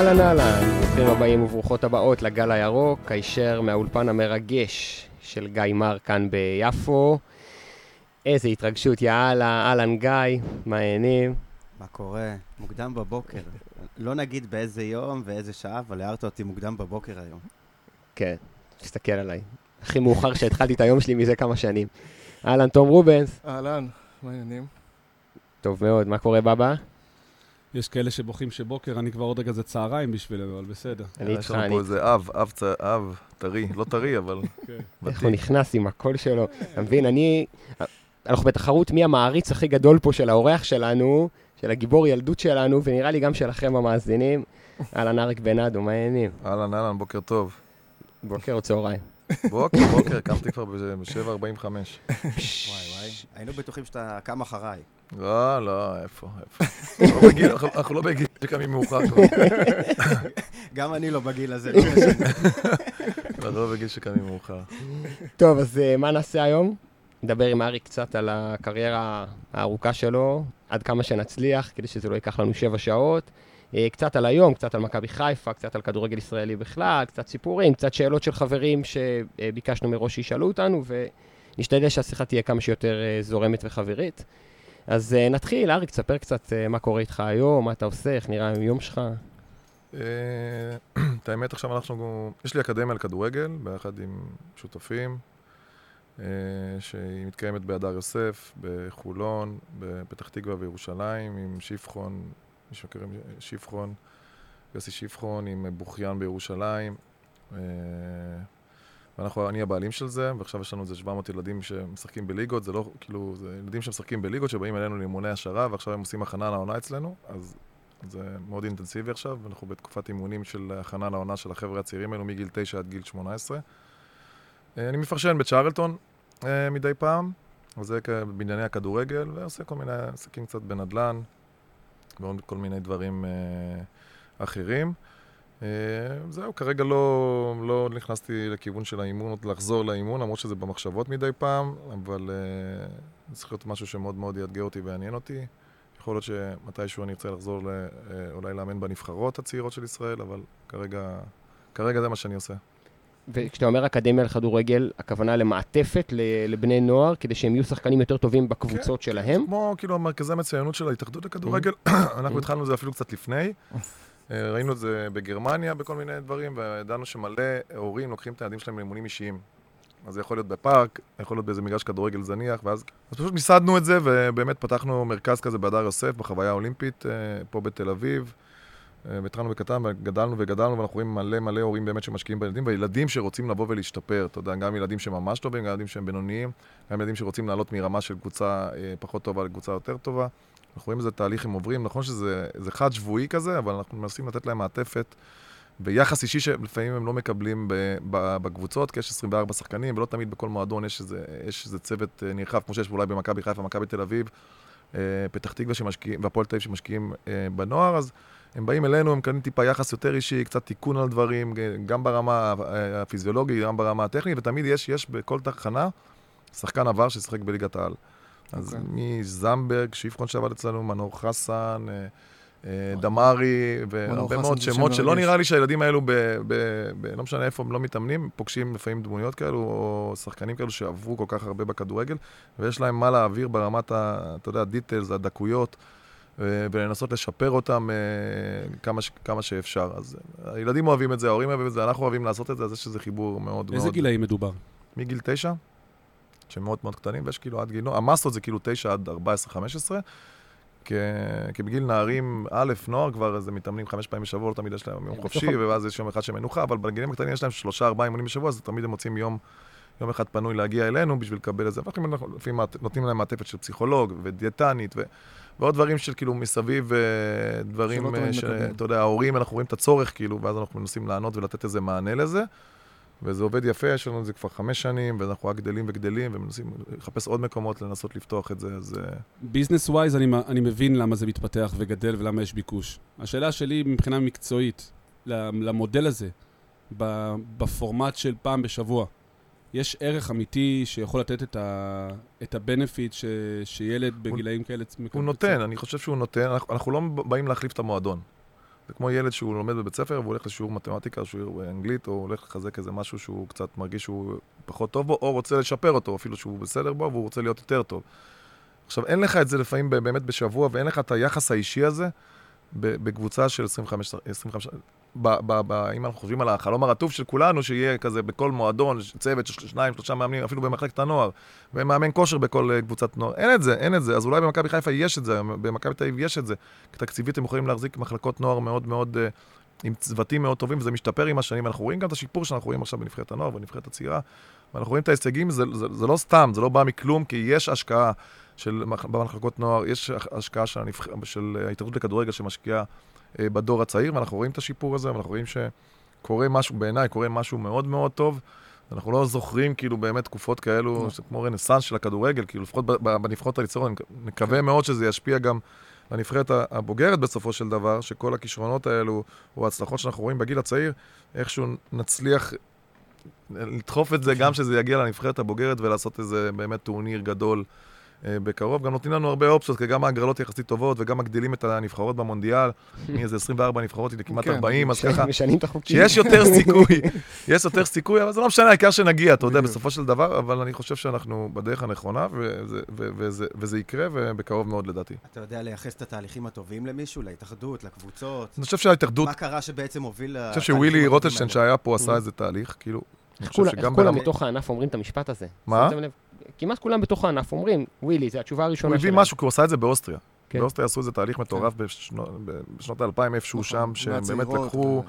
אהלן אהלן, ברוכים הבאים וברוכות הבאות לגל הירוק, הישר מהאולפן המרגש של גיא מר כאן ביפו. איזה התרגשות, יאללה, אהלן גיא, מה העניינים? מה קורה? מוקדם בבוקר. לא נגיד באיזה יום ואיזה שעה, אבל הערת אותי מוקדם בבוקר היום. כן, תסתכל עליי. הכי מאוחר שהתחלתי את היום שלי מזה כמה שנים. אהלן, תום רובנס. אהלן, מה העניינים? טוב מאוד, מה קורה בבא? יש כאלה שבוכים שבוקר, אני כבר עוד רגע זה צהריים בשבילנו, אבל בסדר. אני יש איתך, לנו אני... פה איזה אב, אב, אב טרי, לא טרי, אבל איך הוא נכנס עם הקול שלו. אתה מבין, אני... אנחנו בתחרות מי המעריץ הכי גדול פה של האורח שלנו, של הגיבור ילדות שלנו, ונראה לי גם שלכם המאזינים. אהלן אריק בנדו, מה העניינים? אהלן, אהלן, בוקר טוב. בוקר או צהריים? בוקר, בוקר, קמתי כבר ב-7.45. וואי וואי, היינו בטוחים שאתה קם אחריי. לא, לא, איפה, איפה. אנחנו לא בגיל- לא בגיל שקמים מאוחר כבר. גם אני לא בגיל הזה. לא. אנחנו לא בגיל שקמים מאוחר. טוב, אז אה, מה נעשה היום? נדבר עם אריק קצת על הקריירה הארוכה שלו, עד כמה שנצליח, כדי שזה לא ייקח לנו שבע שעות. אה, קצת על היום, קצת על מכבי חיפה, קצת על כדורגל ישראלי בכלל, קצת סיפורים, קצת שאלות של חברים שביקשנו מראש שישאלו אותנו, ונשתדל שהשיחה תהיה כמה שיותר אה, זורמת וחברית. אז אה, נתחיל, אריק, תספר קצת מה קורה איתך היום, מה אתה עושה, איך נראה היום שלך. את האמת, עכשיו אנחנו... יש לי אקדמיה לכדורגל, ביחד עם שותפים, שהיא מתקיימת בהדר יוסף, בחולון, בפתח תקווה וירושלים, עם שיפחון, מי שמכירים שיפחון, יוסי שיפחון, עם בוכיין בירושלים. אה, ואנחנו, אני הבעלים של זה, ועכשיו יש לנו איזה 700 ילדים שמשחקים בליגות, זה לא, כאילו, זה ילדים שמשחקים בליגות, שבאים אלינו לאימוני העשרה, ועכשיו הם עושים הכנה לעונה אצלנו, אז זה מאוד אינטנסיבי עכשיו, ואנחנו בתקופת אימונים של הכנה לעונה של החבר'ה הצעירים האלו מגיל 9 עד גיל 18. אה, אני מפרשן בצ'רלטון אה, מדי פעם, כ- בענייני הכדורגל, ועושה כל מיני עסקים קצת בנדל"ן, ועוד כל מיני דברים אה, אחרים. אה, זהו, כרגע לא, לא נכנסתי לכיוון של האימון, עוד לחזור לאימון, למרות שזה במחשבות מדי פעם, אבל זה צריך להיות משהו שמאוד מאוד יאתגר אותי ויעניין אותי. יכול להיות שמתישהו אני ארצה לחזור ל, אה, אולי לאמן בנבחרות הצעירות של ישראל, אבל כרגע, כרגע זה מה שאני עושה. וכשאתה אומר אקדמיה לכדורגל, הכוונה למעטפת לבני נוער, כדי שהם יהיו שחקנים יותר טובים בקבוצות שלהם? כמו כאילו מרכזי מצוינות של ההתאחדות לכדורגל, אנחנו התחלנו את זה אפילו קצת לפני. אה, ראינו את זה בגרמניה בכל מיני דברים, וידענו שמלא הורים לוקחים את הילדים שלהם לאימונים אישיים. אז זה יכול להיות בפארק, יכול להיות באיזה מגרש כדורגל זניח, ואז אז פשוט מיסדנו את זה, ובאמת פתחנו מרכז כזה בהדר יוסף, בחוויה האולימפית, אה, פה בתל אביב. אה, והתחלנו בקטן, וגדלנו וגדלנו, ואנחנו רואים מלא מלא הורים באמת שמשקיעים בילדים, וילדים שרוצים לבוא ולהשתפר, אתה יודע, גם ילדים שממש טובים, גם ילדים שהם בינוניים, גם ילדים שרוצים לעלות מרמה של קבוצה אה, פחות טובה לקבוצה יותר טובה. אנחנו רואים איזה תהליך הם עוברים, נכון שזה זה חד שבועי כזה, אבל אנחנו מנסים לתת להם מעטפת ויחס אישי שלפעמים הם לא מקבלים בקבוצות, כי יש 24 שחקנים, ולא תמיד בכל מועדון יש איזה, יש איזה צוות אה, נרחב, כמו שיש אולי במכבי חיפה, מכבי תל אביב, פתח תקווה שמשקיעים, והפועל תל אביב שמשקיעים בנוער, אז הם באים אלינו, הם מקבלים טיפה יחס יותר אישי, קצת תיקון על דברים, גם ברמה אה, הפיזיולוגית, גם ברמה הטכנית, ותמיד יש, יש בכל תחנה שחקן עבר ששיחק בליגת העל. אז אוקיי. מזמברג, שיפחון שעבד אצלנו, מנור חסן, אה, אה, דמארי, והרבה מאוד שמות שלא. נראה לי שהילדים האלו, ב, ב, ב, לא משנה איפה הם לא מתאמנים, פוגשים לפעמים דמויות כאלו, או שחקנים כאלו שעברו כל כך הרבה בכדורגל, ויש להם מה להעביר ברמת, ה, אתה יודע, הדיטלס, הדקויות, ולנסות לשפר אותם אה, כמה, ש- כמה שאפשר. אז אה, הילדים אוהבים את זה, ההורים אוהבים את זה, אנחנו אוהבים לעשות את זה, אז יש איזה חיבור מאוד איזה מאוד... גילאים מדובר? מגיל תשע, שהם מאוד מאוד קטנים, ויש כאילו עד גיל... המסות זה כאילו תשע עד 14-15. כי, כי בגיל נערים, א', נוער כבר, אז הם מתאמנים חמש פעמים בשבוע, לא תמיד יש להם יום חופשי, ואז יש יום אחד של מנוחה, אבל בגילים הקטנים יש להם שלושה, ארבעה אימונים בשבוע, אז תמיד הם מוצאים יום, יום אחד פנוי להגיע אלינו בשביל לקבל את זה. ואנחנו לפעמים נותנים להם מעטפת של פסיכולוג ודיאטנית, ו, ועוד דברים של כאילו מסביב, אה, דברים תמיד אה. שאתה יודע, ההורים, אנחנו רואים את הצורך, כאילו, ואז אנחנו מנסים לענות ולתת איזה מענה לזה. וזה עובד יפה, יש לנו את זה כבר חמש שנים, ואנחנו רק גדלים וגדלים, ומנסים לחפש עוד מקומות לנסות לפתוח את זה, אז... אה, business-wise, אני, אני מבין למה זה מתפתח וגדל ולמה יש ביקוש. השאלה שלי מבחינה מקצועית, למודל הזה, בפורמט של פעם בשבוע, יש ערך אמיתי שיכול לתת את, ה, את ה benefit ש, שילד בגילאים כאלה מקבל? הוא נותן, אני חושב שהוא נותן, אנחנו, אנחנו לא באים להחליף את המועדון. זה כמו ילד שהוא לומד בבית ספר והוא הולך לשיעור מתמטיקה, שיעור אנגלית, או הולך לחזק איזה משהו שהוא קצת מרגיש שהוא פחות טוב בו, או רוצה לשפר אותו, אפילו שהוא בסדר בו, והוא רוצה להיות יותר טוב. עכשיו, אין לך את זה לפעמים באמת בשבוע, ואין לך את היחס האישי הזה בקבוצה של 25... 25 ב- ב- ב- אם אנחנו חושבים על החלום הרטוב של כולנו, שיהיה כזה בכל מועדון, צוות של שניים, שלושה מאמנים, אפילו במחלקת הנוער, ומאמן כושר בכל אה, קבוצת נוער. אין את זה, אין את זה. אז אולי במכבי חיפה יש את זה, במכבי תל אביב יש את זה. תקציבית הם יכולים להחזיק מחלקות נוער מאוד מאוד, אה, עם צוותים מאוד טובים, וזה משתפר עם השנים. אנחנו רואים גם את השיפור שאנחנו רואים עכשיו בנבחרת הנוער ובנבחרת הצעירה, ואנחנו רואים את ההישגים, זה, זה, זה לא סתם, זה לא בא מכלום, כי יש השקעה של, מח- במחלקות נוער, יש השקעה של. של ההתאחדות לכדורגל שמשקיעה אה, בדור הצעיר, ואנחנו רואים את השיפור הזה, ואנחנו רואים שקורה משהו, בעיניי, קורה משהו מאוד מאוד טוב. אנחנו לא זוכרים כאילו באמת תקופות כאלו, שזה כמו רנסאנס של הכדורגל, כאילו לפחות ב- ב- בנבחרות היצרות, אני מקווה מאוד שזה ישפיע גם לנבחרת הבוגרת בסופו של דבר, שכל הכישרונות האלו, או ההצלחות שאנחנו רואים בגיל הצעיר, איכשהו נצליח לדחוף את זה גם שזה יגיע לנבחרת הבוגרת ולעשות איזה באמת טורניר גדול אה, בקרוב. גם נותנים לנו הרבה אופציות, כי גם ההגרלות יחסית טובות וגם מגדילים את הנבחרות במונדיאל, מאיזה 24 נבחרות לכמעט כן, 40, אז ככה... משנים את החוקים. שיש יותר סיכוי, יש יותר סיכוי, אבל זה לא משנה, העיקר שנגיע, אתה יודע. בסופו של דבר, אבל אני חושב שאנחנו בדרך הנכונה, וזה, ו- וזה, וזה יקרה, ובקרוב מאוד לדעתי. אתה יודע לייחס את התהליכים הטובים למישהו, להתאחדות, לקבוצות? אני חושב שההתאחדות, מה קרה שבעצם הוביל אני חושב שווילי רוטנשטיין שהיה פה עשה איזה תהליך, כאילו, איך כולם- בתוך הענף אומרים את המשפט הזה? מה? כמעט כולם בתוך הענף אומרים, ווילי, זו התשובה הראשונה הוא הביא שלהם. משהו, כי הוא עשה את זה באוסטריה. כן. באוסטריה עשו איזה תהליך מטורף בשנו- ב- בשנות האלפיים, איפשהו שם, שהם באמת לקחו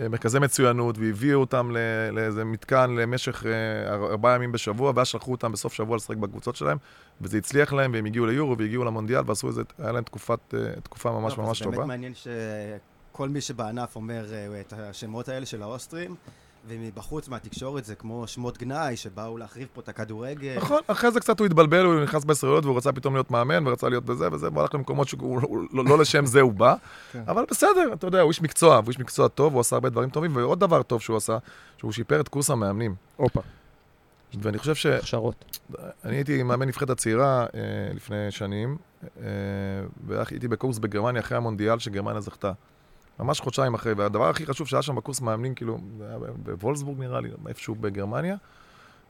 אה, מרכזי מצוינות והביאו אותם ל- לאיזה מתקן למשך אה, אר- ארבעה ימים בשבוע, ואז שלחו אותם בסוף שבוע לשחק בקבוצות שלהם, וזה הצליח להם, והם הגיעו ליורו והגיעו למונדיאל, ועשו איזה, היה להם תקופת, אה, תקופה ממש ממש זה טובה. באמת מעניין שכל מי שבענף אומר את השמות האלה של האוסטרים, ומבחוץ מהתקשורת זה כמו שמות גנאי שבאו להחריב פה את הכדורגל. נכון, אחרי זה קצת הוא התבלבל, הוא נכנס בישראליות והוא רצה פתאום להיות מאמן ורצה להיות בזה וזה, והוא הלך למקומות שהוא הוא- לא, לא לשם זה הוא בא, כן. אבל בסדר, אתה יודע, הוא איש מקצוע, הוא איש מקצוע טוב, הוא עשה הרבה דברים טובים, ועוד דבר טוב שהוא עשה, שהוא שיפר את קורס המאמנים. הופה, ואני חושב ש... הכשרות. אני הייתי מאמן נבחרת הצעירה אה, לפני שנים, אה, והייתי בקורס בגרמניה אחרי המונדיאל שגרמניה זכתה. ממש חודשיים אחרי, והדבר הכי חשוב שהיה שם בקורס מאמנים, כאילו, זה היה בוולסבורג נראה לי, איפשהו בגרמניה,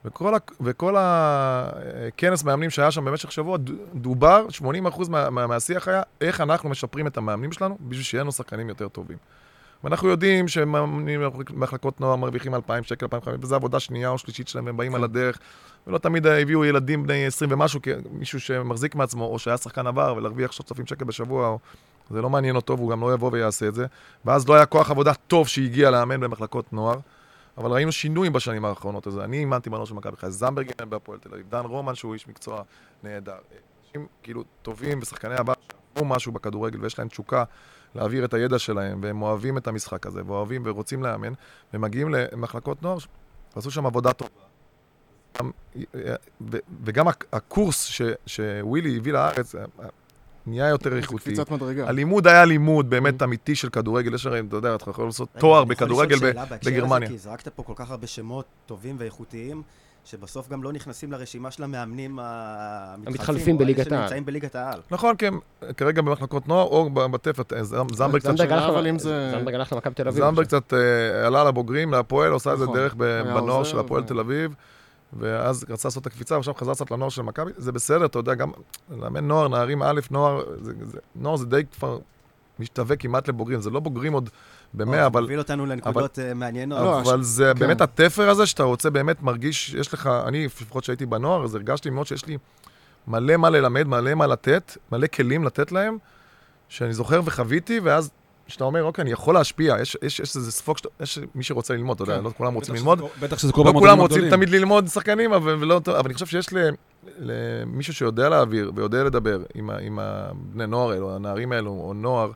וכל, ה, וכל הכנס מאמנים שהיה שם במשך שבוע, דובר, 80% מה, מה, מהשיח היה, איך אנחנו משפרים את המאמנים שלנו בשביל שיהיה לנו שחקנים יותר טובים. ואנחנו יודעים שמאמנים במחלקות נוער מרוויחים 2,000 שקל, 2,500, וזו עבודה שנייה או שלישית שלהם, והם באים על הדרך, ולא תמיד הביאו ילדים בני 20 ומשהו, מישהו שמחזיק מעצמו, או שהיה שחקן עבר, ולהרוויח 3,000 שקל בשבוע, או... זה לא מעניין אותו, והוא גם לא יבוא ויעשה את זה. ואז לא היה כוח עבודה טוב שהגיע לאמן במחלקות נוער. אבל ראינו שינויים בשנים האחרונות. אז אני אימנתי בנוער של מכבי חיפה, זמברג אימן בהפועל תל אביב, דן רומן שהוא איש מקצוע נהדר. אנשים כאילו טובים ושחקני הבא שעברו משהו בכדורגל ויש להם תשוקה להעביר את הידע שלהם, והם אוהבים את המשחק הזה, ואוהבים ורוצים לאמן, ומגיעים למחלקות נוער, ועשו שם עבודה טובה. וגם הק- הקורס שווילי הביא לארץ נהיה יותר זה איכותי. קפיצת מדרגה. הלימוד היה לימוד באמת אמיתי של כדורגל, יש הרי, אתה יודע, אתה יכול לעשות תואר אני יכול בכדורגל לשאול שאלה בהקשר הזה? בגרמניה. כי זרקת פה כל כך הרבה שמות טובים ואיכותיים, שבסוף גם לא נכנסים לרשימה של המאמנים המתחלפים. בליגת העל. שנמצאים בליגת העל. נכון, כי הם כרגע במחלקות נוער או בתפת, אה, זמברג קצת... זנדברג הלך אבל ל- אם זה- זנדברג הלך למכבי תל אביב. זמברג קצת אה, עלה לבוגרים, להפועל, עושה איזה נכון. דרך בנוער של הפועל תל אביב, ואז רצה לעשות את הקפיצה, ועכשיו חזר קצת לנוער של מכבי, זה בסדר, אתה יודע, גם לאמן נוער, נערים א', נוער, זה- זה- נוער זה די כבר משתווה כמעט לבוגרים, זה לא בוגרים עוד במאה, זה אבל... מוביל אותנו לנקודות אה, מעניינות. לא, אבל הש- זה כן. באמת התפר הזה שאתה רוצה באמת מרגיש, יש לך, אני לפחות שהייתי בנוער, אז הרגשתי מאוד שיש לי מלא מה ללמד, מלא מה לתת, מלא כלים לתת להם, שאני זוכר וחוויתי, ואז כשאתה אומר, אוקיי, אני יכול להשפיע, יש, יש, יש איזה ספוק, שאתה- יש מי שרוצה ללמוד, אתה יודע, כן. לא כולם רוצים ללמוד, בטח שזה קורה לא במועדונים כולם רוצים הגדולים. תמיד ללמוד שחקנים, אבל, ולא, אבל אני חושב שיש ל- למישהו שיודע להעביר ויודע לדבר עם, עם הבני נוער האלו, הנערים האלו, או נוער,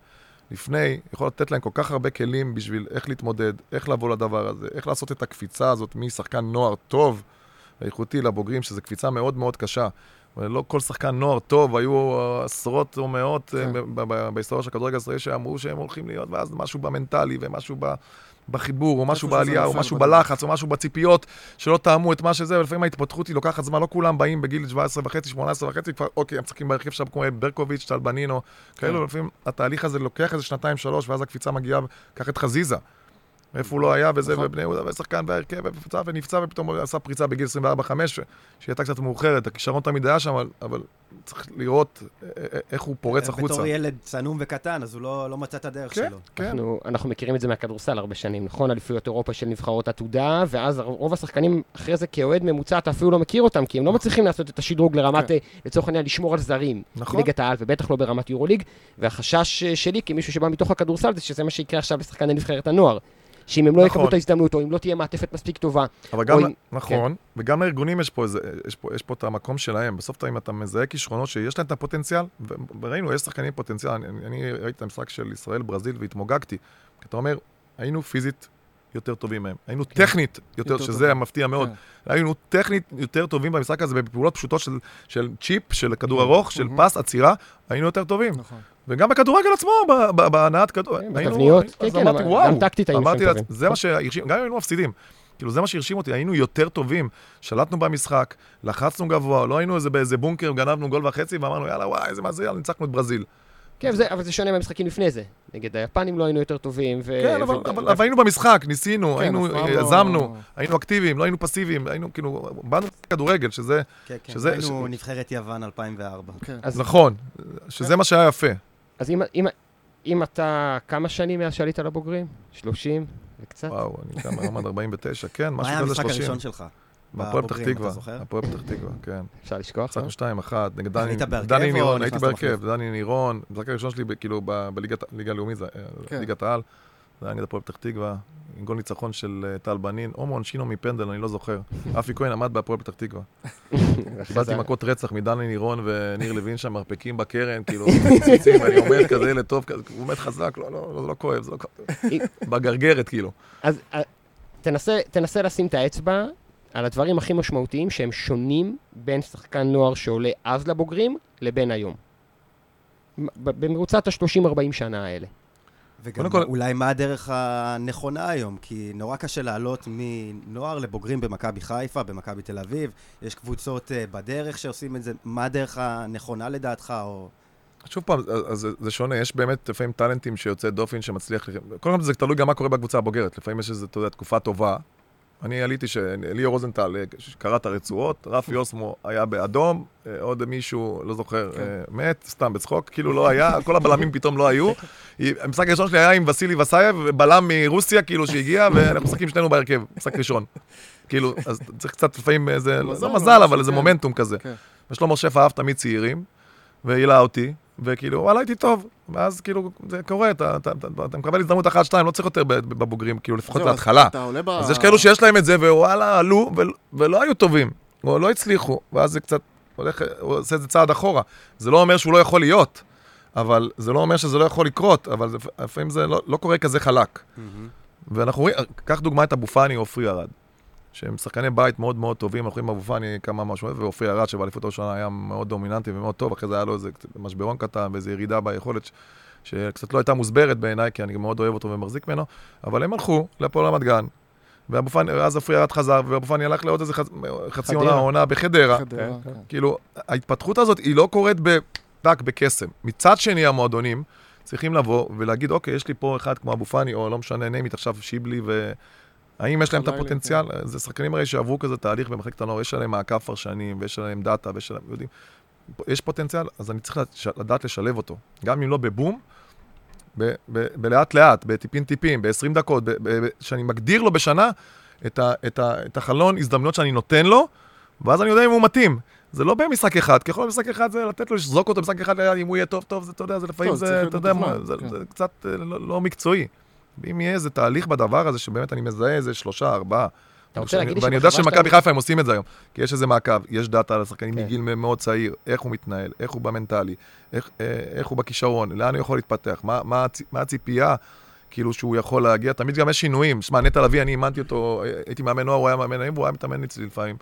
לפני, יכול לתת להם כל כך הרבה כלים בשביל איך להתמודד, איך לבוא לדבר הזה, איך לעשות את הקפיצה הזאת משחקן נוער טוב ואיכותי לבוגרים, שזו קפיצה מאוד מאוד קשה. ולא כל שחקן נוער טוב, היו עשרות או מאות כן. כן. בהיסטוריה של הכדורגל הישראלי שאמרו שהם הולכים להיות, ואז משהו במנטלי ומשהו ב... בחיבור, או משהו בעלייה, או משהו. בלחץ, או משהו בציפיות, שלא תאמו את מה שזה, ולפעמים ההתפתחות היא לוקחת זמן, לא כולם באים בגיל 17 וחצי, 18 וחצי, כבר, אוקיי, הם משחקים בהרכב שם כמו ברקוביץ', טל בנינו, כאלו, לפעמים התהליך הזה לוקח איזה שנתיים, שלוש, ואז הקפיצה מגיעה, קח את חזיזה. איפה הוא לא היה, וזה, נכון. ובני יהודה, ושחקן בהרכב, ופצע ונפצע, ופתאום הוא עשה פריצה בגיל 24-5, שהיא הייתה קצת מאוחרת, הכישרון תמיד היה שם, אבל, אבל צריך לראות אה, אה, איך הוא פורץ החוצה. בתור ילד צנום וקטן, אז הוא לא לא מצא את הדרך כן, שלו. כן. אנחנו, אנחנו מכירים את זה מהכדורסל הרבה שנים, נכון? אליפויות אירופה של נבחרות עתודה, ואז רוב השחקנים אחרי זה כאוהד ממוצע, אתה אפילו לא מכיר אותם, כי הם לא מצליחים לעשות את השדרוג לרמת, כן. אה, לצורך העניין, לשמור על זרים. נכון. ליגת העל, ובטח לא ברמת יורוליג, והחשש אה, שלי כמישהו שבא מתוך הכדורסל זה שזה מה שיקרה עכשיו לשחקני נבחרת הנוער. שאם הם לא נכון. יקבלו את ההזדמנות, או אם לא תהיה מעטפת מספיק טובה, אבל גם, אם- נכון, וגם לארגונים יש פה, איזה, יש, פה, יש פה את המקום שלהם. בסוף אם אתה מזהה כישרונות שיש להם את הפוטנציאל, וראינו, יש שחקנים פוטנציאל, אני, אני ראיתי את המשחק של ישראל-ברזיל והתמוגגתי. כי אתה אומר, היינו פיזית יותר טובים מהם. היינו כן. טכנית יותר, יותר שזה טובים. מפתיע מאוד. כן. היינו טכנית יותר טובים במשחק הזה, בפעולות פשוטות של, של צ'יפ, של כדור ארוך, של מהמם. פס, עצירה, היינו יותר טובים. נכון. וגם בכדורגל עצמו, בהנעת כדור, כן, בתבניות, כן, כן, אמרתי, אבל וואו, גם טקטית היינו שם טובים. זה מה שהרשים, גם אם היינו מפסידים. כאילו, זה מה שהרשים אותי, היינו יותר טובים, שלטנו במשחק, לחצנו גבוה, לא היינו איזה באיזה בונקר, גנבנו גול וחצי, ואמרנו, יאללה, וואי, איזה מזל, ניצחנו את ברזיל. כן, זה, אבל זה שונה מהמשחקים לפני זה. נגד היפנים לא היינו יותר טובים, ו... כן, אבל- ו- אבל אבל היינו במשחק, ניסינו, כן, היינו, אף פעם לא- יזמנו, היינו אקטיביים, לא היינו פסיביים, היינו כאילו, באנו כדורגל, שזה, כן, כן, שזה- היינו ש- נבחרת יוון 2004. כן. אז- נכון, שזה מה שהיה יפה. אז אם, אם, אם אתה, כמה שנים מאז שעלית לבוגרים? 30 וקצת? וואו, אני כמה רמת 49, כן, מה משהו היה כזה המשחק 30. הראשון שלך? בהפועל פתח תקווה? הפועל פתח תקווה, כן. אפשר לשכוח? לא? ניצחנו 2-1, נגד דני נירון, הייתי בהרכב, דני נירון, המשחק הראשון שלי, כאילו, ב- בליגת הליגה הלאומית, היה כן. ליגת העל, זה היה נגד הפועל פתח תקווה, עם גול ניצחון של אה, טל בנין, או מעונשינו מפנדל, אני לא זוכר. אפי כהן עמד בהפועל פתח תקווה. קיבלתי מכות רצח מדני נירון וניר לוין שם, מרפקים בקרן, כאילו, ציצים, ואני עומד כזה, ילד טוב, הוא עומד חזק, לא, לא, לא, לא כואב, זה לא כואב. בגרגרת, כאילו. אז אה, תנסה, לשים את האצבע על הדברים הכי משמעותיים שהם שונים בין שחקן נוער שעולה אז לבוגרים לבין היום. במרוצת ה-30-40 שנה האלה. וגם כל- אולי מה הדרך הנכונה היום, כי נורא קשה לעלות מנוער לבוגרים במכבי חיפה, במכבי תל אביב, יש קבוצות אה, בדרך שעושים את זה, מה הדרך הנכונה לדעתך, או... שוב פעם, אז- זה- שונה, יש באמת לפעמים טאלנטים שיוצא דופן שמצליח, כל זה תלוי גם מה קורה בקבוצה הבוגרת, לפעמים יש איזו, אתה יודע, תקופה טובה. אני עליתי שליאור רוזנטל אה, קרא את הרצועות, רפי אוסמו היה באדום, אה, עוד מישהו, לא זוכר, כן. אה, מת, סתם בצחוק, כאילו לא היה, כל הבלמים פתאום לא היו. המשחק הראשון שלי היה עם וסילי וסייב, בלם מרוסיה, כאילו שהגיע, ואנחנו משחקים שנינו בהרכב, משחק ראשון. כאילו, אז צריך קצת לפעמים איזה, לא מזל, אבל איזה כן. מומנטום כזה. כן. ושלמה שפע אהב תמיד צעירים, והעלה אותי, וכאילו, וואלה, הייתי טוב. ואז כאילו, זה קורה, אתה, אתה, אתה, אתה מקבל הזדמנות אחת, שתיים, לא צריך יותר בבוגרים, כאילו, לפחות להתחלה. אתה. אז יש כאלו שיש להם את זה, ווואלה, עלו, ול, ולא היו טובים, או לא הצליחו, ואז זה קצת הולך, הוא עושה את זה צעד אחורה. זה לא אומר שהוא לא יכול להיות, אבל זה לא אומר שזה לא יכול לקרות, אבל לפעמים זה לא, לא קורה כזה חלק. ואנחנו רואים, קח דוגמא את אבו פאני או עופרי ארד, שהם שחקני בית מאוד מאוד טובים, אנחנו רואים אבו פאני כמה משהו, ועופרי ארד שבאליפות הראשונה היה מאוד דומיננטי ומאוד טוב, אחרי זה היה לו איזה קצת משברון קטן ואיזו ירידה ביכולת ש- שקצת לא הייתה מוסברת בעיניי, כי אני מאוד אוהב אותו ומחזיק ממנו, אבל הם הלכו לפועל רמת גן, ואבו פאני, ואז עופרי ארד חזר, ואבו פאני הלך לעוד איזה חצ- חצי עונה. עונה בחדרה. חדרה, כן, כן. כאילו, ההתפתחות הזאת היא לא קורית בטק, בקסם. מצד שני, המועדונים צריכים לבוא ולהגיד, אוקיי, יש לי פה אחד כמו אבו פאני, או לא משנה, ניימית עכשיו שיבלי, והאם יש להם את הפוטנציאל? זה שחקנים הרי שעברו כזה תהליך במחלקת הנוער, יש עליהם מעקב פרשנים, ויש עליהם דאטה, ויש עליהם, יודעים, יש פוטנציאל, אז אני צריך לדעת לשלב אותו. גם אם לא בבום, ב- ב- בלאט לאט, בטיפין טיפין, ב-20 דקות, שאני מגדיר לו בשנה את, ה, את, ה, את החלון הזדמנויות שאני נותן לו, ואז אני יודע אם הוא מתאים. זה לא במשחק אחד, ככל במשחק אחד זה לתת לו לזרוק אותו במשחק אחד, אם הוא יהיה טוב, טוב, זה, אתה יודע, זה לפעמים זה, להיות אתה יודע, זה, כן. זה קצת אה, לא, לא מקצועי. ואם יהיה איזה תהליך בדבר הזה, שבאמת אני מזהה איזה שלושה, ארבעה, אתה רוצה להגיד לי ואני יודע שבחברה שמכבי חיפה הם עושים את זה היום, כי יש איזה מעקב, יש דאטה על השחקנים כן. מגיל מאוד צעיר, איך הוא מתנהל, איך הוא במנטלי, איך, אה, איך הוא בכישרון, לאן הוא יכול להתפתח, מה, מה, מה הציפייה, כאילו שהוא יכול להגיע, תמיד גם יש שינויים. שמע, נטע לביא, אני אימנתי אותו, אה, הייתי מאמן נוער, הוא היה מאמן היום, והוא היה מתאמן אצלי לפעמים.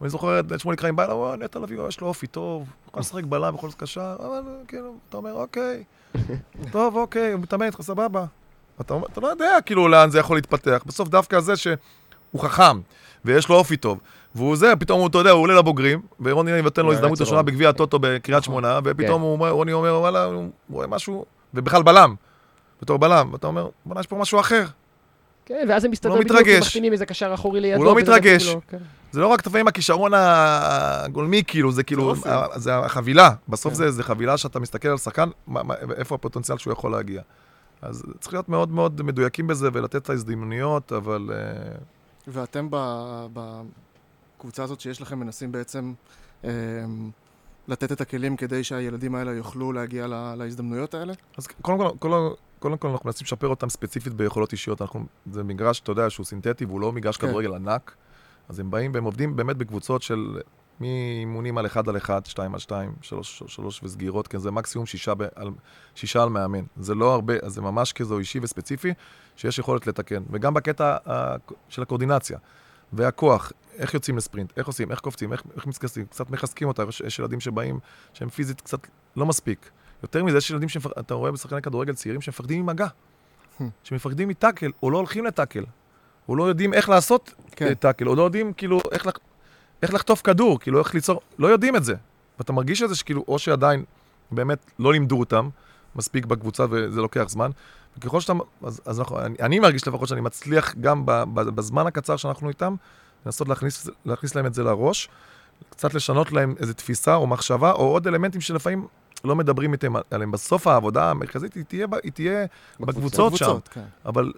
ואני זוכר את שמוליק חיים בא אליו, "וואו, נטע לביא, יש לו אופי טוב, הוא יכול לשחק בלם, יכול להיות קשר, אבל כאילו, אתה אומר, אוקיי, טוב, אוקיי, הוא מתאמן איתך, סבבה. אתה, אתה לא יודע כאילו לאן זה יכול להתפתח. בסוף דווקא זה שהוא חכם, ויש לו אופי טוב, והוא זה, פתאום הוא, אתה יודע, הוא עולה לבוגרים, ורוני נותן לו הזדמנות ראשונה רון. בגביע הטוטו בקריית שמונה, ופתאום כן. הוא אומר, רוני אומר, וואלה, הוא רואה משהו, ובכלל בלם, בתור בלם, ואתה אומר, בוא'נה, יש פה משהו אחר. כן, ואז מסתדר לא בדיוק, כי מתרגש. מחתימים איזה קשר אחורי לידו. הוא לא מתרגש. דפוק לו, כן. זה לא רק לפעמים הכישרון הגולמי, כאילו, זה כאילו, זה החבילה. בסוף כן. זה, חבילה שאתה מסתכל על שחקן, איפה הפוטנציאל שהוא יכול להגיע. אז צריך להיות מאוד מאוד מדויקים בזה ולתת את ההזדמנויות, אבל... אה, ואתם בקבוצה הזאת שיש לכם מנסים בעצם אה, לתת את הכלים כדי שהילדים האלה יוכלו להגיע לה- להזדמנויות האלה? אז קודם כל, קודם, קודם כל אנחנו מנסים לשפר אותם ספציפית ביכולות אישיות. אנחנו, זה מגרש, אתה יודע, שהוא סינתטי והוא לא מגרש כן. כדורגל ענק. אז הם באים והם עובדים באמת בקבוצות של מאימונים על 1 על 1, 2 על 2, 3 על 3 וסגירות, כי זה מקסימום שישה, ב, על, שישה על מאמן. זה לא הרבה, אז זה ממש כזו אישי וספציפי, שיש יכולת לתקן. וגם בקטע ה, של הקואורדינציה והכוח, איך יוצאים לספרינט, איך עושים, איך קופצים, איך, איך מתכנסים, קצת מחזקים אותם. יש, יש ילדים שבאים, שהם פיזית קצת לא מספיק. יותר מזה, יש ילדים שאתה רואה בשחקני כדורגל צעירים שמפחדים ממגע. Hmm. שמפחדים מטאקל, או לא הולכים לטאקל. או לא יודעים איך לעשות כן. כן. טאקל, או לא יודעים כאילו איך, לח... איך לחטוף כדור, כאילו איך ליצור, לא יודעים את זה. ואתה מרגיש את זה שכאילו, או שעדיין באמת לא לימדו אותם מספיק בקבוצה וזה לוקח זמן. וככל שאתה, אז, אז אנחנו, אני, אני מרגיש לפחות שאני מצליח גם ב, ב, בזמן הקצר שאנחנו איתם, לנסות להכניס, להכניס להם את זה לראש, קצת לשנות להם איזו תפיסה או מחשבה, או עוד אלמנטים שלפעמים לא מדברים איתם עליהם. בסוף העבודה המרכזית היא תהיה, היא תהיה בקבוצות שם. בקבוצות, כן. אבל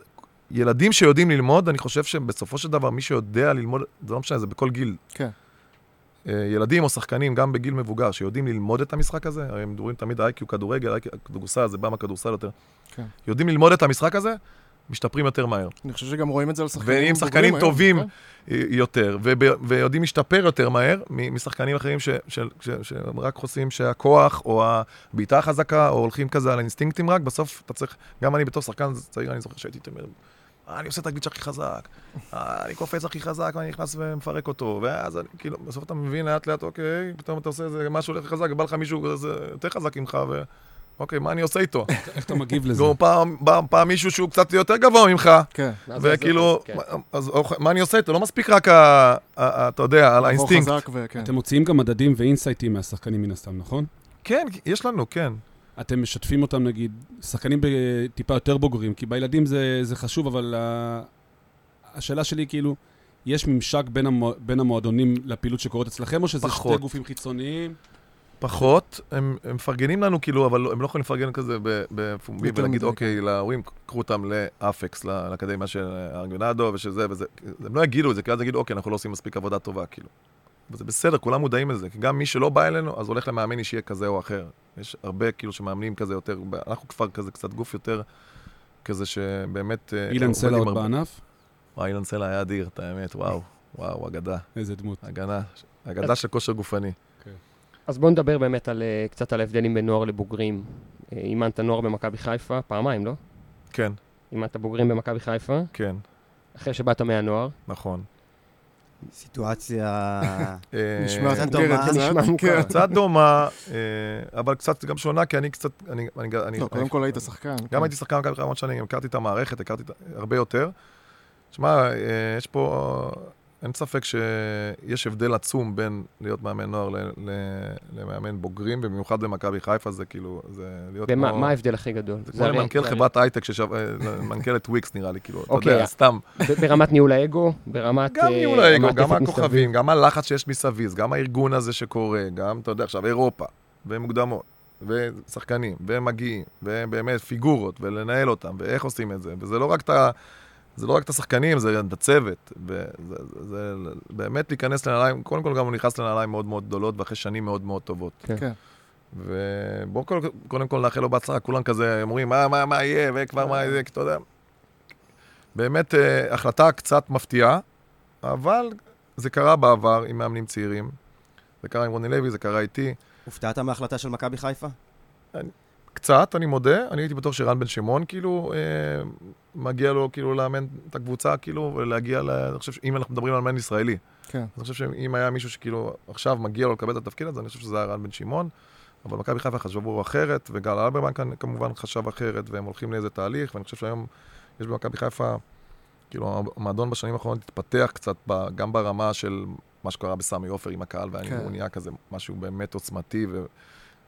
ילדים שיודעים ללמוד, אני חושב שבסופו של דבר, מי שיודע ללמוד, זה לא משנה, זה בכל גיל. כן. אה, ילדים או שחקנים, גם בגיל מבוגר, שיודעים ללמוד את המשחק הזה, הרי הם מדברים תמיד איי-קיו כדורגל, איי-קיו כדורסל, זה בא מהכדורסל יותר. כן. יודעים ללמוד את המשחק הזה, משתפרים יותר מהר. אני חושב שגם רואים את זה על שחקנים בוגרים שחקנים היום, טובים כן. אה, יותר, וב- ויודעים להשתפר יותר מהר משחקנים אחרים ש- ש- ש- שהם רק חושבים שהכוח או הבעיטה החזקה, או הולכים כזה על האינסטינקטים רק, בסוף אתה צריך, גם אני בתור שחקן צעיר, אני זוכר שהייתי "אה, אני עושה את הגליץ' הכי חזק, אה, אני קופץ הכי חזק, ואני נכנס ומפרק אותו, ואז אני, כאילו, בסוף אתה מבין לאט לאט, אוקיי, פתאום אתה עושה איזה משהו הולך חזק, ובא לך מישהו כזה יותר חזק ממך, ו... אוקיי, מה אני עושה איתו? איך אתה מגיב לזה? גם פעם, בא פעם מישהו שהוא קצת יותר גבוה ממך, כן. וכאילו, כן. אז מה אני עושה איתו? לא מספיק רק, ה- ה- ה- אתה יודע, על האינסטינקט. וכן. אתם מוציאים גם מדדים ואינסייטים מהשחקנים מן הסתם, נכון? כן, יש לנו, כן. אתם משתפים אותם, נגיד, שחקנים טיפה יותר בוגרים, כי בילדים זה, זה חשוב, אבל אה, השאלה שלי היא כאילו, יש ממשק בין, המו, בין המועדונים לפעילות שקורית אצלכם, או שזה פחות. שתי גופים חיצוניים? פחות, הם, הם מפרגנים לנו כאילו, אבל הם לא יכולים לפרגן כזה ב- בפומבי ולהגיד, מדי, אוקיי, להורים, קחו אותם לאפקס, לאקדמיה של ארגונדו ושזה וזה. הם לא יגידו את זה, כי אז יגידו, אוקיי, אנחנו לא עושים מספיק עבודה טובה, כאילו. וזה בסדר, כולם מודעים לזה, כי גם מי שלא בא אלינו, אז הולך למאמן אישי כזה או אחר. יש הרבה כאילו שמאמנים כזה יותר, אנחנו כבר כזה קצת גוף יותר, כזה שבאמת... אה, אילן סלע עוד הרבה- בענף? וואי, אילן סלע היה אדיר, את האמת, וואו, וואו, אגדה, איזה דמות. אגדה, אגדה של כושר גופני. אז בואו נדבר באמת על, אה, קצת על ההבדלים בין נוער לבוגרים. אה, אימנת נוער במכבי חיפה, פעמיים, לא? כן, אימנת בוגרים במכבי חיפה, כן, אחרי שבאת מהנוער. נכון. סיטואציה... אה, נשמע קצת מוכרת דומה. קצת. מוכר. כן. קצת דומה, אה, אבל קצת גם שונה, כי אני קצת, אני, אני, אני, לא, קודם כל היית שחקן. גם כן. הייתי שחקן מכבי חיפה המון שנים, הכרתי את המערכת, הכרתי הרבה יותר. שמע, אה, יש פה, אין ספק שיש הבדל עצום בין להיות מאמן נוער ל, ל, למאמן בוגרים, ובמיוחד במכבי חיפה זה כאילו, זה להיות ומה כמו... מה ההבדל הכי גדול? זה כמו למנכ"ל חברת הייטק, אה, מנכ"לת וויקס נראה לי, כאילו, אתה אוקיי, יודע, סתם. ברמת ניהול האגו, ברמת... גם אה, ניהול האגו, גם. הכוכבים, גם הלחץ שיש מסביב, גם הארגון הזה שקורה, גם, אתה יודע, עכשיו אירופה, ומוקדמות, ושחקנים, ומגיעים, ובאמת פיגורות, ולנהל אותם, ואיך עושים את זה, וזה לא רק את ה... זה לא רק את השחקנים, זה את הצוות, וזה זה, זה באמת להיכנס לנעליים, קודם כל גם הוא נכנס לנעליים מאוד מאוד גדולות, ואחרי שנים מאוד מאוד טובות. כן. ובואו קודם, כל נאחל לו בהצלחה, כולם כזה אומרים, מה, מה, מה יהיה, וכבר מה יהיה, כי אתה יודע. באמת, אה, החלטה קצת מפתיעה, אבל זה קרה בעבר עם מאמנים צעירים. זה קרה עם רוני לוי, זה קרה איתי. הופתעת מההחלטה של מכבי חיפה? קצת, אני מודה, אני הייתי בטוח שרן בן שמעון, כאילו, אה, מגיע לו, כאילו, לאמן את הקבוצה, כאילו, ולהגיע ל... אני חושב שאם אנחנו מדברים על מאמן ישראלי, כן. אני חושב שאם היה מישהו שכאילו עכשיו מגיע לו לקבל את התפקיד הזה, אני חושב שזה היה רן בן שמעון, אבל מכבי חיפה חשבו אחרת, וגל אלברמן כאן כמובן חשב אחרת, והם הולכים לאיזה תהליך, ואני חושב שהיום יש במכבי חיפה, כאילו, המועדון בשנים האחרונות התפתח קצת, ב, גם ברמה של מה שקרה בסמי עופר עם הקהל, והוא כן. נהיה כזה משהו באמת עוצמתי, ו...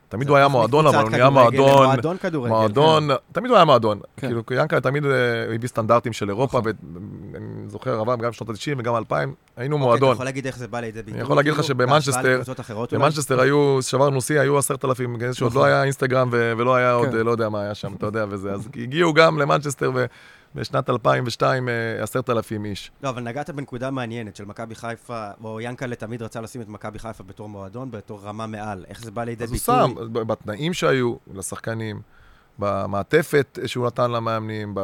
תמיד הוא היה מועדון, אבל הוא נהיה מועדון, למועדון כדורגל. מועדון, תמיד הוא היה מועדון. כן. כאילו, ינקלה תמיד אה, הביא סטנדרטים של אירופה, נכון. ואני זוכר, עבר גם שנות ה-90 וגם 2000, היינו אוקיי, מועדון. אתה יכול להגיד איך זה בא לידי ביטוי? יכול להגיד לך כאילו, שבמנצ'סטר-? במנצ'סטר היו, שברנו שיא, היו עשרת אלפים, שעוד נכון. לא היה אינסטגרם ולא היה עוד, כן. אה, לא יודע מה היה שם, אתה יודע, וזה. אז הגיעו גם למנצ'סטר בשנת 2002 אה, עשרת אלפים איש. לא, אבל נגעת בנקודה מעניינת של מכבי חיפה, או ינקלה תמיד רצה לשים את מכבי חיפה בתור מועדון, בתור רמה מעל. איך זה בא לידי אז הוא ביטוי? שם, בתנאים שהיו לשחקנים, במעטפת שהוא נתן למאמנים,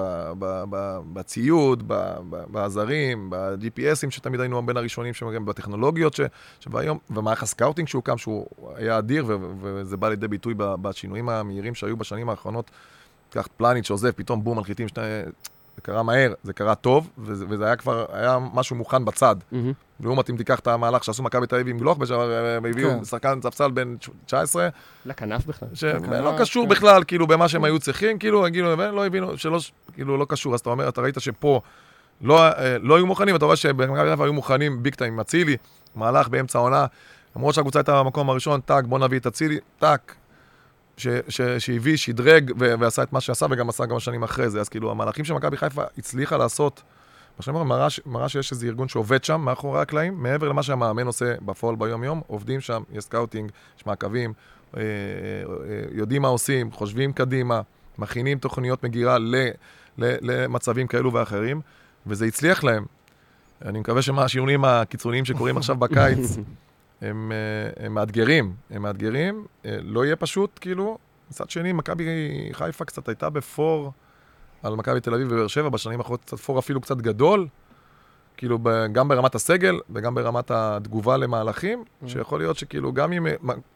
בציוד, בעזרים, ב-GPSים שתמיד היינו בין הראשונים, שם, בטכנולוגיות, ש- שהיום, ומערך הסקאוטינג שהוא הקים, שהוא היה אדיר, וזה בא לידי ביטוי בשינויים המהירים שהיו בשנים האחרונות. קח פלניץ' שעוזב, פתאום בום, מנחיתים שני... קרה מהר, זה קרה טוב, וזה, וזה היה כבר, היה משהו מוכן בצד. מהמם. לעומת אם תיקח את המהלך שעשו מכבי תל אביב עם גלוך, והם הביאו כן. שחקן ספסל בן 19, לכנף בכלל. שלא כן. קשור בכלל, כאילו, במה שהם היו צריכים, כאילו, כאילו, לא הבינו, שלא, כאילו, לא קשור. אז אתה אומר, אתה ראית שפה לא, אה, לא היו מוכנים, ואתה רואה שבמכבי חיפה היו מוכנים big time עם אצילי, מהלך באמצע העונה, למרות שהקבוצה הייתה במקום הראשון, טאק, בוא נביא את אצילי, טאק, ש- ש- שהביא, שדרג ו- ועשה את מה שעשה, וגם עשה כמה שנים אחרי זה. אז כאילו, המהלכים שמכבי חיפה הצליחה לעשות, בשנים האחרונות מראה ש- מראה שיש איזה ארגון שעובד שם, מאחורי הקלעים, מעבר למה שהמאמן עושה בפועל ביום-יום, עובדים שם, יש סקאוטינג, יש מעקבים, אה, אה, יודעים מה עושים, חושבים קדימה, מכינים תוכניות מגירה ל, ל, למצבים כאלו ואחרים, וזה הצליח להם. אני מקווה שמהשינויים הקיצוניים שקורים עכשיו בקיץ, הם, אה, הם מאתגרים, הם מאתגרים, אה, לא יהיה פשוט, כאילו. מצד שני, מכבי חיפה קצת הייתה בפור על מכבי תל אביב ובאר שבע, בשנים האחרונות קצת פור אפילו קצת גדול, כאילו גם ברמת הסגל וגם ברמת התגובה למהלכים, שיכול להיות שכאילו גם אם אה,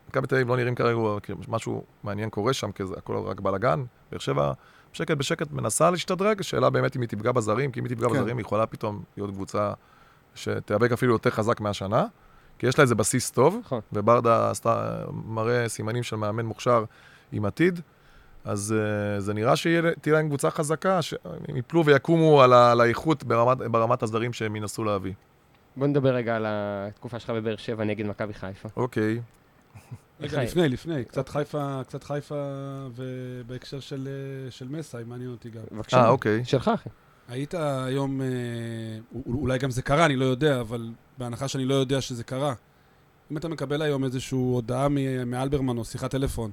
מכבי תל אביב לא נראים כרגע, כאילו משהו מעניין קורה שם, כי זה הכל רק בלאגן, באר שבע בשקט בשקט מנסה להשתדרג, השאלה באמת אם היא תפגע בזרים, כי אם היא תפגע כן. בזרים היא יכולה פתאום להיות קבוצה שתיאבק אפילו יותר חזק מהשנה, כי יש לה איזה בסיס טוב, נכון. וברדה עשתה, מראה סימנים של מאמן מוכשר עם עתיד, אז uh, זה נראה שתהיה להם קבוצה חזקה, שהם יפלו ויקומו על, ה, על האיכות ברמת, ברמת הסדרים שהם ינסו להביא. בוא נדבר רגע על התקופה שלך בבאר שבע נגד מכבי חיפה. אוקיי, רגע, לפני, לפני, קצת חיפה, קצת חיפה, ובהקשר של, אה, של מסאי, מעניין אותי גם. בבקשה. אה, אוקיי. שלך, אחי. היית היום, אה, אולי גם זה קרה, אני לא יודע, אבל בהנחה שאני לא יודע שזה קרה, אם אתה מקבל היום איזושהי הודעה מאלברמן או שיחת טלפון,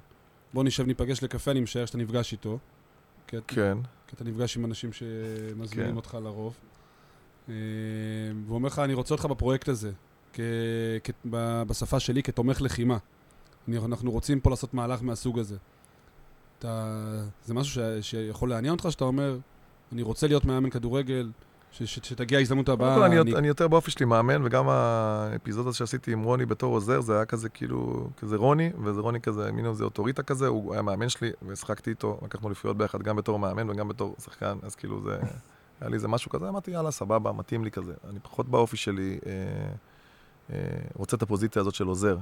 בוא נשב, ניפגש לקפה, אני משער שאתה נפגש איתו. כי, אתה- כן, כי אתה נפגש עם אנשים שמזמינים כן. אותך לרוב. אה, והוא אומר לך, אני רוצה אותך בפרויקט הזה, כ- כ- בשפה שלי, כתומך לחימה. אנחנו רוצים פה לעשות מהלך מהסוג הזה. אתה, זה משהו ש, שיכול לעניין אותך, שאתה אומר, אני רוצה להיות מאמן כדורגל, שתגיע ההזדמנות קודם הבאה. כל אני, אני יותר באופי שלי מאמן, וגם האפיזודה שעשיתי עם רוני בתור עוזר, זה היה כזה כאילו, כזה רוני, וזה רוני כזה, מין איזה אוטוריטה כזה, הוא היה מאמן שלי, והשחקתי איתו, לקחנו אליפויות ביחד, גם בתור מאמן וגם בתור שחקן, אז כאילו זה, היה לי איזה משהו כזה, אמרתי, יאללה, סבבה, מתאים לי כזה. אני פחות באופי שלי אה, אה, רוצה את הפוזיציה הזאת של עוזר.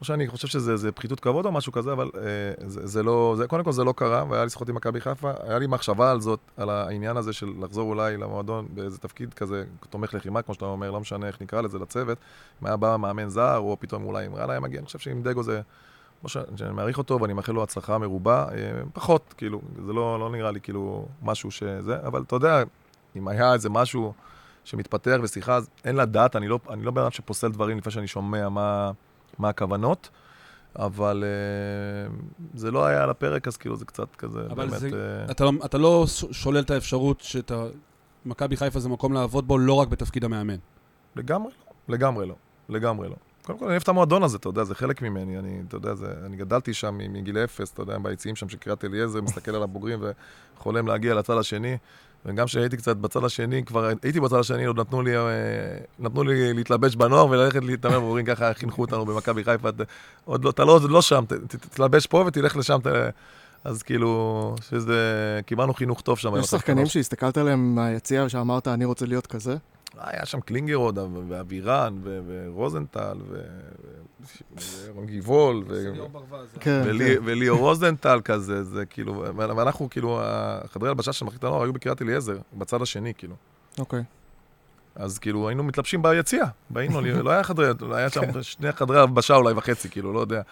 לא שאני חושב שזה זה פחיתות כבוד או משהו כזה, אבל אה, זה, זה לא, זה, קודם כל זה לא קרה, והיה לי שיחות עם מכבי חיפה, היה לי מחשבה על זאת, על העניין הזה של לחזור אולי למועדון באיזה תפקיד כזה, תומך לחימה, כמו שאתה אומר, לא משנה איך נקרא לזה, לצוות, אם היה בא מאמן זר, או פתאום אולי עם רעלה היה מגיע, אני חושב שעם דגו זה, לא. שאני מעריך אותו ואני מאחל לו הצלחה מרובה, אה, פחות, כאילו, זה לא, לא נראה לי כאילו משהו שזה, אבל אתה יודע, אם היה איזה משהו שמתפתח ושיחה, אז אין לדעת, אני לא, אני לא בן אדם שפוסל דברים לפני שאני שומע מה... מה הכוונות, אבל uh, זה לא היה על הפרק, אז כאילו זה קצת כזה, אבל באמת... זה- uh, אתה, לא, אתה לא שולל את האפשרות שאתה... מכבי חיפה זה מקום לעבוד בו לא רק בתפקיד המאמן. לגמרי לא, לגמרי לא, לגמרי לא. קודם כל, אני אוהב את המועדון הזה, אתה יודע, זה חלק ממני, אני, אתה יודע, זה, אני גדלתי שם מגיל אפס, אתה יודע, ביציעים שם של קריית אליעזר, מסתכל על הבוגרים וחולם להגיע לצד השני. וגם כשהייתי קצת בצד השני, כבר הייתי בצד השני, עוד נתנו לי, אה, נתנו לי להתלבש בנוער וללכת להתאמן בבוגרים, ככה חינכו אותנו במכבי חיפה. אתה- עוד לא, אתה לא, לא שם, ת- תתלבש פה ותלך לשם. ת- אז כאילו, שזה, קיבלנו חינוך טוב שם. יש שחקנים שהסתכלת עליהם מהיציע ושאמרת, אני רוצה להיות כזה? היה שם קלינגר עוד, ואבירן, ורוזנטל, רון גיבול, כן, ולי- כן. וליאור רוזנטל כזה, זה כאילו, ואנחנו כאילו, החדרי הלבשה של מחלקת הנוער היו בקריית אליעזר, בצד השני, כאילו. אוקיי. אז כאילו היינו מתלבשים ביציע, באינו, לא היה חדרי, היה שם שני חדרי הלבשה אולי וחצי, כאילו, לא יודע.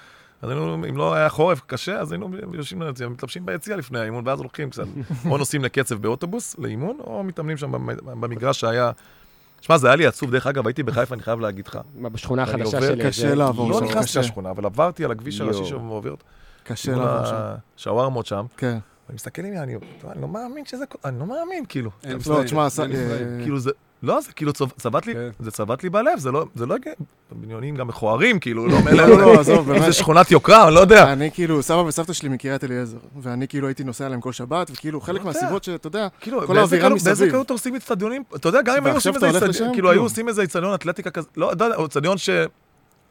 אז היינו, אם לא היה חורף קשה, אז היינו יושבים ליציע, מתלבשים ביציע לפני האימון, ואז הולכים קצת, או נוסעים לקצב באוטובוס לאימון, או מתאמנים שם במ- במגרש שהיה... שמע, זה היה לי עצוב, דרך אגב, הייתי בחיפה, אני חייב להגיד לך. מה, בשכונה אני החדשה עובר- של... קשה לעבור לא שם, נכנסתי קשה. לשכונה, אבל עברתי על הכביש הראשי יואו. שעובר, קשה לעבור שם. השווארמות שם, כן. ואני מסתכל עליי, אני אני לא מאמין שזה... אני לא מאמין, כאילו. אין לא, תשמע, אה. כאילו זה... לא, זה כאילו צב- צבט לי, כן. זה צבט לי בלב, זה לא, זה לא הגיוני. בניונים גם מכוערים, כאילו, לא לא, לא, לא, עזוב, באמת. איזה שכונת יוקרה, אני לא יודע. אני כאילו, סבא וסבתא שלי מקריית אליעזר, ואני כאילו הייתי נוסע אליהם כל שבת, וכאילו חלק לא יודע. מהסיבות שאתה יודע, כאילו, כל האווירה קלות- באיזה מסביב. קלות עושים אצטדיונים? אתה יודע, גם אם היו עושים איזה כאילו, היו כלום. עושים איזה אצטדיון אתלטיקה כזה, לא יודע, או אצטדיון ש...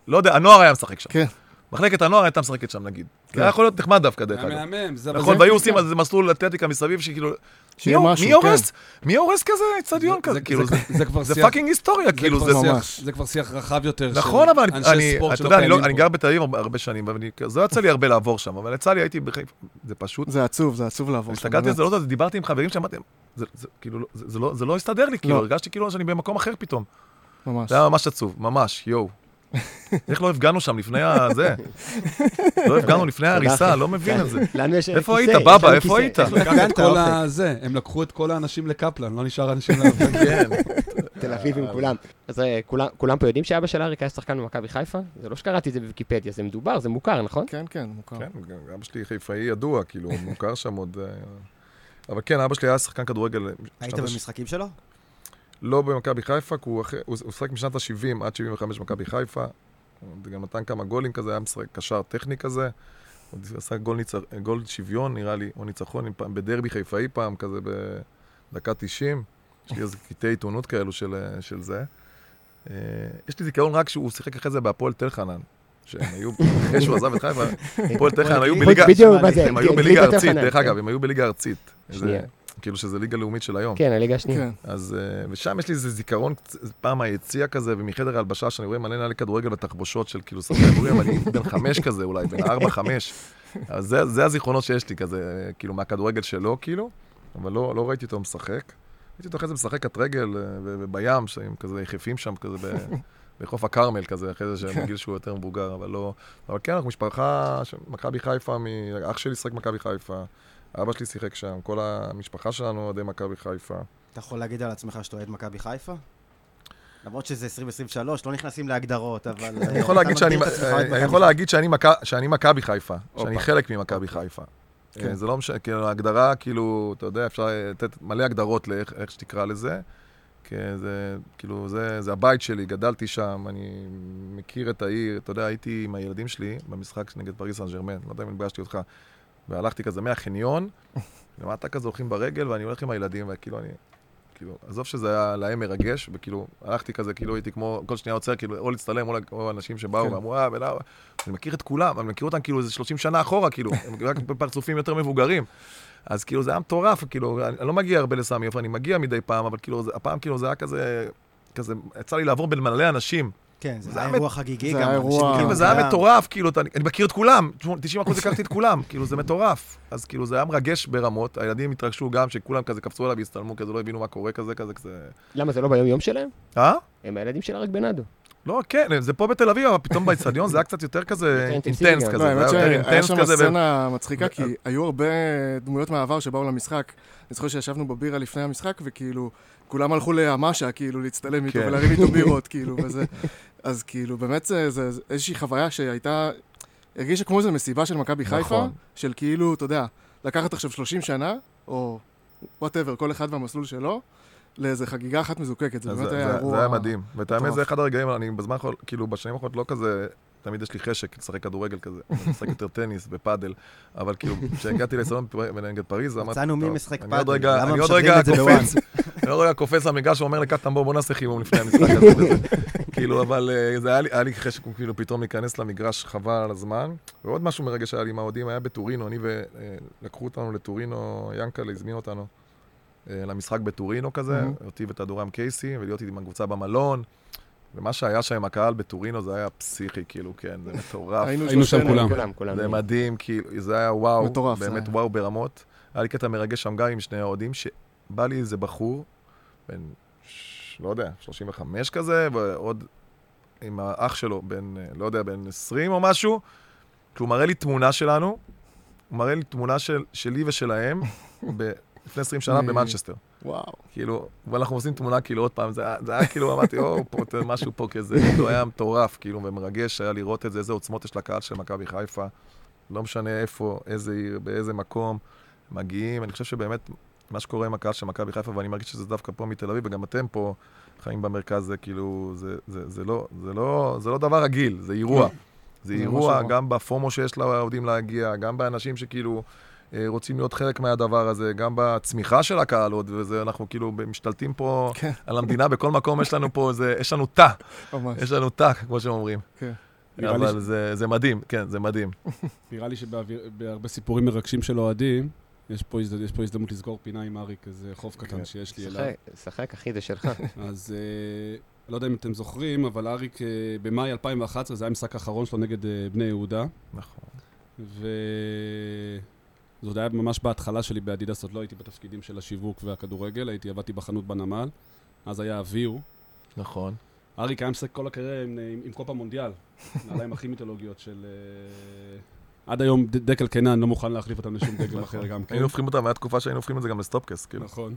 לא יודע, הנוער היה משחק שם. כן. מחלקת הנוער הייתה משחקת שם, נגיד. כן. זה היה יכול להיות נחמד דווקא, דרך היה אגב. מהמם, זה... נכון, והיו עושים איזה מסלול אתלטיקה מסביב, שכאילו... שיהיה מי- משהו, מי כן. הורס? מי הורס כזה אצטדיון זה- כזה? זה- כאילו, זה- fucking היסטוריה, כאילו, זה... ממש. זה כבר שיח רחב יותר. נכון, אבל אני, אתה יודע, אני, לא. גר בתל אביב הרבה- שנים, ואני, זה לא יצא לי הרבה לעבור שם, אבל יצא לי, הייתי בחיפה, זה פשוט, זה עצוב, זה עצוב לעבור שם. הסתכלתי על. זה, לא יודע, דיברתי עם חברים שאמרתי, זה, כאילו, לא- לא, זה לא הסתדר לי, כאילו. הרגשתי כאילו שאני במקום אחר פתאום. ממש. זה היה ממש עצוב, ממש, יואו. איך לא הפגנו שם לפני הזה? לא הפגנו לפני ההריסה, לא מבין את זה. לנו יש איפה היית, בבא? איפה. היית? הם לקחו את כל האנשים לקפלן, לא נשאר אנשים להפגין. כן. תל אביב עם כולם. אז אה, כולם- פה יודעים שאבא של אריק היה שחקן במכבי חיפה? זה לא שקראתי את זה בוויקיפדיה, זה מדובר, זה מוכר, נכון? כן, כן, מוכר. כן, גם אבא שלי חיפאי ידוע, כאילו, מוכר שם עוד... אה, אבל כן, אבא שלי היה שחקן כדורגל. היית במשחקים שלו? לא במכבי חיפה, כי הוא אחרי- הוא הוא שיחק משנת ה-70 עד 75 במכבי חיפה. הוא גם נתן כמה גולים כזה, היה משחק קשר טכני כזה. הוא עשה גול, ניצ... גול שוויון, נראה לי, או ניצחון, עם פעם- בדרבי חיפאי פעם, כזה בדקה 90. יש לי איזה קטעי עיתונות כאלו של, של זה. אה, יש לי זיכרון רק שהוא שיחק אחרי זה בהפועל תל חנן. שהם היו, אחרי שהוא עזב את חיפה, הפועל תל חנן היו בליגה? הם היו גלידת בליגה ארצית, דרך כן. אגב, הם היו בליגה ארצית. שנייה. כאילו שזה ליגה לאומית של היום. כן, הליגה השנייה. כן. אז, אה, ושם יש לי איזה זיכרון, פעם מהיציע כזה, ומחדר הלבשה, שאני רואה מלא נעלי כדורגל בתחבושות של כאילו שחקנים בוגרים, אני בן חמש כזה אולי, בן ארבע, חמש. אז זה, זה הזיכרונות שיש לי כזה, כאילו, מהכדורגל שלו, כאילו, אבל לא, לא ראיתי אותו משחק. ראיתי אותו אחרי זה משחק קט רגל, אה, ובים, שהם כזה יחפים שם, כזה ב... בחוף הכרמל כזה, אחרי זה בגיל שהוא יותר מבוגר, אבל לא... אבל כן, אנחנו משפחה, של מכבי חיפה, מ- אח שלי שיחק מכבי חיפה, אבא שלי שיחק שם, כל המשפחה שלנו אוהדי מכבי חיפה. אתה יכול להגיד על עצמך שאתה אוהד מכבי חיפה? למרות שזה 2023, לא נכנסים להגדרות, אבל... אני יכול להגיד שאני, אני יכול להגיד שאני מכ- שאני מכבי חיפה, שאני. חלק ממכבי חיפה. כן. אה, זה לא משנה, כאילו, ההגדרה, כאילו, אתה יודע, אפשר לתת מלא הגדרות לאיך איך שתקרא לזה. כי זה, כאילו, זה, זה הבית שלי, גדלתי שם, אני מכיר את העיר, אתה יודע, הייתי עם הילדים שלי במשחק נגד פריס סן ג'רמן, לא יודע אם פגשתי אותך, והלכתי כזה מהחניון, למטה כזה הולכים ברגל, ואני הולך עם הילדים, וכאילו אני, כאילו, עזוב שזה היה להם מרגש, וכאילו, הלכתי כזה, כאילו הייתי כמו, כל שנייה עוצר, כאילו, או להצטלם, או, או אנשים שבאו, כן. ואמרו, אה, ולא, אני מכיר את כולם, אני מכיר אותם כאילו איזה 30 שנה אחורה, כאילו, הם רק בפרצופים יותר מבוגרים. אז כאילו זה היה מטורף, כאילו, אני, אני לא מגיע הרבה לסמי עופר, אני מגיע מדי פעם, אבל כאילו, זה, הפעם כאילו זה היה כזה, כזה, יצא לי לעבור בין מלא אנשים. כן, זה זה היה היה אירוע חגיגי זה גם. היה אנשים אירוע- הגיעו כאילו, זה היה. מטורף, כאילו, אני מכיר את כולם, 90% הכרתי את כולם, כאילו, זה מטורף. אז כאילו, זה היה מרגש ברמות, הילדים התרגשו גם, שכולם כזה קפצו עליו והצטלמו, כזה לא הבינו מה קורה, כזה, כזה, כזה... למה, זה לא ביום-יום שלהם? אה? הם הילדים של אריק בנאדו. לא, כן, זה פה בתל אביב, אבל פתאום באצטדיון זה היה קצת יותר כזה אינטנסיבי אינטנס. כזה, לא, זה האמת היה שהיה שם סצנה מצחיקה, כי היו הרבה דמויות מהעבר שבאו למשחק. אני זוכר שישבנו בבירה לפני המשחק, וכאילו, כולם הלכו לאמשה, כאילו, להצטלם איתו כן. ולהרים איתו בירות, כאילו, וזה... אז כאילו, באמת זה זה- זה איזושהי חוויה שהייתה... הרגישה כמו איזו מסיבה של מכבי חיפה, נכון. של כאילו, אתה יודע, לקחת עכשיו 30 שנה, או whatever, כל אחד והמסלול שלו, לאיזה חגיגה אחת מזוקקת. זה באמת זה- היה זה- אירוע... זה היה מדהים. ואת האמת. זה אחד הרגעים, אני בזמן האחרון, כאילו, בשנים האחרונות לא כזה, תמיד יש לי חשק לשחק כדורגל כזה, משחק יותר טניס ופאדל, אבל כאילו, כשהגעתי לאצטדיון נגד פריז, אמרתי, מצאנו מי "טוב, משחק אני עוד פאדל, רגע- למה משדרים את זה קופץ, אני עוד רגע קופץ למגרש ואומר לקטן, בוא, נעשה חימום לפני המשחק הזה. כאילו, אבל אה, זה היה לי- חשק כאילו פתאום להיכנס למגרש חבל על הזמן. ועוד משהו מרגש היה לי עם האוהדים, היה בטורינו, אני ולקחו אותנו לטורינו, ינקלה הזמין אותנו אה, למשחק בטורינו כזה, מהמם. אותי ואת הדורם קייסי, ולהיות עם הקבוצה במלון. ומה שהיה שם עם הקהל בטורינו זה היה פסיכי, כאילו, כן, זה מטורף. היינו שם. כולם. זה מדהים, כאילו, זה היה וואו, באמת. וואו ברמות. היה לי קטע מרגש שם גם עם שני האוהדים, שבא לי איזה בחור, בן, ש- לא יודע, 35 כזה, ועוד עם האח שלו, בן, לא יודע, בן 20 או משהו, שהוא מראה לי תמונה שלנו, הוא מראה לי תמונה של, שלי ושלהם, ב, לפני 20 שנה במנצ'סטר. וואו. כאילו, ואנחנו עושים תמונה כאילו עוד פעם, זה, היה- זה היה כאילו, אמרתי, או, פה, משהו פה כזה, כאילו, היה מטורף, כאילו, ומרגש היה לראות את זה, איזה עוצמות יש לקהל של מכבי חיפה, לא משנה איפה, איזה עיר, באיזה מקום, מגיעים, אני חושב שבאמת, מה שקורה עם הקהל של מכבי חיפה, ואני מרגיש שזה דווקא פה מתל אביב, וגם אתם פה חיים במרכז, זה כאילו, זה, זה, זה, לא, זה, לא, זה לא דבר רגיל, זה אירוע. זה זה ממש אירוע. גם בפומו שיש לעובדים להגיע, גם באנשים שכאילו אה, רוצים להיות חלק מהדבר הזה, גם בצמיחה של הקהל עוד, וזה, אנחנו כאילו משתלטים פה כן. על המדינה, בכל מקום יש לנו פה, זה, יש לנו תא, ממש. יש לנו תא, כמו שאומרים. כן. אבל זה, זה מדהים, כן, זה מדהים. נראה לי שבהרבה סיפורים מרגשים של אוהדים, יש פה. יש פה הזדמנות לסגור פינה עם אריק, איזה חוב קטן כן. שיש לי אליו. שחק, שחק, אחי, זה שלך. אז אה, לא יודע אם אתם זוכרים, אבל אריק אה, במאי 2011, זה היה המשחק האחרון שלו נגד אה, בני יהודה, נכון. וזה עוד היה ממש בהתחלה שלי באדידס, עוד לא הייתי בתפקידים של השיווק והכדורגל, הייתי, עבדתי בחנות בנמל, אז היה אביהו. נכון. אריק היה משחק כל הקריירה עם, עם, עם קופה מונדיאל, נעליים הכי מיתולוגיות של... עד היום דקל קנן לא מוכן להחליף אותם לשום דגל אחר גם כן. היינו הופכים אותם, הייתה תקופה שהיינו הופכים את זה גם לסטופקס, כאילו. נכון.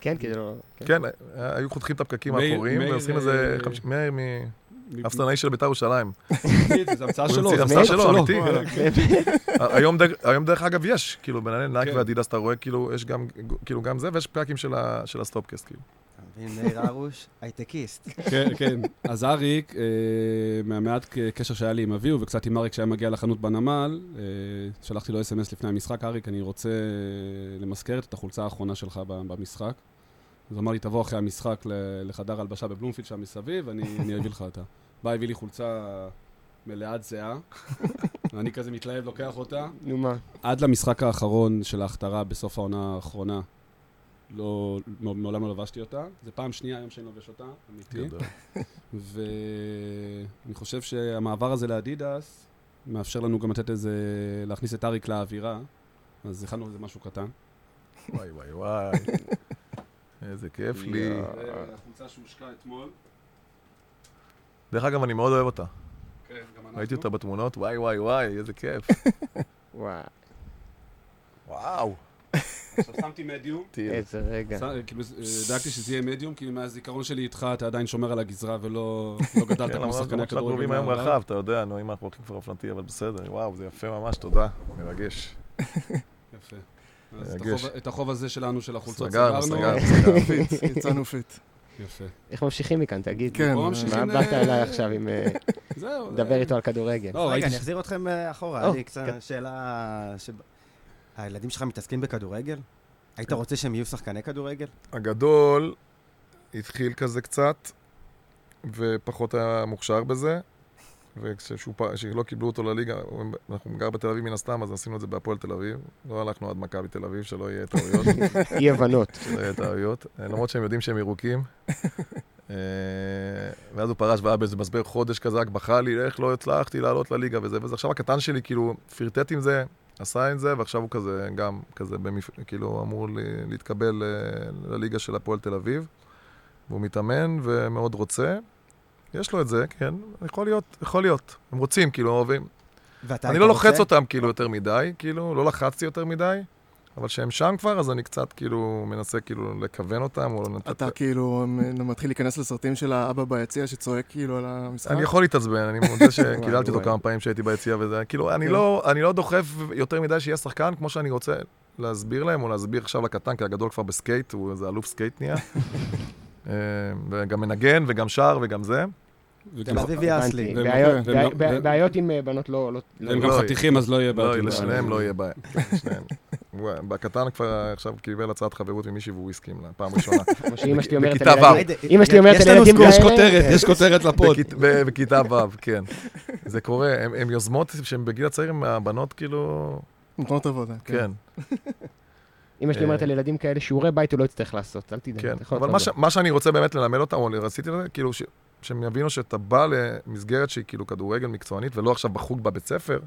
כן, לא... כן. כן, היו חותכים את הפקקים האחוריים, ועושים איזה... מאיר מאפסנאי של בית"ר ירושלים. זה המצאה שלו. זה המצאה שלו, אמיתי. וואלה. היום דרך- אגב יש, כאילו בנעלי נייק כן. ואדידס אתה רואה כאילו יש גם, כאילו גם זה ויש פרקים של ה- של הסטופקס כאילו. מבין, מאיר הרוש, הייטקיסט. כן, כן. אז אריק, אה, מהמעט קשר שהיה לי עם אביהו, וקצת עם אריק שהיה מגיע לחנות בנמל, אה, שלחתי לו אס.אם.אס לפני המשחק, אריק, אני רוצה אה, למזכרת את החולצה האחרונה שלך במשחק. אז אמר לי, תבוא אחרי המשחק לחדר הלבשה בבלומפילד שם מסביב, אני אני אביא לך אותה. בא, הביא לי חולצה מלאת זיעה, ואני כזה מתלהב, לוקח אותה. נו מה? עד למשחק האחרון של ההכתרה בסוף העונה האחרונה, לא, מעולם לא לבשתי אותה. זו פעם שנייה היום שאני לובש אותה, אמיתי. ואני חושב שהמעבר הזה לאדידס מאפשר לנו גם לתת איזה, להכניס את אריק לאווירה, אז הכנו איזה משהו קטן. וואי וואי וואי. איזה כיף לי. יואו. החולצה שהושקה אתמול. דרך אגב, אני מאוד אוהב אותה. כן, גם אנחנו. ראיתי אותה בתמונות, וואי וואי וואי, איזה כיף. וואי, וואו. עכשיו שמתי מדיום. איזה רגע. ש- כאילו, אה, דאגתי שזה יהיה מדיום, כי מהזיכרון שלי איתך אתה עדיין שומר על הגזרה ולא לא גדלת כמו שחקני הכדורגל. קרובים היום. רחב, אתה יודע, נו, אם אנחנו הולכים כבר אופנתי, אבל בסדר, וואו, זה יפה ממש, תודה, מרגש. יפה. אז את. החוב- הזה שלנו של החולצות סגרנו, סגרנו. סגרנו, סגרנו. פיט, יצאנו פיט. יפה. איך ממשיכים מכאן, תגיד? כן, אה. מה הנה- באת אליי עכשיו עם... אה, זהו. דבר איתו על כדורגל. לא, רגע, אני אחזיר אתכם אה, אחורה, לי קצת כן. שאלה... הילדים שלך מתעסקים בכדורגל? היית רוצה שהם יהיו שחקני כדורגל? הגדול התחיל כזה קצת, ופחות היה מוכשר בזה, וכשלא קיבלו אותו לליגה, אנחנו גר בתל אביב מן הסתם, אז עשינו את זה בהפועל תל אביב. לא הלכנו עד מכבי תל אביב, שלא יהיה טעויות. אי הבנות. שלא יהיה טעויות, למרות שהם יודעים שהם ירוקים. אה, ואז הוא פרש והיה באיזה מסבר חודש כזה, רק בכה לי, איך לא הצלחתי לעלות לליגה וזה וזה. עכשיו הקטן שלי כאילו פרטט עם זה, עשה עם זה, ועכשיו הוא כזה גם כזה במפ... כאילו אמור ל- להתקבל אה, לליגה של הפועל תל אביב. והוא מתאמן ומאוד רוצה. יש לו את זה, כן, יכול להיות, יכול להיות. הם רוצים, כאילו, אוהבים. ואתה אני לא רוצה? לוחץ אותם כאילו יותר מדי, כאילו, לא לחצתי יותר מדי, אבל כשהם שם כבר, אז אני קצת כאילו מנסה כאילו לכוון אותם, או לתת... אתה כאילו מתחיל להיכנס לסרטים של האבא ביציע שצועק כאילו על המשחק? אני יכול להתעצבן, אני מודה שקיללתי אותו. כמה פעמים שהייתי ביציע וזה, כאילו, אני כן. לא, אני לא דוחף יותר מדי שיהיה שחקן, כמו שאני רוצה להסביר להם, או להסביר עכשיו לקטן, כי הגדול כבר בסקייט, הוא איזה אלוף סקייט נהיה. אה, וגם מנגן, וגם שר, וגם זה. כן. תל אביבי. אסלי. בעיות- לא- בעיות עם אה, בנות לא... לא- והם לא- גם לא, חתיכים, אז לא יהיה בעיה. לא, לשניהם לא יהיה בעיה. כן, בקטן כבר עכשיו קיבל הצעת חברות ממישהי והוא הסכים לה, פעם ראשונה. בכיתה ו'. אמא שלי אומרת יש על ילדים סקופ, יש כאלה. כותרת, כן. יש כותרת לפוד. בכיתה ו', כן. זה קורה, הם יוזמות שהן בגיל הצעיר, הבנות כאילו, נותנות עבודה. כן. אמא שלי אומרת על ילדים כאלה, שיעורי בית הוא לא יצטרך לעשות, אל תדאג. כן, אבל מה, שאני רוצה באמת ללמד אותם, או רציתי לזה, כאילו, שהם יבינו שאתה בא למסגרת שהיא כאילו כדורגל מקצוענית, ולא עכשיו בחוג בבית ספר,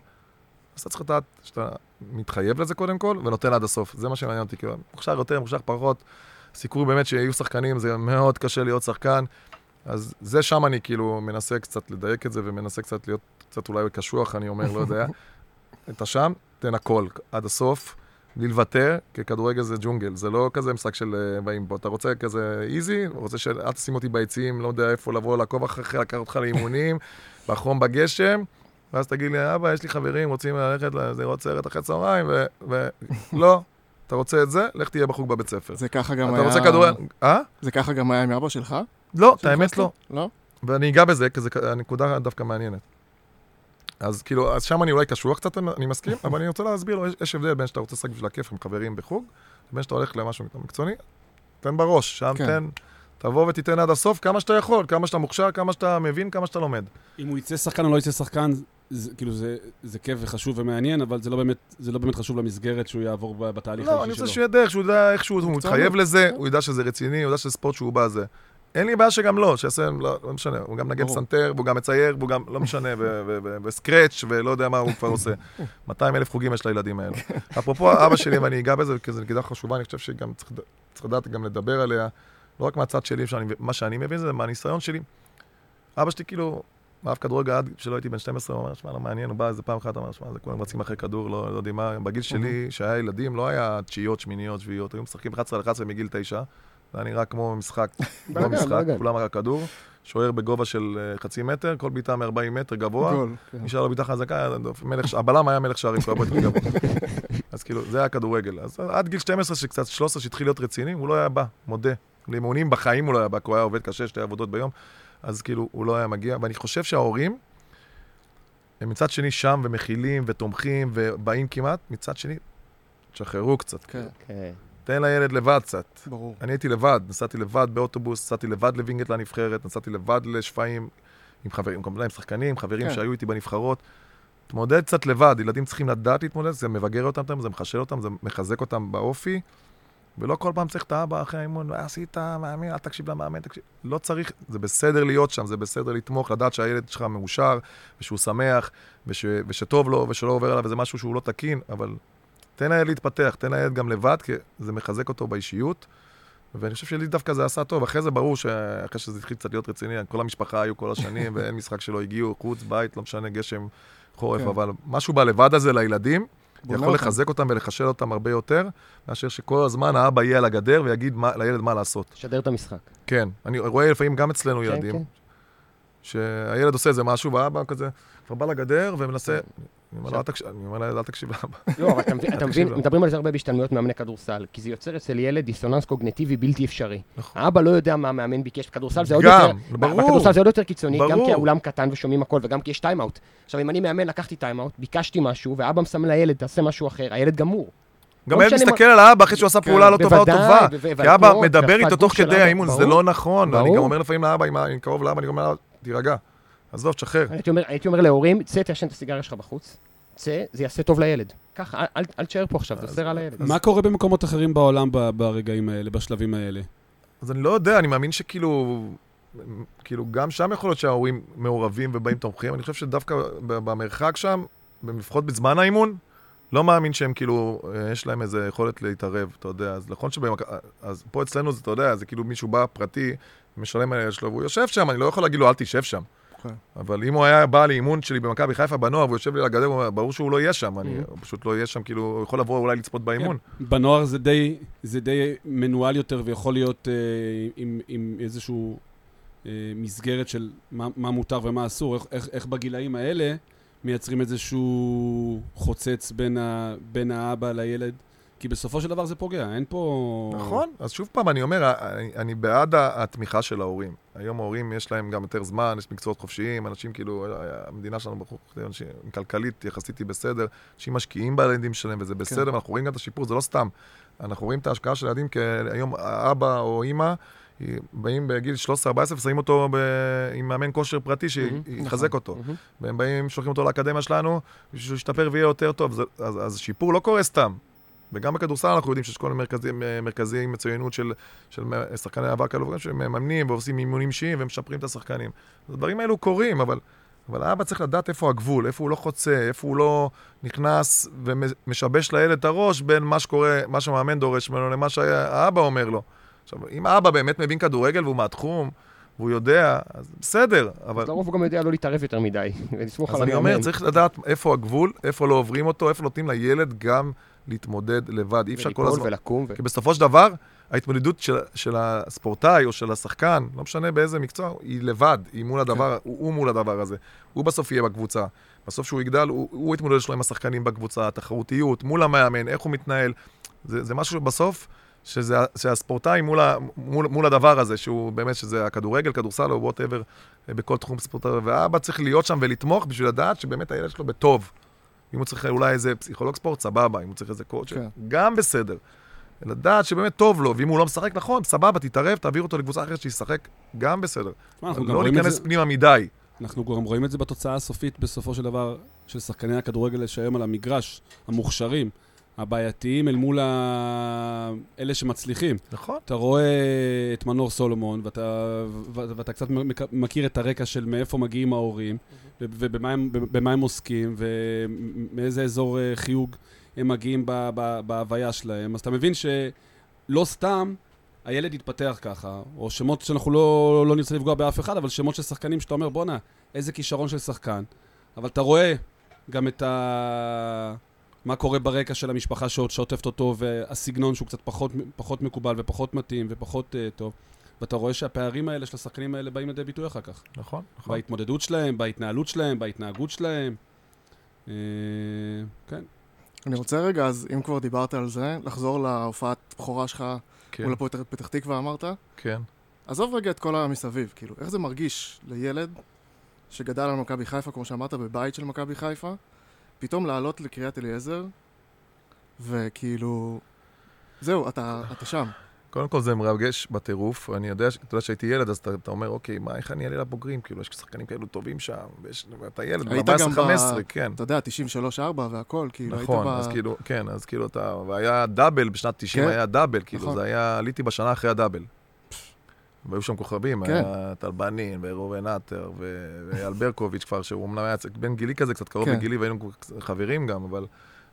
אז אתה צריך לדעת שאתה מתחייב לזה קודם כל, ונותן עד הסוף. זה מה שמעניין אותי, כאילו, מוכשר יותר, מוכשר פחות. סיכוי באמת שיהיו שחקנים, זה מאוד קשה להיות שחקן. אז זה שם אני כאילו מנסה קצת לדייק את זה, ומנסה קצת להיות קצת אולי קשוח, אני אומר, לא יודע. אתה שם, תן הכל, עד הסוף. בלי לוותר, כי כדורגל זה ג'ונגל, זה לא כזה משחק של אה, באים בו. אתה רוצה כזה איזי, רוצה שאל תשים אותי ביציעים, לא יודע איפה לבוא, לעקוב אחריך, לקחת אותך לאימונים, בחום בגשם, ואז תגיד לי, אבא, יש לי חברים, רוצים ללכת לראות סרט אחרי צהריים, ולא, אתה רוצה את זה, לך תהיה בחוג בבית ספר. זה ככה גם אתה היה... רוצה כדורגל, אה? זה ככה גם היה עם אבא שלך? לא, את האמת חסקי? לא. לא? ואני אגע בזה, כי זו הנקודה דווקא מעניינת. אז כאילו, אז שם אני אולי קשוח קצת, אני מסכים, אבל אני רוצה להסביר לו, יש, יש הבדל בין שאתה רוצה לשחק בשביל הכיף עם חברים בחוג, לבין שאתה הולך למשהו מקצועני, תן בראש, שם כן. תן, תבוא ותיתן עד הסוף כמה שאתה יכול, כמה שאתה מוכשר, כמה שאתה מבין, כמה שאתה לומד. אם הוא יצא שחקן או לא יצא שחקן, זה, כאילו זה, זה כיף וחשוב ומעניין, אבל זה לא באמת, זה לא באמת חשוב למסגרת שהוא יעבור בתהליך לא, אני האישי רוצה שלו. שהוא ידע איך שהוא יודע איך שהוא. מתחייב לזה, הוא ידע שזה רציני, הוא יודע שזה ספורט שהוא בא זה. אין לי בעיה שגם לא, שיעשה, לא, לא משנה, הוא גם נגן. פסנתר, והוא גם מצייר, והוא גם, לא משנה, ו- ו- ו- וסקרץ', ולא יודע מה הוא כבר עושה. 200 אלף חוגים יש לילדים האלה. אפרופו אבא שלי, ואני אגע בזה, כי זו נקודה חשובה, אני חושב שגם צריך לדעת גם לדבר עליה, לא רק מהצד שלי, שאני, מה שאני מבין זה מהניסיון שלי. אבא שלי כאילו, אהב כדורגל עד שלא הייתי בן 12, הוא אמר, שמע, לא מעניין, הוא בא איזה פעם אחת, אמר, שמע, זה כולם רצים אחרי כדור, לא, לא יודעים מה, בגיל שלי, שהיה ילדים, לא היה תשיעיות, שמיניות, שביעיות, היו משחקים 11 על 11 מגיל 9, זה היה נראה כמו משחק, בלאגן, משחק. כולם רק כדור, שוער בגובה של אה, חצי מטר, כל בעיטה מ-40 מטר גבוה. כן. נשאר לו בעיטה חזקה, הבלם היה מלך שערים, הוא היה יותר גבוה. אז כאילו, זה היה כדורגל. אז עד גיל 12, שקצת 13, שהתחיל להיות רציני, הוא לא היה בא, מודה. לאימונים בחיים הוא לא היה בא, כי הוא היה עובד קשה, שתי עבודות ביום, אז כאילו, הוא לא היה מגיע. ואני חושב שההורים, הם מצד שני שם ומכילים ותומכים ובאים כמעט, מצד שני, תשחררו קצת. כן, כן. תן לילד לבד קצת. ברור. אני הייתי לבד, נסעתי לבד באוטובוס, נסעתי לבד לווינגייט לנבחרת, נסעתי לבד לשפיים עם חברים, כמובן עם שחקנים, חברים כן. שהיו איתי בנבחרות. תתמודד קצת לבד, ילדים צריכים לדעת להתמודד, זה מבגר אותם, זה מחשל אותם, זה מחזק אותם באופי, ולא כל פעם צריך את האבא אחרי האימון, "אה, עשית, מאמין, אל תקשיב למאמן, תקשיב. לא צריך, זה בסדר להיות שם, זה בסדר לתמוך, לדעת שהילד שלך מאושר, ושהוא שמח, וש, ושטוב לו, ושלא עובר עליו איזה משהו שהוא לא תקין, אבל תן לילד להתפתח, תן לילד גם לבד, כי זה מחזק אותו באישיות. ואני חושב שלי דווקא זה עשה טוב. אחרי זה ברור שאחרי שזה התחיל קצת להיות רציני, כל המשפחה היו כל השנים, ואין משחק שלא הגיעו, חוץ, בית, לא משנה, גשם, חורף, כן. אבל משהו בלבד הזה לילדים, יכול אותם. לחזק אותם ולחשל אותם הרבה יותר, מאשר שכל הזמן האבא יהיה על הגדר ויגיד מה, לילד מה לעשות. שדר את המשחק. כן, אני רואה לפעמים גם אצלנו כן, ילדים, כן. שהילד עושה איזה משהו, והאבא כזה כבר בא לגדר ומנסה... אני אומר לו, "אל תקשיב- אני אומר לילד, אל תקשיב לאבא. לא, אבל אתה מבין-. מדברים על זה הרבה בהשתלמויות מאמני כדורסל, כי זה יוצר אצל ילד דיסוננס קוגניטיבי בלתי אפשרי. נכון. האבא לא יודע מה המאמן ביקש בכדורסל, זה עוד גם, יותר... ברור. בכדורסל זה עוד יותר קיצוני, גם. כי האולם קטן ושומעים הכל, וגם כי יש טיימאוט. עכשיו, אם אני מאמן, לקחתי timeout, ביקשתי משהו, ואבא מסמן לילד, תעשה משהו אחר, הילד גמור. גם לא הילד מסתכל על האבא אחרי שהוא עשה כן, פעולה לא טובה או טובה. כי אבא מדבר איתו תוך כדי האימון, זה. לא נכון. אני. גם אומר לפעמים לאבא, אם קרוב לאבא, אני אומר תירגע. עזוב, תשחרר. הייתי אומר, הייתי אומר להורים, צא, תעשן את הסיגריה שלך בחוץ, צא, זה יעשה טוב לילד. ככה, אל- אל- אל תשאר פה עכשיו, זה עושה רע לילד. מה קורה במקומות אחרים בעולם ב- ברגעים האלה, בשלבים האלה? אז אני לא יודע, אני מאמין שכאילו, כאילו, גם שם יכול להיות שההורים מעורבים ובאים תומכים. אני חושב שדווקא במרחק שם, לפחות בזמן האימון, לא מאמין שהם כאילו, אה, יש להם איזה יכולת להתערב, אתה יודע. אז נכון שבמק... אז פה אצלנו זה, אתה יודע, זה כאילו מישהו בא פרטי, משלם על הילד שלו, והוא יושב שם, אני לא יכול להגיד לו, אל תשב שם. כן. אבל אם הוא היה בא לאימון שלי במכבי חיפה בנוער, והוא יושב לי על הגדר, ברור שהוא לא יהיה שם, אני הוא פשוט לא יהיה שם, כאילו, הוא יכול לבוא אולי לצפות באימון. בנוער זה די, זה די מנוהל יותר ויכול להיות אה, עם, עם איזשהו אה, מסגרת של מה, מה מותר ומה אסור. איך, איך, איך בגילאים האלה מייצרים איזשהו חוצץ בין, ה, בין האבא לילד? כי בסופו של דבר זה פוגע, אין פה... נכון, אז שוב פעם, אני אומר, אני, אני בעד התמיכה של ההורים. היום ההורים יש להם גם יותר זמן, יש מקצועות חופשיים, אנשים כאילו, המדינה שלנו אנשים, כלכלית יחסית היא בסדר, אנשים משקיעים בילדים שלהם וזה בסדר, ואנחנו רואים גם את השיפור, זה לא סתם. אנחנו רואים את ההשקעה של הילדים, כי היום האבא או אימא, באים בגיל 13-14 ושמים אותו ב... עם מאמן כושר פרטי שיחזק אותו. מהמם. והם באים, שולחים אותו לאקדמיה שלנו, בשביל שהוא ישתפר ויהיה יותר טוב. זה, אז, אז שיפור לא קורה סתם. וגם בכדורסל אנחנו יודעים שיש כל מיני מרכזים, אה, מצוינות של, של שחקני אבק ודברים שמממנים ועושים אימונים אישיים ומשפרים את השחקנים. הדברים האלו קורים, אבל, אבל האבא צריך לדעת איפה הגבול, איפה הוא לא חוצה, איפה הוא לא נכנס ומשבש לילד את הראש בין מה שקורה, מה שהמאמן דורש ממנו למה שהאבא אומר לו. עכשיו, אם האבא באמת מבין כדורגל והוא מהתחום, והוא יודע, אז בסדר, אבל... אז לרוב הוא גם יודע לא להתערב יותר מדי, ולסמוך על אז אני אומר, צריך לדעת איפה הגבול, איפה לא עוברים אותו, איפה נותנים לילד גם להתמודד לבד. אי אפשר כל הזמן... ולקום. ו... כי בסופו של דבר, ההתמודדות של, של הספורטאי או של השחקן, לא משנה באיזה מקצוע, היא לבד, היא מול הדבר, כן. הוא, הוא מול הדבר הזה. הוא בסוף יהיה בקבוצה. בסוף שהוא יגדל, הוא, הוא יתמודד שלו עם השחקנים בקבוצה, התחרותיות, מול המאמן, איך הוא מתנהל. זה, זה משהו שבסוף... שזה, שהספורטאי מול, מול, מול הדבר הזה, שהוא באמת, שזה הכדורגל, כדורסל או whatever, בכל תחום ספורטאי, ואבא צריך להיות שם ולתמוך בשביל לדעת שבאמת הילד שלו בטוב. אם הוא צריך אולי איזה פסיכולוג ספורט, סבבה, אם הוא צריך איזה coach, כן. גם בסדר. לדעת שבאמת טוב לו, ואם הוא לא משחק נכון, סבבה, תתערב, תעביר אותו לקבוצה אחרת שישחק, גם בסדר. לא ניכנס פנימה מדי. אנחנו גם רואים את זה בתוצאה הסופית, בסופו של דבר, של שחקני הכדורגל שהיום על המגרש, המוכשרים. הבעייתיים אל מול ה... אלה שמצליחים. נכון. אתה רואה את מנור סולומון, ואתה, ואתה קצת מכיר את הרקע של מאיפה מגיעים ההורים, ובמה הם, הם עוסקים, ומאיזה אזור אה, חיוג הם מגיעים בהוויה שלהם. אז אתה מבין שלא סתם הילד יתפתח ככה, או שמות שאנחנו לא, לא נרצה לפגוע באף אחד, אבל שמות של שחקנים שאתה אומר, בואנה, איזה כישרון של שחקן. אבל אתה רואה גם את ה... מה קורה ברקע של המשפחה שעוטפת אותו, והסגנון שהוא קצת פחות, פחות מקובל ופחות מתאים ופחות uh, טוב. ואתה רואה שהפערים האלה של השחקנים האלה באים לידי ביטוי אחר כך. נכון, נכון. בהתמודדות שלהם, בהתנהלות שלהם, בהתנהגות שלהם. אה, כן. אני רוצה רגע, אז אם כבר דיברת על זה, לחזור להופעת בכורה שלך כן. מול הפועל פתח תקווה, אמרת? כן. עזוב רגע את כל המסביב, כאילו, איך זה מרגיש לילד שגדל על מכבי חיפה, כמו שאמרת, בבית של מכבי חיפה, פתאום לעלות לקריית אליעזר, וכאילו, זהו, אתה, אתה שם. קודם כל זה מרגש בטירוף, אני יודע, אתה יודע שהייתי ילד, אז אתה, אתה אומר, אוקיי, מה, איך אני אעלה לבוגרים? כאילו, יש שחקנים כאלו טובים שם, ויש, ואתה ילד, ב-14-15, כן. אתה יודע, 93-4 והכל, כאילו, נכון, היית ב... אז כאילו, כן, אז כאילו אתה, והיה דאבל, בשנת 90 כן? היה דאבל, כאילו, נכון. זה היה, עליתי בשנה אחרי הדאבל. והיו שם כוכבים, כן. היה טל בנין, וראובן עטר, ואייל ברקוביץ' כבר, שהוא אמנם היה בן גילי כזה, קצת קרוב כן. לגילי, והיינו חברים גם, אבל...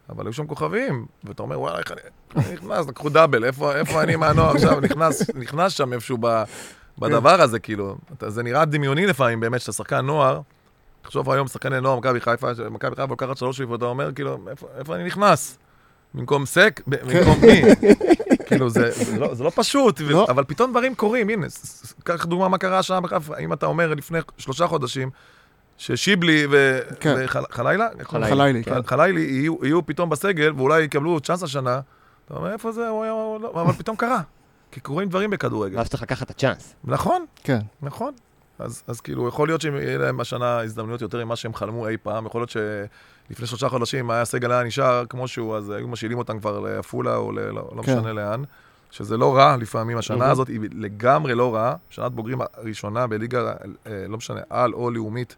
אבל היו שם כוכבים, ואתה אומר, וואלה, איך אני נכנס, לקחו דאבל, איפה, איפה אני מהנוער עכשיו, נכנס, נכנס שם איפשהו ב, בדבר הזה, כאילו. זה נראה דמיוני לפעמים, באמת, שאתה שחקן נוער, תחשוב היום שחקני נוער, מכבי חיפה, מכבי חיפה לוקחת שלוש שליפות, אתה אומר, כאילו, איפה, איפה אני נכנס? במקום סק? במקום מי? כאילו, זה, זה, לא, זה לא פשוט, לא. אבל פתאום דברים קורים, הנה, קח דוגמה מה קרה השנה בחיפה, אם אתה אומר לפני שלושה חודשים, ששיבלי וחלילה? כן. חלילי, כן. חלילי יהיו פתאום בסגל, ואולי יקבלו צ'אנס השנה, אתה אומר, איפה זה, לא, אבל פתאום קרה. כי קורים דברים בכדורגל. ואז צריך לקחת את הצ'אנס. נכון. כן. נכון. אז, אז כאילו, יכול להיות שיהיה להם השנה הזדמנויות יותר ממה שהם חלמו אי פעם, יכול להיות שלפני שלושה חודשים היה הסגל היה נשאר כמו שהוא, אז היו משאילים אותם כבר לעפולה או ל... לא, לא כן. משנה לאן, שזה לא רע לפעמים, השנה הזאת היא לגמרי לא רעה, שנת בוגרים הראשונה בליגה, אה, לא משנה, על או לאומית,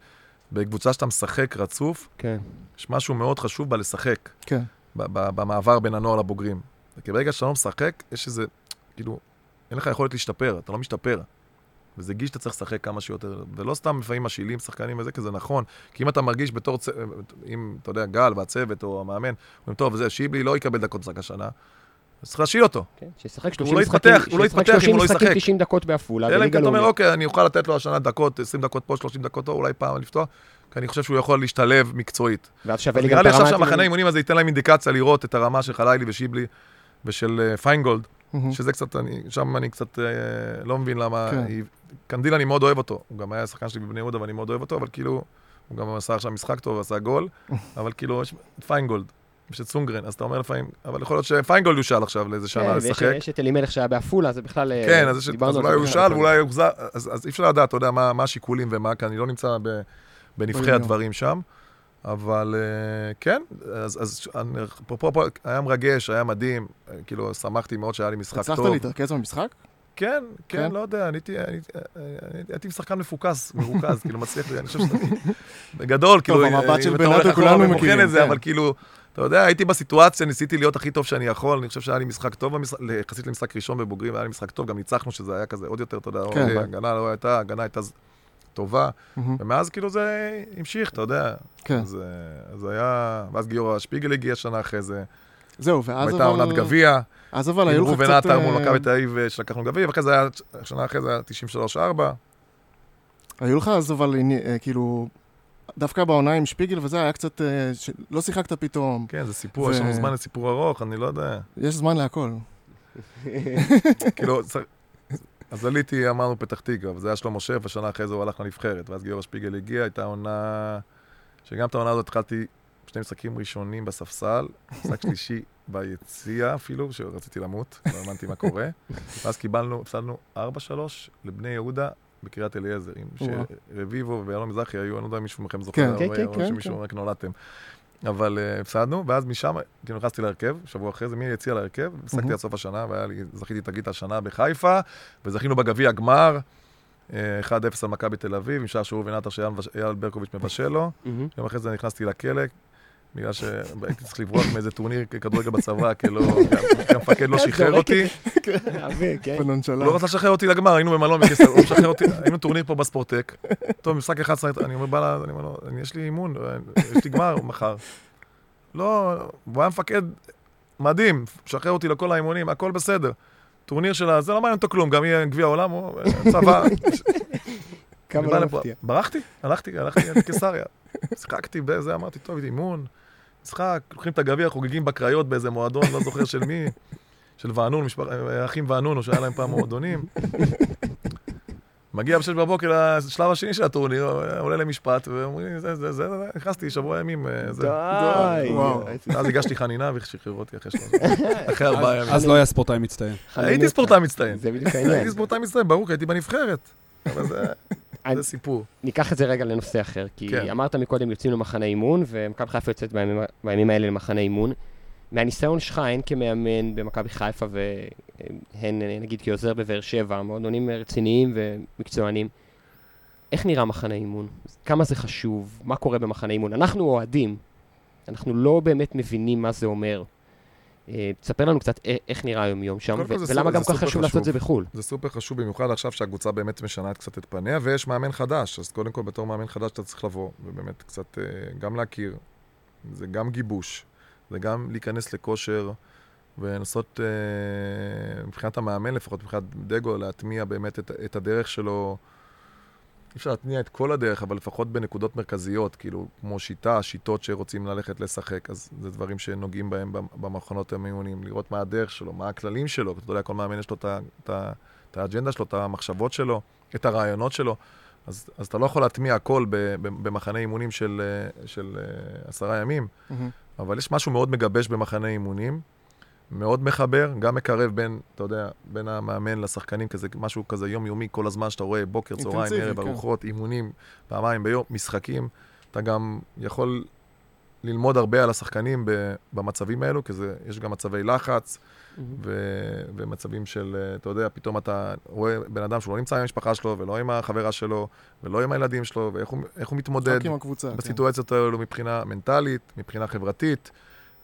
בקבוצה שאתה משחק רצוף, כן. יש משהו מאוד חשוב בה לשחק. כן. במעבר בין הנוער לבוגרים. כי ברגע שאתה לא משחק, יש איזה, כאילו, אין לך יכולת להשתפר, אתה לא משתפר. וזה גיל שאתה צריך לשחק כמה שיותר, ולא סתם לפעמים משאילים שחקנים וזה, כי זה נכון. כי אם אתה מרגיש בתור, צ... אם, אתה יודע, גל והצוות או המאמן, אומרים, טוב, וזה, שיבלי לא יקבל דקות משחק השנה, אז צריך להשאיל אותו. כן, שישחק 30 משחקים, הוא לא יתפתח אם הוא לא ישחק. 90 דקות בעפולה, אלא אם כן אתה אומר, אוקיי, אני אוכל לתת לו השנה דקות, 20 דקות פה, 30 דקות פה, אולי פעם לפתוח, כי אני חושב שהוא יכול להשתלב מקצועית. ואז שווה לי גם פרמטים. נראה לי עכשיו שהמחנה האימונים הזה ייתן להם אינדיקציה לראות את הרמה של חלילי ושיבלי ושל אה, פיינגולד, שזה קצת, שם אני קצת אה, לא מבין למה... כן. קנדיל אני מאוד אוהב אותו, הוא גם היה שחקן שלי בבני יהודה ואני מאוד אוהב אותו, אבל כאילו, הוא גם עשה עכשיו משחק טוב, עשה גול, אבל כאילו, יש פיינגולד. יש את סונגרן, אז אתה אומר לפעמים, אבל יכול להיות שפיינגולד יושל עכשיו לאיזה שנה כן, לשחק. ויש את אלימלך שהיה בעפולה, זה בכלל... אה, כן, אז, אז אולי הוא יושל ואולי יוחזר, אז, אז אי אפשר לדעת, אתה יודע, מה, מה השיקולים ומה, כי אני לא נמצא בנבחי הדברים שם. אבל אה, כן, אז, אז פה היה מרגש, היה מדהים, כאילו, שמחתי מאוד שהיה לי משחק טוב. הצלחת להתרכז במשחק? כן, כן, כן, לא יודע, אני הייתי שחקן מפוקס, מרוכז, כאילו מצליח, אני חושב שאתה... בגדול, כאילו, טוב, המבט של בנאדו כולנו מכירים, את זה, כן. אבל כאילו, אתה יודע, הייתי בסיטואציה, ניסיתי להיות הכי טוב שאני יכול, אני חושב שהיה לי משחק טוב, יחסית למשחק ראשון בבוגרים, היה לי משחק טוב, גם ניצחנו, שזה היה כזה עוד יותר, אתה יודע, כן. כן. הגנה לא הייתה, הגנה הייתה טובה, מהמם. ומאז כאילו זה המשיך, אתה יודע. כן. אז, אה, אז היה, ואז גיורא שפיגל הגיע שנה אחרי זה, זהו, ואז והייתה עונת אבל... גביע, אז אבל היו לך ראובן קצת... עטר מול אה, מכבי תל אביב אה, שלקחנו גביע, ואחרי זה היה, שנה אחרי זה היה 93-4. היו לך אז אבל, אה, כאילו, דווקא בעונה עם שפיגל וזה, היה קצת... אה, ש- לא שיחקת פתאום. כן, זה סיפור, ו- יש לנו זמן לסיפור ארוך, אני לא יודע. יש זמן להכל. כאילו, אז עליתי, אמרנו פתח תקווה, וזה היה שלמה שף, ושנה אחרי זה הוא הלך לנבחרת, ואז גיורא שפיגל הגיע, הייתה עונה... שגם את העונה הזאת התחלתי שני משחקים ראשונים בספסל, משחק שלישי ביציע אפילו, שרציתי למות, לא האמנתי מה קורה. ואז קיבלנו, הפסדנו 4-3 לבני יהודה בקריית אליעזר. שרביבו ואלון מזרחי היו, אני לא יודע אם מישהו מכם זוכר, כן, או- כן, כן, או כן, שמישהו כן. רק נולדתם. אבל אה, הפסדנו, ואז משם, כאילו נכנסתי להרכב, שבוע אחרי זה, מי הציע להרכב, מהמם. עד סוף השנה, והיה לי, זכיתי את הגיט השנה בחיפה, וזכינו בגביע גמר, אה, 1-0 על מכבי תל אביב, עם שער שהוא ונטר שאייל ברקוביץ' מבשל לו. יום אחרי זה נכנסתי לכלא, בגלל שהייתי צריך לברוח מאיזה טורניר כדורגל בצבא, כי לא, המפקד לא שחרר אותי. כן. הוא לא רצה לשחרר אותי לגמר, היינו במלון בקיסר, הוא משחרר אותי, היינו טורניר פה בספורטק. טוב, משחק 11, אני אומר, בא אני אומר לו, "אני- יש לי אימון, יש לי גמר מחר. לא, הוא היה מפקד מדהים, משחרר אותי לכל האימונים, הכל בסדר. טורניר של זה לא מעניין אותו כלום, גם יהיה גביע העולם, או צבא. כמה לא. מפתיע. ברחתי, הלכתי, הלכתי לקיסריה. שיחקתי בזה, אמרתי, טוב, אימון, משחק, לוקחים את הגביע, חוגגים בקריות באיזה מועדון, לא זוכר של מי, של וענון, משפח- אחים וענון, או שהיה להם פעם מועדונים. מגיע בשש בבוקר לשלב השני של הטורניר, עולה למשפט, ואומרים זה, זה, זה, נכנסתי שבוע ימים, אה, זה. די. אז הגשתי חנינה ושחררו אותי אחרי שלוש, אחרי ארבעה ימים. אז לא היה ספורטאי מצטיין. הייתי. ספורטאי מצטיין. זה בדיוק העניין. הייתי ספורטאי מצטיין, ברור, הייתי בנבחרת. אבל זה- זה סיפור. ניקח את זה רגע לנושא אחר, כי כן. אמרת מקודם יוצאים למחנה אימון, ומכבי חיפה יוצאת בימים, בימים האלה למחנה אימון. מהניסיון שלך, הן כמאמן במכבי חיפה והן נגיד כעוזר בבאר שבע, מועדונים רציניים ומקצוענים, איך נראה מחנה אימון? כמה זה חשוב? מה קורה במחנה אימון? אנחנו אוהדים, אנחנו לא באמת מבינים מה זה אומר. אה, תספר לנו קצת איך נראה היום-יום שם, ו- ולמה גם כך חשוב לעשות את זה. בחו"ל. זה סופר חשוב, במיוחד עכשיו שהקבוצה באמת משנה קצת את פניה, ויש מאמן חדש, אז קודם כל בתור מאמן חדש אתה צריך לבוא, ובאמת קצת אה, גם להכיר, זה גם גיבוש, זה גם להיכנס לכושר, ולנסות, אה, מבחינת המאמן לפחות, מבחינת דגו, להטמיע באמת את, את הדרך שלו. אי אפשר להתניע את כל הדרך, אבל לפחות בנקודות מרכזיות, כאילו, כמו שיטה, שיטות שרוצים ללכת לשחק, אז זה דברים שנוגעים בהם במ- במכונות המיונים, לראות מה הדרך שלו, מה הכללים שלו, אתה יודע, כל מאמן יש לו את האג'נדה שלו, את המחשבות שלו, את הרעיונות שלו, אז, אז אתה לא יכול להטמיע הכל במחנה אימונים של, אה, של אה, עשרה ימים, מהמם. אבל יש משהו מאוד מגבש במחנה אימונים, מאוד מחבר, גם מקרב בין, אתה יודע, בין המאמן לשחקנים, כזה, משהו כזה יומיומי, כל הזמן שאתה רואה בוקר, צהריים, ערב, כן. ארוחות, אימונים, פעמיים ביום, משחקים. אתה גם יכול ללמוד הרבה על השחקנים במצבים האלו, כי זה, יש גם מצבי לחץ, ו- ומצבים של, אתה יודע, פתאום אתה רואה בן אדם שהוא לא נמצא עם המשפחה שלו, ולא עם החברה שלו, ולא עם הילדים שלו, ואיך הוא, הוא מתמודד. הקבוצה. כן. בסיטואציות האלו מבחינה מנטלית, מבחינה חברתית.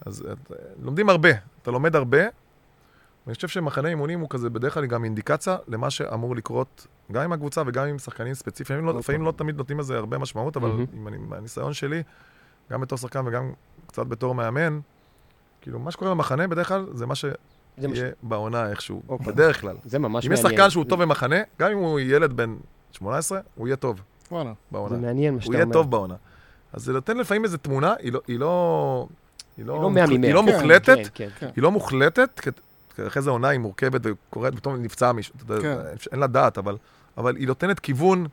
אז את, לומדים הרבה, אתה לומד הרבה. ואני חושב שמחנה אימונים הוא כזה בדרך כלל גם אינדיקציה למה שאמור לקרות גם עם הקבוצה וגם עם שחקנים ספציפיים. לפעמים לא, לפעמים לא תמיד נותנים לזה הרבה משמעות, אבל מהמם. עם, אני- מהניסיון שלי, גם בתור שחקן וגם קצת בתור מאמן, כאילו מה שקורה במחנה בדרך כלל זה מה שיהיה זה מש- בעונה איכשהו, אוקיה. בדרך כלל. זה ממש אם יש מעניין. שחקן שהוא טוב במחנה, גם אם הוא ילד בן 18, הוא יהיה טוב וואלה. בעונה. זה מעניין מה שאתה הוא אומר. יהיה טוב בעונה. אז זה נותן לפעמים איזו תמונה, היא לא... היא לא... היא היא לא ממאה. היא לא כן, מוחלטת, כן, כן. היא לא מוחלטת, כי- כי אחרי זה עונה היא מורכבת וקורית, פתאום נפצע מישהו, אתה יודע, כן. אין לה דעת, אבל, אבל היא נותנת כיוון,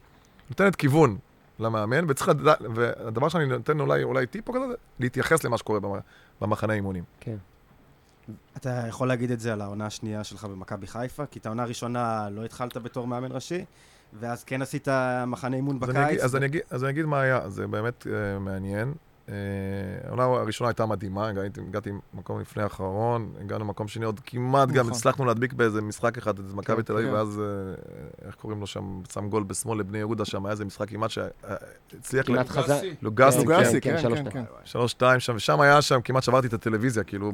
נותנת כיוון למאמן, וצריך לדעת, והדבר שאני נותן אולי, אולי טיפ או כזה, זה להתייחס למה שקורה במ- במחנה אימונים. אתה יכול להגיד את זה על העונה השנייה שלך במכבי חיפה? כי את העונה הראשונה לא התחלת בתור מאמן ראשי, ואז כן עשית מחנה אימון אז אני אגיד- בקיץ. אז אני אגיד- אז אני אגיד מה היה, זה באמת אה, מעניין. אה, העונה הראשונה הייתה מדהימה, הגעתי, הגעתי מקום לפני האחרון, הגענו למקום שני, עוד כמעט גם נכון. הצלחנו להדביק באיזה משחק אחד את מכבי תל אביב, כן. ואז, אה, איך קוראים לו שם, שם גול בשמאל לבני יהודה שם, היה איזה משחק כמעט שהצליח... כמעט חזר. לוגסי, כן, לוגסי, כן, כן, שלוש כן, שתיים. כן. שלוש, שתיים שם, ושם היה שם, כמעט שברתי את הטלוויזיה, כאילו,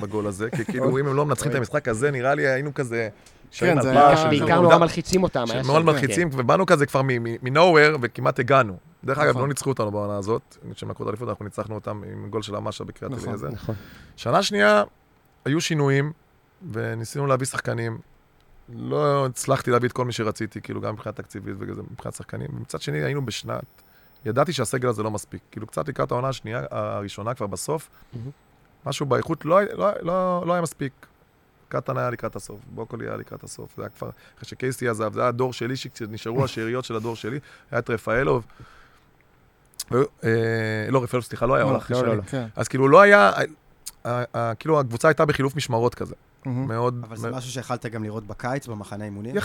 בגול הזה, כי כאילו, אם הם לא מנצחים את המשחק הזה, נראה לי היינו כזה... שרים זה היה- בעיקר נורא מלחיצים אותם. מאוד מלחיצים, ובאנו כזה כבר מ-nowhere, וכמעט הגענו. דרך אגב, נכון. לא ניצחו אותנו בעונה הזאת, כשהם לקחו את האליפות, אנחנו ניצחנו אותם עם גול של המאשה בקריית נכון. אליעזר. כן, נכון. שנה שנייה, היו שינויים, וניסינו להביא שחקנים. לא הצלחתי להביא את כל מי שרציתי, כאילו, גם מבחינת תקציבית ומבחינת שחקנים. ומצד שני, היינו בשנת... ידעתי שהסגל הזה לא מספיק. כאילו, קצת לקראת העונה השנייה, הראשונה, כבר בסוף. משהו באיכות לא, לא, לא, לא היה מספיק. קטן היה לקראת הסוף, בוקולי היה לקראת הסוף. זה היה כבר, אחרי שקייסטי עזב, זה היה הדור שלי, שכשנשארו השאריות של הדור שלי, היה את רפאלוב. אה, לא, רפאלוב, סליחה, לא היה, לא, הוא הלך לא, אחרי לא. כן. אז כאילו לא היה, ה- ה- כאילו הקבוצה הייתה בחילוף משמרות כזה. מאוד... אבל זה משהו שיכלת גם לראות בקיץ במחנה אימונים?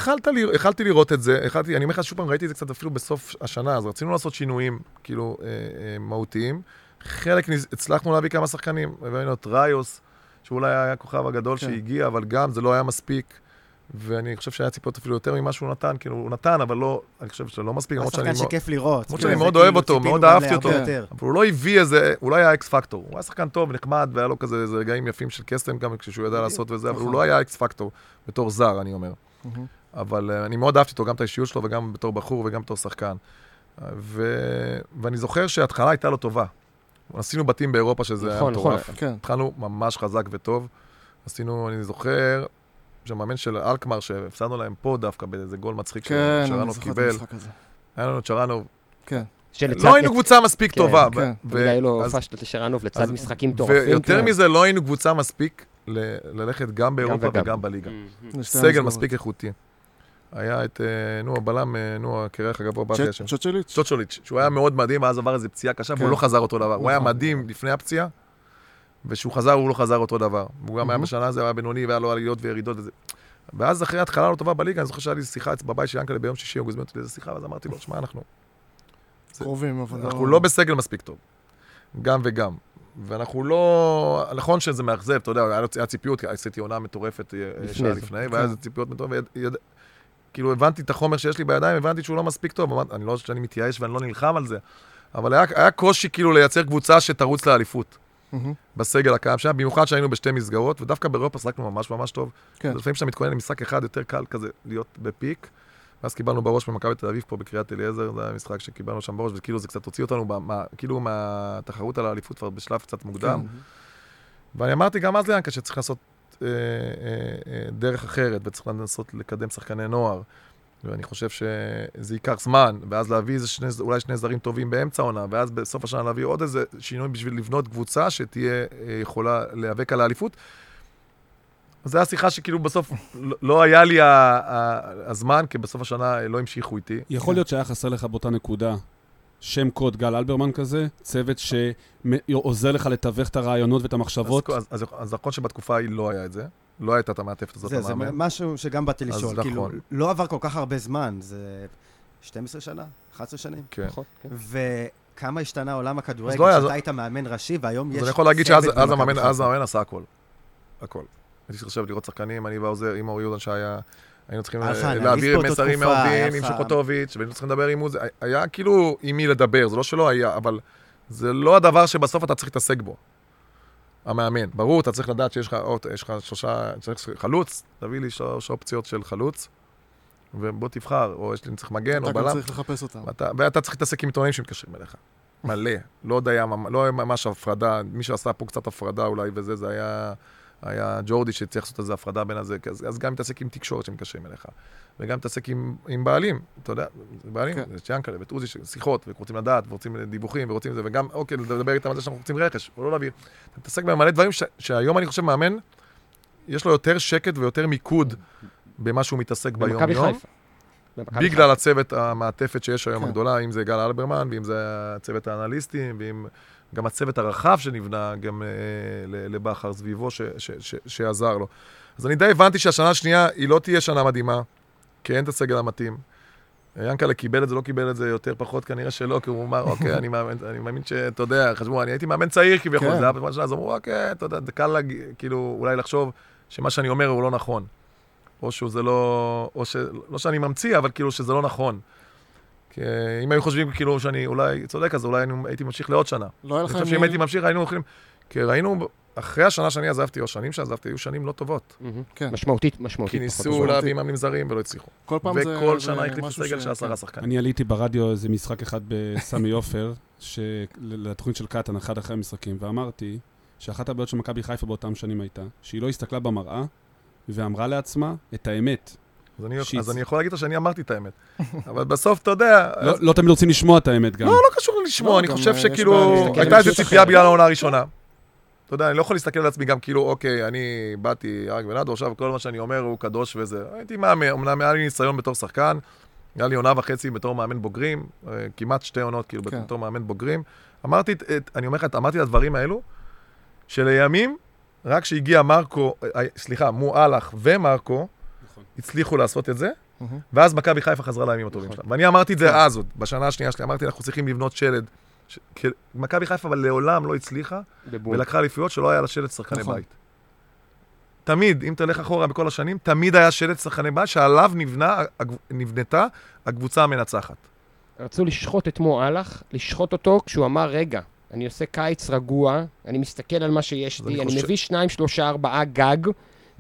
יכלתי לראות את זה, יכלתי, אני אומר לך שוב פעם, ראיתי את זה קצת אפילו בסוף השנה, אז רצינו לעשות שינויים, כאילו, אה, אה, מהותיים. חלק, הצלחנו להביא כמה שחקנים, הבאנו את ראיוס, שאולי היה הכוכב הגדול כן. שהגיע, אבל גם זה לא היה מספיק. ואני חושב שהיה ציפיות אפילו יותר ממה שהוא נתן, כאילו, הוא נתן, אבל לא, אני חושב שזה לא מספיק, הוא למרות שאני שחקן מאוד... שכיף לראות. למרות שאני מאוד כאילו אוהב אותו, ציפינו מאוד אהבתי אותו. אבל הוא לא הביא איזה, הוא לא היה אקס פקטור. הוא היה שחקן טוב, נחמד, והיה לו כזה איזה רגעים יפים של קסם גם כשהוא ידע לעשות וזה, אבל הוא נכון. לא היה אקס פקטור בתור זר, אני אומר. אבל uh, אני מאוד אהבתי אותו, גם את האישיות שלו וגם בתור בחור וגם בתור שחקן. ו... ואני זוכר שההתחלה הייתה לו טובה. עשינו בתים באירופה שזה היה נכון, נכון. מטורף. כן. התחלנו ממש חזק וטוב. עשינו, אני זוכר, שהמאמן של אלקמר, שהפסדנו להם פה דווקא באיזה גול מצחיק כן, אני שצ'רנוב זוכר את קיבל. המשחק הזה. היה לנו צ'רנוב. כן. שלצד- לא היינו קבוצה מספיק כן, טובה. כן. ו- היה לו פשטות לשרנוב לצד אז- משחקים מטורפים. ויותר כן. מזה, לא היינו קבוצה מספיק ל- ללכת גם באירופה וגם. וגם בליגה. סגל. מספיק איכותי. היה את, אה, נו, הבלם, אה, נו, הקרח הגבוה באפי צ'ט- השם. צ'וצ'ליץ'? צ'וצ'וליץ', שהוא היה מאוד מדהים, ואז עבר איזה פציעה קשה, והוא כן. לא חזר אותו דבר. הוא היה נכון. מדהים לפני הפציעה, וכשהוא חזר, הוא לא חזר אותו דבר. הוא גם היה מהמם. בשנה הזו, היה בינוני, והיה לו עליות וירידות וזה. ואז אחרי התחלה לא טובה בליגה, אני זוכר שהיה לי שיחה בבית של ינקלה ביום שישי, הוא הזמין אותי לאיזה שיחה, ואז אמרתי לו, שמע, אנחנו קרובים, אבל אנחנו לא בסגל מספיק טוב. גם וגם. ואנחנו לא... נכון שזה מאכזב, אתה יודע, היה ציפיות, עשיתי עונה מטורפת אה, שעה. לפני, כן. והיה איזה ציפיות מטורפות, ויד- כאילו הבנתי את החומר שיש לי בידיים, הבנתי שהוא לא מספיק טוב, אמרתי, אני לא שאני מתייאש ואני לא נלחם על זה, אבל היה, היה קושי כאילו לייצר קבוצה שתרוץ לאליפות מהמם. בסגל הקיים שם, במיוחד שהיינו בשתי מסגרות, ודווקא באירופה שחקנו ממש ממש טוב. כן. לפעמים כשאתה מתכונן למשחק אחד, יותר קל כזה להיות בפיק. ואז קיבלנו בראש ממכבי תל אביב פה בקריית אליעזר, זה היה משחק שקיבלנו שם בראש, וכאילו זה קצת הוציא אותנו, מה, מה, כאילו מהתחרות על האליפות כבר בשלב קצת מוקדם. כן. ואני אמרתי גם אז ליענקה שצריך לעשות אה, אה, אה, דרך אחרת, וצריך לנסות לקדם שחקני נוער. ואני חושב שזה ייקח זמן, ואז להביא איזה שני, אולי שני זרים טובים באמצע העונה, ואז בסוף השנה להביא עוד איזה שינוי בשביל לבנות קבוצה שתהיה יכולה להיאבק על האליפות. זו הייתה שיחה שכאילו בסוף לא- לא היה לי הזמן, כי בסוף השנה לא המשיכו איתי. יכול להיות שהיה חסר לך באותה נקודה שם קוד גל אלברמן כזה, צוות שעוזר לך לתווך את הרעיונות ואת המחשבות. אז, אז, אז נכון שבתקופה ההיא לא היה את זה, לא הייתה את המעטפת הזאת זה, זה. משהו שגם באתי אז לשאול. כאילו, נכון. לא עבר כל כך הרבה זמן, זה 12 שנה? 11 שנים? כן. נכון, כן. וכמה השתנה עולם הכדורגל, לא שאתה אז- היית מאמן ראשי, והיום יש אז אני יכול להגיד שאז המאמן, עשה הכל. הכל. הייתי צריך לשבת לראות שחקנים, אני והעוזר, עם אורי יהודן שהיה... היינו צריכים אה, להעביר מסרים מהעובדים עם שוקוטוביץ', והיינו צריכים לדבר עם עוזר, היה כאילו עם מי לדבר, זה לא שלא היה, אבל זה לא הדבר שבסוף אתה צריך להתעסק בו. המאמן. ברור, אתה צריך לדעת שיש לך, או, יש לך שלושה, צריך חלוץ, תביא לי שלוש אופציות של חלוץ, ובוא תבחר, או יש לי צריך מגן, או אתה גם בלם. צריך לחפש אותם. ואתה, ואתה צריך להתעסק עם עיתונאים שמתקשרים אליך. מלא. לא עוד היה, ממ- לא היה ממש הפרדה, מי שעשה פה קצת הפרדה אולי וזה, זה היה, היה ג'ורדי שצריך לעשות איזה הפרדה בין הזה, אז, אז גם מתעסק עם תקשורת שמתקשרים אליך. וגם מתעסק עם, עם בעלים, אתה יודע, בעלים, כן. יש ינקלה ואת עוזי, שיחות, ורוצים לדעת, ורוצים דיווחים, ורוצים זה, וגם, אוקיי, לדבר איתם על זה שאנחנו רוצים רכש, או לא להביא. אתה מתעסק במלא דברים ש, שהיום אני חושב מאמן, יש לו יותר שקט ויותר מיקוד במה שהוא מתעסק ביום-יום. בגלל הצוות המעטפת שיש היום כן. הגדולה, אם זה גל אלברמן, ואם זה הצוות האנליסטים, ואם גם הצוות הרחב שנבנה גם אה, לבכר סביבו, ש, ש, ש, שעזר לו. אז אני די הבנתי שהשנה השנייה היא לא תהיה שנה מדהימה, כי אין את הסגל המתאים. ינקלה קיבל את זה, לא קיבל את זה יותר פחות, כנראה שלא, כי הוא אמר, אוקיי, אני מאמין, אני מאמין שאתה יודע, חשבו, אני הייתי מאמן צעיר כביכול, כן. זה היה בזמן שנה, אז אמרו, אוקיי, אתה יודע, זה קל, להג- כאילו, אולי לחשוב שמה שאני אומר הוא לא נכון. או שזה לא, או ש... לא שאני ממציא, אבל כאילו שזה לא נכון. כי אם היו חושבים כאילו שאני אולי צודק, אז אולי אני הייתי ממשיך לעוד שנה. לא היה אני לכם... חושב שאם הייתי ממשיך, היינו הולכים... כי ראינו, אחרי השנה שאני עזבתי, או שנים שעזבתי, היו שנים לא טובות. מהמם. כן. משמעותית, משמעותית. כי ניסו. להביא מאמנים זרים ולא הצליחו. כל פעם זה... וכל שנה החליפו סגל של עשרה כן. שחקנים. אני עליתי ברדיו איזה משחק אחד בסמי עופר, ש- לתוכנית של קטן, אחד אחרי המשחקים, ואמרתי שאחת הבעיות של מכבי חיפה באותם שנים הייתה, שהיא לא הסתכלה במראה ואמרה לעצמה את האמת. אז אני-. אז אני יכול להגיד לך שאני אמרתי את האמת. אבל בסוף, אתה יודע... לא- אז- לא תמיד רוצים לשמוע את האמת גם. לא, לא קשור לשמוע, לא, אני חושב אה, שכאילו, הייתה איזו ציפייה. בגלל העונה הראשונה. אתה יודע, אני לא יכול להסתכל על עצמי גם כאילו, אוקיי, אני באתי אריק בנאדו, עכשיו כל מה שאני אומר הוא קדוש וזה. הייתי מאמן, אמנם היה לי ניסיון בתור שחקן, היה לי עונה וחצי בתור מאמן בוגרים, אה, כמעט שתי עונות כאילו כן. בתור מאמן בוגרים. אמרתי, את- את- אני אומר לך, אמרתי את הדברים האלו, שלימים, רק כשהגיע מרקו, אה, סליחה, מואלח ומרקו. הצליחו לעשות את זה, מהמם. ואז מכבי חיפה חזרה לימים הטובים נכון. שלה. ואני אמרתי את כן. זה אז עוד, בשנה השנייה שלי, אמרתי, אנחנו צריכים לבנות שלד. ש- מכבי חיפה אבל לעולם לא הצליחה, בבום. ולקחה אליפויות שלא היה לה שלד שחקני נכון. בית. תמיד, אם תלך אחורה בכל השנים, תמיד היה שלד שחקני בית שעליו נבנה, נבנתה הקבוצה המנצחת. רצו לשחוט את מו אהלך, לשחוט אותו כשהוא אמר, רגע, אני עושה קיץ רגוע, אני מסתכל על מה שיש לי, אני אני חושב- מביא שניים, שלושה, ארבעה גג,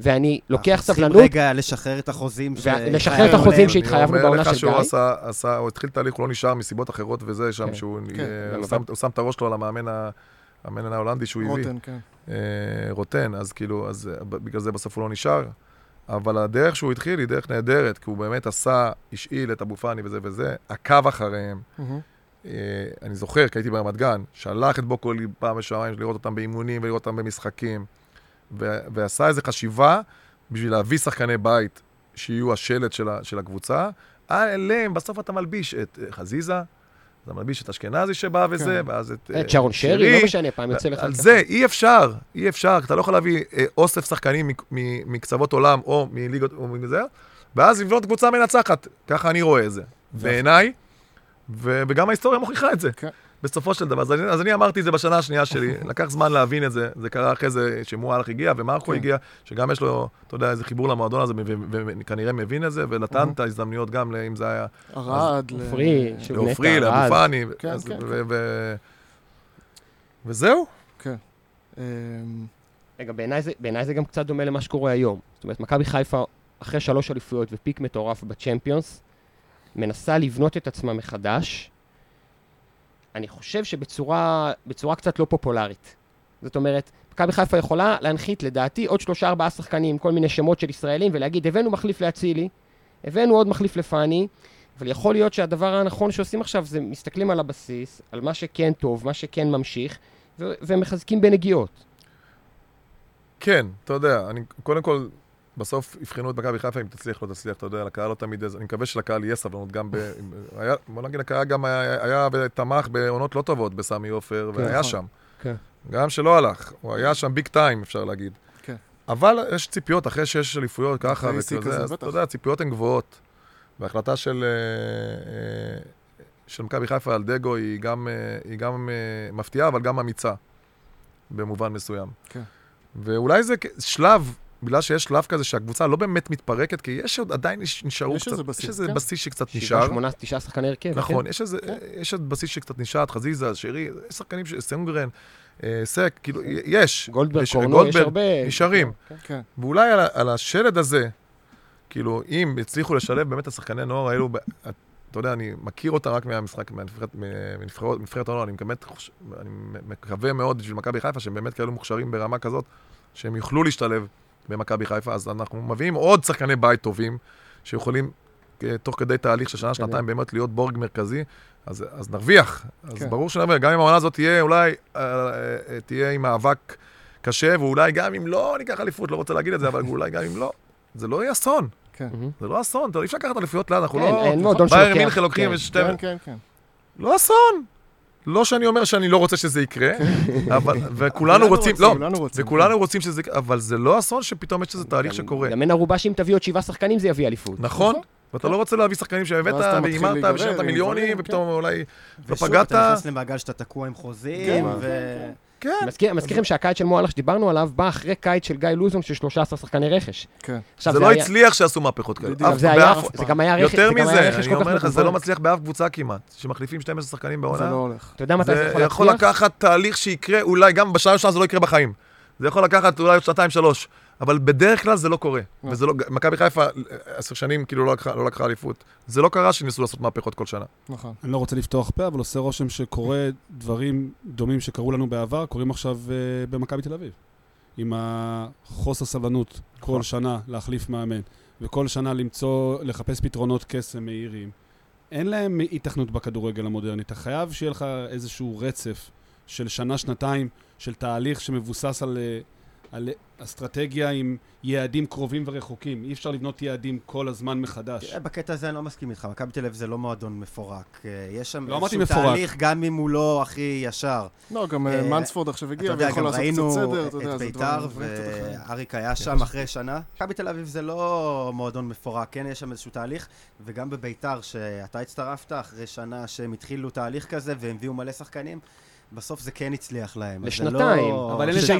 ואני לוקח אנחנו צריכים סבלנות, רגע לשחרר את החוזים. ולשחרר שהתחייבנו את החוזים. שהתחייבנו אני בעונה אומר של לך שהוא גיא. עשה, עשה, הוא התחיל תהליך, הוא לא נשאר מסיבות אחרות וזה, שם כן. שהוא כן. אה, הוא גם שם- הוא שם את הראש שלו על המאמן ה- המאמן ההולנדי שהוא הביא. רוטן, כן. אה, רוטן, אז כאילו, אז אה, בגלל זה בסוף הוא לא נשאר. אבל הדרך שהוא התחיל היא דרך נהדרת, כי הוא באמת עשה, השאיל את אבו פאני וזה וזה, עקב אחריהם. אה, אני זוכר, כי הייתי ברמת גן, שלח את בוקולי פעם בשבועיים לראות אותם באימונים ולראות אותם במשחקים, ו- ועשה איזו חשיבה בשביל להביא שחקני בית שיהיו השלד של, ה- של הקבוצה. עליהם, בסוף אתה מלביש את אה, חזיזה, אתה מלביש את אשכנזי שבא וזה, כן. ואז את... את שרון שרי, לא משנה, פעם יוצא לך על ככה. זה אי אפשר, אי אפשר, אתה לא יכול להביא אה, אוסף שחקנים מקצוות עולם או מליגות, או מזה, ואז לבנות קבוצה מנצחת, ככה אני רואה את זה, בעיניי, וגם ההיסטוריה מוכיחה את זה, כן. בסופו של דבר. אז אני, אז אני אמרתי את זה בשנה השנייה שלי, לקח זמן להבין את זה, זה קרה אחרי זה שמואלך הגיע ומרקו כן. הגיע, שגם יש לו, אתה יודע, איזה חיבור למועדון הזה, וכנראה מבין את זה, ונתן. את ההזדמנויות גם, אם זה היה שוב, לעופרי, נטע, לאבו. פאני, כן, כן, ו- וזהו. אמ, רגע, בעיניי זה גם קצת דומה למה שקורה היום. זאת אומרת, מכבי חיפה, אחרי שלוש אליפויות ופיק מטורף בצ'מפיונס, מנסה לבנות את עצמה מחדש. אני חושב שבצורה בצורה קצת לא פופולרית. זאת אומרת, מכבי חיפה יכולה להנחית, לדעתי, עוד שלושה ארבעה שחקנים, כל מיני שמות של ישראלים, ולהגיד, הבאנו מחליף לאצילי, הבאנו עוד מחליף לפאני, אבל יכול להיות שהדבר הנכון שעושים עכשיו זה מסתכלים על הבסיס, על מה שכן טוב, מה שכן ממשיך, ו- ומחזקים בנגיעות. כן, אתה יודע, אני קודם כל, בסוף יבחנו את מכבי חיפה אם תצליח, לא תצליח, אתה יודע, לקהל לא תמיד, איזה- אני מקווה שלקהל יהיה סבלנות גם ב... היה, בוא נגיד, הקהל גם היה, היה ותמך בעונות לא טובות בסמי עופר, כן, והיה נכון. שם. כן. גם שלא הלך, הוא היה שם ביג טיים, אפשר להגיד. כן. אבל יש ציפיות, אחרי שיש אליפויות ככה וכזה, כזה, אז. אתה יודע, הציפיות הן גבוהות. וההחלטה של, אה, אה, של מכבי חיפה על דגו היא גם, אה, היא גם מפתיעה, אבל גם אמיצה, במובן מסוים. כן. ואולי זה שלב, בגלל שיש שלב כזה שהקבוצה לא באמת מתפרקת, כי יש עוד עדיין נש- נשארו יש קצת, איזה בסיס, יש איזה כן. בסיס שקצת שבעה, נשאר. שמונה, תשעה שחקני הרכב. נכון, כן? יש איזה, כן. יש איזה בסיס שקצת נשאר, חזיזה, שרי, יש שחקנים, ש- סונגרן, אה, סק, כאילו, יש. גולדברג, יש- קורנו, יש גולדברג, הרבה... נשארים. כן. כן. ואולי על, על השלד הזה, כאילו, אם יצליחו לשלב באמת את השחקני נוער האלו, אתה יודע, אני מכיר אותם רק מהמשחק, מנבחרת הנוער, אני באמת, אני מקווה מאוד בשביל מכבי חיפה, שהם באמת כאלו מוכשרים ברמה כזאת, שהם יוכלו להשתלב במכבי חיפה, אז אנחנו מביאים עוד שחקני בית טובים, שיכולים, אה, תוך כדי תהליך של שנה, שנתיים, באמת להיות בורג מרכזי, אז, אז נרוויח. אז כן. ברור שנרוויח, גם אם העונה הזאת תהיה, אולי, אה, אה, תהיה עם מאבק קשה, ואולי גם אם לא ניקח אליפות, לא רוצה להגיד את זה, אבל אולי גם אם לא, זה לא יהיה אסון. כן. זה לא אסון, אי אפשר לקחת אליפויות לאן, אנחנו כן, לא... אין מועדון בייר שלוקח, מינכן לוקחים כן. כן, כן, כן. לא אסון. לא שאני אומר שאני לא רוצה שזה יקרה, אבל, וכולנו כולנו רוצים, לא, וכולנו רוצים שזה יקרה, אבל זה לא אסון שפתאום יש איזה תהליך שקורה. גם אין ערובה שאם תביא עוד שבעה שחקנים זה יביא אליפות. נכון, ואתה לא רוצה להביא שחקנים שהבאת והימרת ושילמת מיליונים, ופתאום אולי לא ושוב, פגעת. אתה נכנס למעגל שאתה תקוע עם חוזים, כן. ו... כן. מזכיר מזכיר לכם שהקיץ של מועלך שדיברנו עליו, בא אחרי קיץ של גיא לוזון של 13 שחקני רכש. כן. עכשיו, זה לא היה- הצליח שעשו מהפכות כאלה. בדיוק. זה היה- באף- זה גם היה רכש, יותר זה מזה, אני אומר לך, זה לא. מצליח באף קבוצה כמעט, שמחליפים 12 שחקנים זה לא בעונה. הולך. אתה יודע מתי זה זה יכול יכול להצליח? לקחת תהליך שיקרה, אולי גם בשנה הראשונה זה לא יקרה בחיים. זה יכול לקחת אולי עוד שנתיים, שלוש. אבל בדרך כלל זה לא קורה. לא. וזה לא, מכבי חיפה עשר שנים כאילו לא לקחה- לא לקחה אליפות. זה לא קרה שניסו לעשות מהפכות כל שנה. נכון. אני לא רוצה לפתוח פה, אבל עושה רושם שקורה דברים דומים שקרו לנו בעבר, קורים עכשיו uh, במכבי תל אביב. עם החוסר סבלנות כל נכון. שנה להחליף מאמן, וכל שנה למצוא, לחפש פתרונות קסם מהירים. אין להם היתכנות בכדורגל המודרני. אתה חייב שיהיה לך איזשהו רצף של שנה-שנתיים, של תהליך שמבוסס על, אה, על אסטרטגיה עם יעדים קרובים ורחוקים. אי אפשר לבנות יעדים כל הזמן מחדש. תראה, בקטע הזה אני לא מסכים איתך, מכבי תל אביב זה לא מועדון מפורק. אה, יש שם לא איזשהו מפורק. תהליך, גם אם הוא לא הכי ישר. לא, גם אה, אה, מנספורד עכשיו הגיע ויכול גם לעשות ראינו קצת סדר, אתה יודע, את ביתר, דברים דברים קצת אחרים. ואריק היה שם אחרי שנה. מכבי תל אביב זה לא מועדון מפורק, כן, יש שם איזשהו תהליך, וגם בביתר, שאתה הצטרפת אחרי שנה שהם התחילו תהליך כזה והם הביאו מלא שחקנים, בסוף זה כן הצליח להם. לא- לשנתיים. אבל אין לזה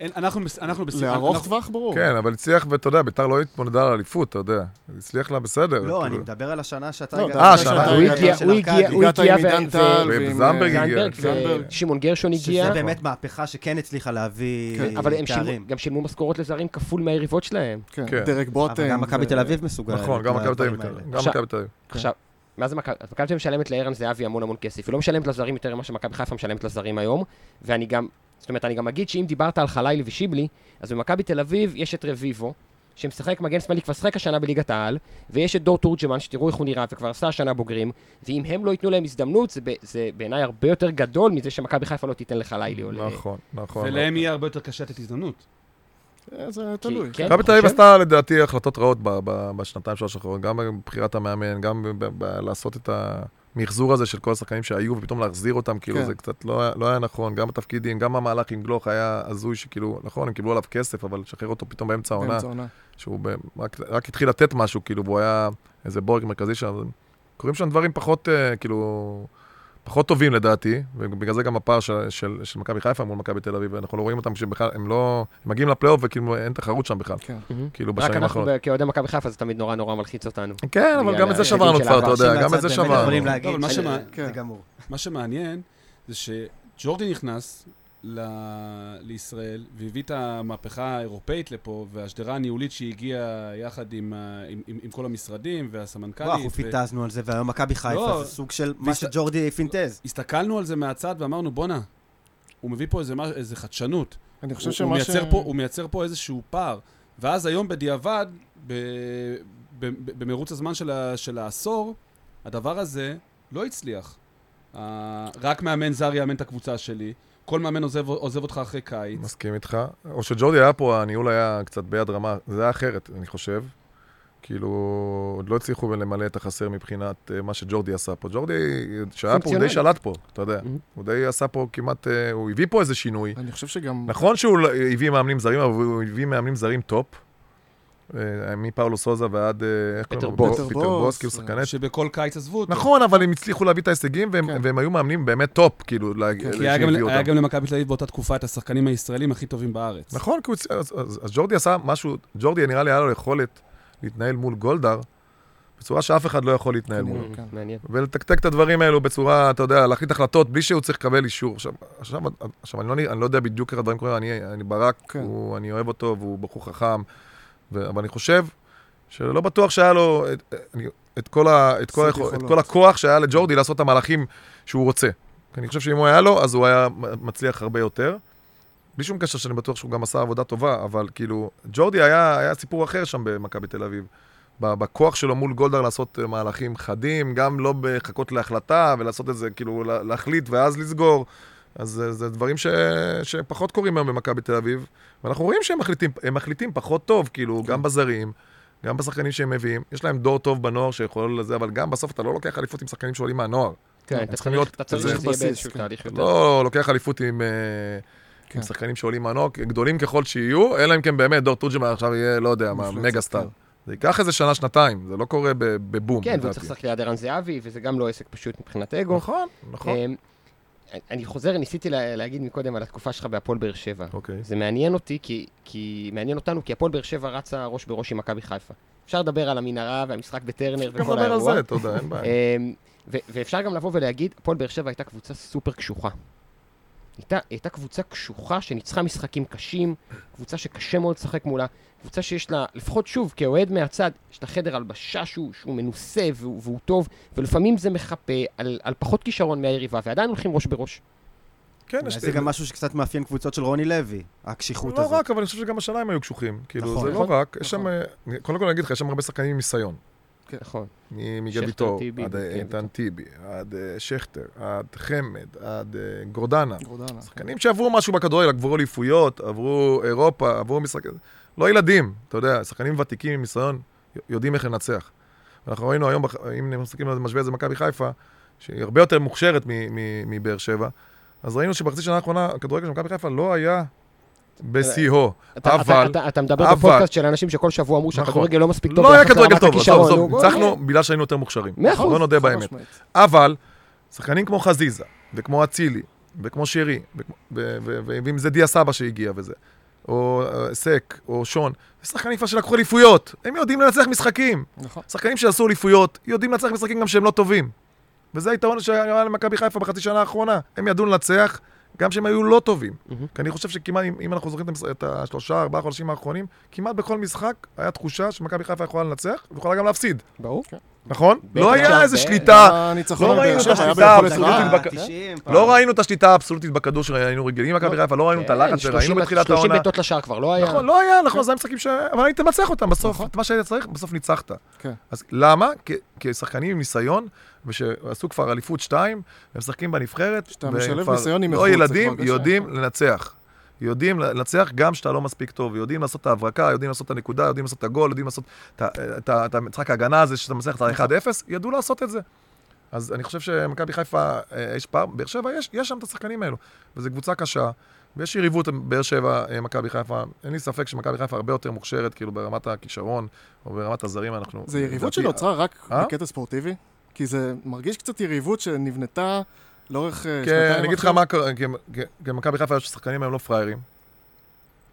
אין, אנחנו, מס- אנחנו בס- לארוך אנחנו- טווח, ברור. כן, אבל הצליח, ואתה יודע, ביתר לא התמודדה על אליפות, אתה יודע. הצליח לה בסדר. לא, אני כאילו. מדבר על השנה שאתה לא, הגעת. אתה- השנה. שאתה הוא הגיע- הוא. הגיע- הוא הגיע וזנדברג ועם, אה, הגיע. זנדברג זנדברג. ושמעון גרשון הגיע. שזה באמת מהפכה שכן הצליחה להביא כן, אבל הם תארים. גם שילמו משכורות לזרים כפול מהיריבות שלהם. כן, כן. דרק בוטם. אבל גם מכבי תל אביב מסוגלת. נכון, גם מכבי תל אביב. עכשיו- מה זה מכבי? מכבי תל אביב משלמת לערן זהבי המון המון כסף. היא לא משלמת לזרים יותר ממה שמכבי חיפה משלמת לזרים היום. ואני גם, זאת אומרת, אני גם אגיד שאם דיברת על חלילי ושיבלי, אז במכבי תל אביב יש את רביבו, שמשחק מגן שמאלי, כבר שחק השנה בליגת העל, ויש את דור תורג'מן, שתראו איך הוא נראה, וכבר עשה השנה בוגרים, ואם הם לא ייתנו להם הזדמנות, זה, זה בעיניי הרבה יותר גדול מזה שמכבי חיפה לא תיתן לחלילי. נכון, נכון. ולהם יהיה הרבה יותר קשה לתת הזדמנות. אה, זה תלוי. כן. מכבי תל אביב חושב? עשתה לדעתי החלטות רעות ב- ב- בשנתיים שלוש האחרונות, גם בבחירת המאמן, גם ב- ב- ב- לעשות את המחזור הזה של כל השחקנים שהיו, ופתאום להחזיר אותם, כאילו כן. זה קצת לא היה- לא היה נכון, גם בתפקידים, גם המהלך עם גלוך היה הזוי שכאילו, נכון, הם קיבלו עליו כסף, אבל לשחרר אותו פתאום באמצע העונה. שהוא ב- רק- רק התחיל לתת משהו, כאילו, והוא היה איזה בורג מרכזי שם, קורים שם דברים פחות, אה, כאילו... פחות טובים לדעתי, ובגלל זה גם הפער של, של, של מכבי חיפה מול מכבי תל אביב, אנחנו לא רואים אותם שבכלל, הם לא, הם מגיעים לפלייאוף וכאילו אין תחרות שם בכלל, כן. כאילו רק בשנים אנחנו האחרונות. ב- כאוהדי מכבי חיפה זה תמיד נורא נורא מלחיץ אותנו. כן, אבל גם את זה שברנו כבר, אתה. יודע, גם את זה באמת שברנו. לא, כן. מה שמעניין זה שג'ורדי נכנס ל... לישראל והביא את המהפכה האירופאית לפה, והשדרה הניהולית שהגיעה יחד עם, ה... עם, עם, עם כל המשרדים והסמנכ"לית. וואו, אנחנו פיטזנו על זה, והיום מכבי חיפה לא, זה סוג של מה והסת- שג'ורדי פינטז. הסתכלנו על זה מהצד ואמרנו, בואנה, הוא מביא פה איזה, איזה חדשנות. אני חושב הוא, שמה הוא, ש... פה, הוא מייצר פה איזשהו פער. ואז היום בדיעבד, ב, ב, ב, במרוץ הזמן של, ה, של העשור, הדבר הזה לא הצליח. אה, רק מאמן זר יאמן את הקבוצה שלי, כל מאמן עוזב, עוזב אותך אחרי קיץ. מסכים איתך. או שג'ורדי היה פה, הניהול היה קצת ביד רמה, זה היה אחרת, אני חושב. כאילו, עוד לא הצליחו למלא את החסר מבחינת אה, מה שג'ורדי עשה פה. ג'ורדי, שהיה פה, הוא די. שלט פה, אתה יודע. מהמ. הוא די עשה פה כמעט, אה, הוא הביא פה איזה שינוי. אני חושב שגם... נכון שהוא לא- הביא מאמנים זרים, אבל הוא הביא מאמנים זרים top. אה, מפאולו סוזה ועד... אה, איך קוראים לו? בוס. פיטר בוס, בוס, כאילו שחקני... שבכל קיץ עזבו אותו. נכון, אבל הם הצליחו להביא את ההישגים, והם כן. והם היו מאמנים באמת top, כאילו, כן, כי היה גם, שהביאו היה אותם. גם למכבי תל אביב באותה תקופה את השחקנים הישראלים הכי טובים בארץ. נכון, כי הוא הצ- אז, אז, אז ג'ורדי עשה משהו, ג'ורדי נראה לי היה לו יכולת להתנהל מול גולדהר בצורה שאף אחד לא יכול להתנהל כן. מולו. ולתקתק את הדברים האלו בצורה, אתה יודע, להחליט החלטות בלי שהוא צריך לקבל אישור. עכשיו, עכשיו, עכשיו אני, לא, אני לא יודע בדיוק איך הדברים קורים, אני, אני ברק, כן. הוא, אני אוהב אותו והוא בחור חכם, ו, אבל אני חושב שלא בטוח שהיה לו את, אני, את, כל, ה, את, כל, היכול, את. כל הכוח שהיה לג'ורדי לעשות את המהלכים שהוא רוצה. אני חושב שאם הוא היה לו, אז הוא היה מצליח הרבה יותר. בלי שום קשר שאני בטוח שהוא גם עשה עבודה טובה, אבל כאילו, ג'ורדי היה, היה סיפור אחר שם במכבי תל אביב. בכוח שלו מול גולדהר לעשות אה, מהלכים חדים, גם לא לחכות להחלטה ולעשות את זה, כאילו, לה- להחליט ואז לסגור. אז זה, זה דברים ש, שפחות קורים היום במכבי תל אביב, ואנחנו רואים שהם מחליטים, הם מחליטים פחות טוב, כאילו, גם בזרים, גם בשחקנים שהם מביאים. יש להם דור טוב בנוער שיכול לזה, אבל גם בסוף אתה לא לוקח אליפות עם שחקנים שעולים מהנוער. כן, אתה צריכים צריך להיות- שזה יהיה בסיס, באיזשהו כן. תהליך יותר. לא לוקח אליפות עם, אה, כן. עם שחקנים שעולים מהנוער, גדולים ככל שיהיו, אלא אם כן באמת דור תורג'מן עכשיו יהיה, לא יודע מה, מגה סטאר. כן. זה ייקח איזה שנה, שנתיים, זה לא קורה ב- בבום. כן, והוא. צריך לשחק ליד ערן זהבי, וזה גם לא עסק פשוט מבחינת אגו. נכון, נכון. אני חוזר, ניסיתי לה- להגיד מקודם על התקופה שלך בהפועל באר שבע. אוקיי. זה מעניין אותי, כי, כי מעניין אותנו, כי הפועל באר שבע רצה ראש בראש עם מכבי חיפה. אפשר לדבר על המנהרה והמשחק בטרנר וכל לדבר על האירוע. זה, תודה, אין בעיה. אמ, ואפשר גם לבוא ולהגיד, הפועל באר שבע הייתה קבוצה סופר קשוחה. הייתה, הייתה קבוצה קשוחה שניצחה משחקים קשים, קבוצה שקשה מאוד לשחק מולה, קבוצה שיש לה, לפחות שוב, כאוהד מהצד, יש לה חדר הלבשה שהוא, שהוא מנוסה והוא, והוא טוב, ולפעמים זה מחפה על, על פחות כישרון מהיריבה, ועדיין הולכים ראש בראש. כן, יש... זה גם משהו שקצת מאפיין קבוצות של רוני לוי, הקשיחות לא הזאת. רק, אבל אני חושב שגם השנה הם היו קשוחים. כאילו, נכון, זה לא נכון, רק, יש שם... נכון. אה, קודם כל אני אגיד לך, יש שם הרבה שחקנים עם ניסיון. נכון. שכטר, ויטור, טיבי, עד כן, אה, איתן טיבי, עד אה, שכטר, עד חמד, עד אה, גורדנה. גורדנה. שחקנים שעברו משהו בכדורגל, עברו אליפויות, עברו אירופה, עברו משחק... לא ילדים, אתה יודע, שחקנים ותיקים עם ניסיון יודעים איך לנצח. אנחנו ראינו היום, אם מסתכלים על זה, משווה את זה במכבי חיפה, שהיא הרבה יותר מוכשרת מבאר שבע, אז ראינו שבחצי שנה האחרונה הכדורגל של מכבי חיפה לא היה בשיאו. אתה, אבל- אתה, אתה, אתה מדבר אבל- בפודקאסט של אנשים שכל שבוע אמרו נכון. שהכדורגל לא מספיק טוב לא היה כדורגל טוב, עזוב. עזוב, ניצחנו בגלל שהיינו יותר מוכשרים. מאה אחוז, בוא נודה באמת. אבל שחקנים כמו חזיזה, וכמו אצילי, וכמו ו- ואם זה דיה סבא שהגיע וזה, או אה, סק, או שון, זה שחקנים כבר שלקחו אליפויות, הם יודעים לנצח משחקים. נכון. שחקנים שעשו אליפויות, יודעים לנצח משחקים גם שהם לא טובים. וזה היתרון שהיה למכבי חיפה בחצי שנה האחרונה. הם ידעו לנצח גם שהם היו לא טובים. מהמם. כי אני חושב שכמעט, אם, אם אנחנו זוכרים את המש- את השלושה, ארבעה חודשים האחרונים, כמעט בכל משחק היה תחושה שמכבי חיפה יכולה לנצח, ויכולה גם להפסיד. ברור. נכון? בטח לא היה איזה ב- שליטה. לא על באר ראינו את שבע היה השליטה ביכולת האבסולוטית רעה. בק- 90 פעם. לא ראינו את השליטה האבסולוטית בכדור שהיינו רגילים מכבי חיפה, לא ראינו את הלחץ שראינו 30 בתחילת 30 העונה. בעיטות לשער כבר לא היה. נכון, לא היה, נכון, זה היה משחקים ש... אבל היית מנצח אותם בסוף, נכון. את מה שהיית צריך, בסוף ניצחת. כן. אז למה? כי שחקנים עם ניסיון, ושעשו כבר אליפות שתיים, הם משחקים בנבחרת, כשאתה משלב ניסיון עם לא איכות, זה ילדים. יודעים לנצח. יודעים לנצח גם כשאתה לא מספיק טוב, יודעים לעשות את ההברקה, יודעים לעשות את הנקודה, יודעים לעשות את הגול, יודעים לעשות את המשחק ההגנה הזה, שאתה מצליח את ה-1-0, ידעו לעשות את זה. אז אני חושב שמכבי חיפה, אה, יש פעם, באר שבע, יש, יש שם את השחקנים האלו. וזו קבוצה קשה, ויש יריבות באר שבע, אה, מכבי חיפה. אין לי ספק שמכבי חיפה הרבה יותר מוכשרת, כאילו ברמת הכישרון, או ברמת הזרים, אנחנו... זה יריבות שנוצרה רק אה? בקטע ספורטיבי? כי זה מרגיש קצת יריבות שנבנתה לאורך אה, כן, שנתיים אני אגיד לך. מה קרה, כי- מכבי חיפה יש שחקנים היום לא פראיירים.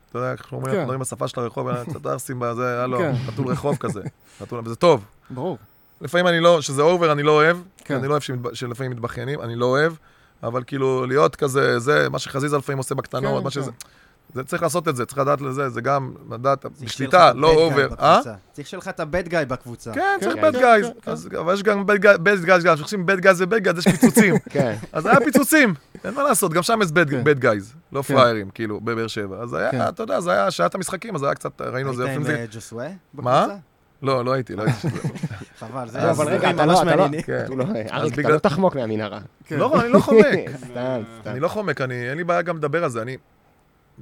אתה יודע, איך אומרים, כן. אנחנו מדברים בשפה של הרחוב, קצת ערסים בזה, הלו, כן. חתול רחוב כזה. וזה טוב. ברור. לפעמים אני לא, שזה אובר, אני לא אוהב. כן. אני לא אוהב שלפעמים מתבכיינים, אני לא אוהב. אבל כאילו, להיות כזה, זה, מה שחזיזה לפעמים עושה בקטנות, כן, מה כן. שזה... זה צריך לעשות את זה, צריך לדעת לזה, זה גם לדעת, צריך שיהיה בשליטה, לך לא אובר. אה? בקבוצה. צריך שיהיה לך את הבד גיא בקבוצה. כן, צריך בד כן, גייז. כן, כן. אז- אבל יש גם בד גייז, גם כשעושים בד גייז ובד גייז, יש פיצוצים. כן. אז היה פיצוצים, אין מה לעשות, גם שם יש. בד גייז, לא. פראיירים, כאילו, בבאר שבע. אז. היה, אתה יודע, זה היה, את המשחקים, אז היה קצת, ראינו היית זה, עם לפעמים זה... אה, ג'וסווה מה? לא, לא הייתי, לא הייתי. חבל, זה לא, אבל רגע, אתה לא, אתה לא. כן. לא- אריק, אתה לא תחמוק מהמנהרה. לא, אני לא חומק. סתם, סתם. אני לא חומק, אני, אין לי בעיה גם לדבר על זה, אני...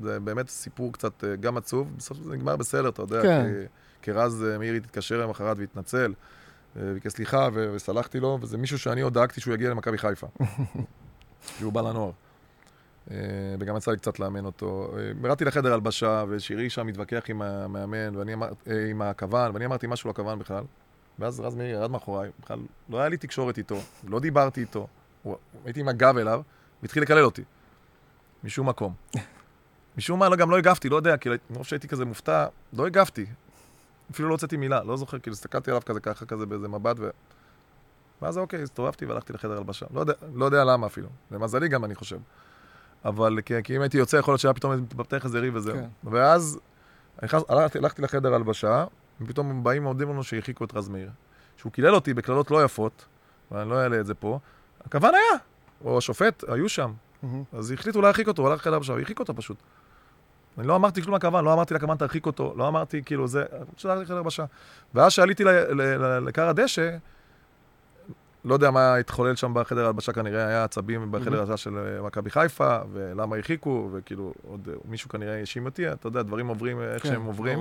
זה באמת סיפור קצת אה, גם עצוב, בסוף זה נגמר בסדר, אתה יודע, כן. כי, כי רז אה, מאירי תתקשר למחרת והתנצל, אה, ביקש סליחה ו- וסלחתי לו, וזה מישהו שאני עוד דאגתי שהוא יגיע למכבי חיפה, שהוא בא לנוער. אה, וגם יצא לי קצת לאמן אותו. אה, ירדתי לחדר הלבשה, ושירי שם מתווכח עם המאמן, ואני אמר, אה, עם הכוון, ואני אמרתי משהו לכוון בכלל. ואז רז מאיר ירד מאחוריי, בכלל לא היה לי תקשורת איתו, לא דיברתי איתו, הוא- הייתי עם הגב אליו, והתחיל לקלל אותי. משום מקום. משום מה, לא, גם לא הגבתי, לא יודע, כי מרוב שהייתי כזה מופתע, לא הגבתי. אפילו לא הוצאתי מילה, לא זוכר, כאילו הסתכלתי עליו כזה ככה, כזה באיזה מבט, ו... ואז אוקיי, הסתובבתי והלכתי לחדר הלבשה. לא יודע, לא יודע למה אפילו. למזלי גם, אני חושב. אבל כי, כי אם הייתי יוצא, יכול להיות שהיה פתאום מתפתח איזה ריב וזהו. כן. ואז נכנס, הלכתי, הלכתי לחדר הלבשה, ופתאום באים ועומדים לנו שהרחיקו את רז מאיר. שהוא קילל אותי בקללות לא יפות, ואני לא אעלה את זה פה. הכוון היה, או השופט, היו שם. מהמם. אז החליטו להרחיק אותו, הוא הלך לחדר הלבשה, והרחיק אותו פשוט. אני לא אמרתי כלום לכוון, לא אמרתי לכוון תרחיק אותו, לא אמרתי כאילו זה, פשוט הלכתי לחדר הלבשה. ואז שעליתי לכר הדשא, לא יודע מה התחולל שם בחדר ההלבשה, כנראה היה עצבים בחדר ההלבשה של אה, מכבי חיפה, ולמה הרחיקו, וכאילו עוד אה, מישהו כנראה האשים אותי, אתה יודע, דברים עוברים אה, איך כן, שהם עוברים.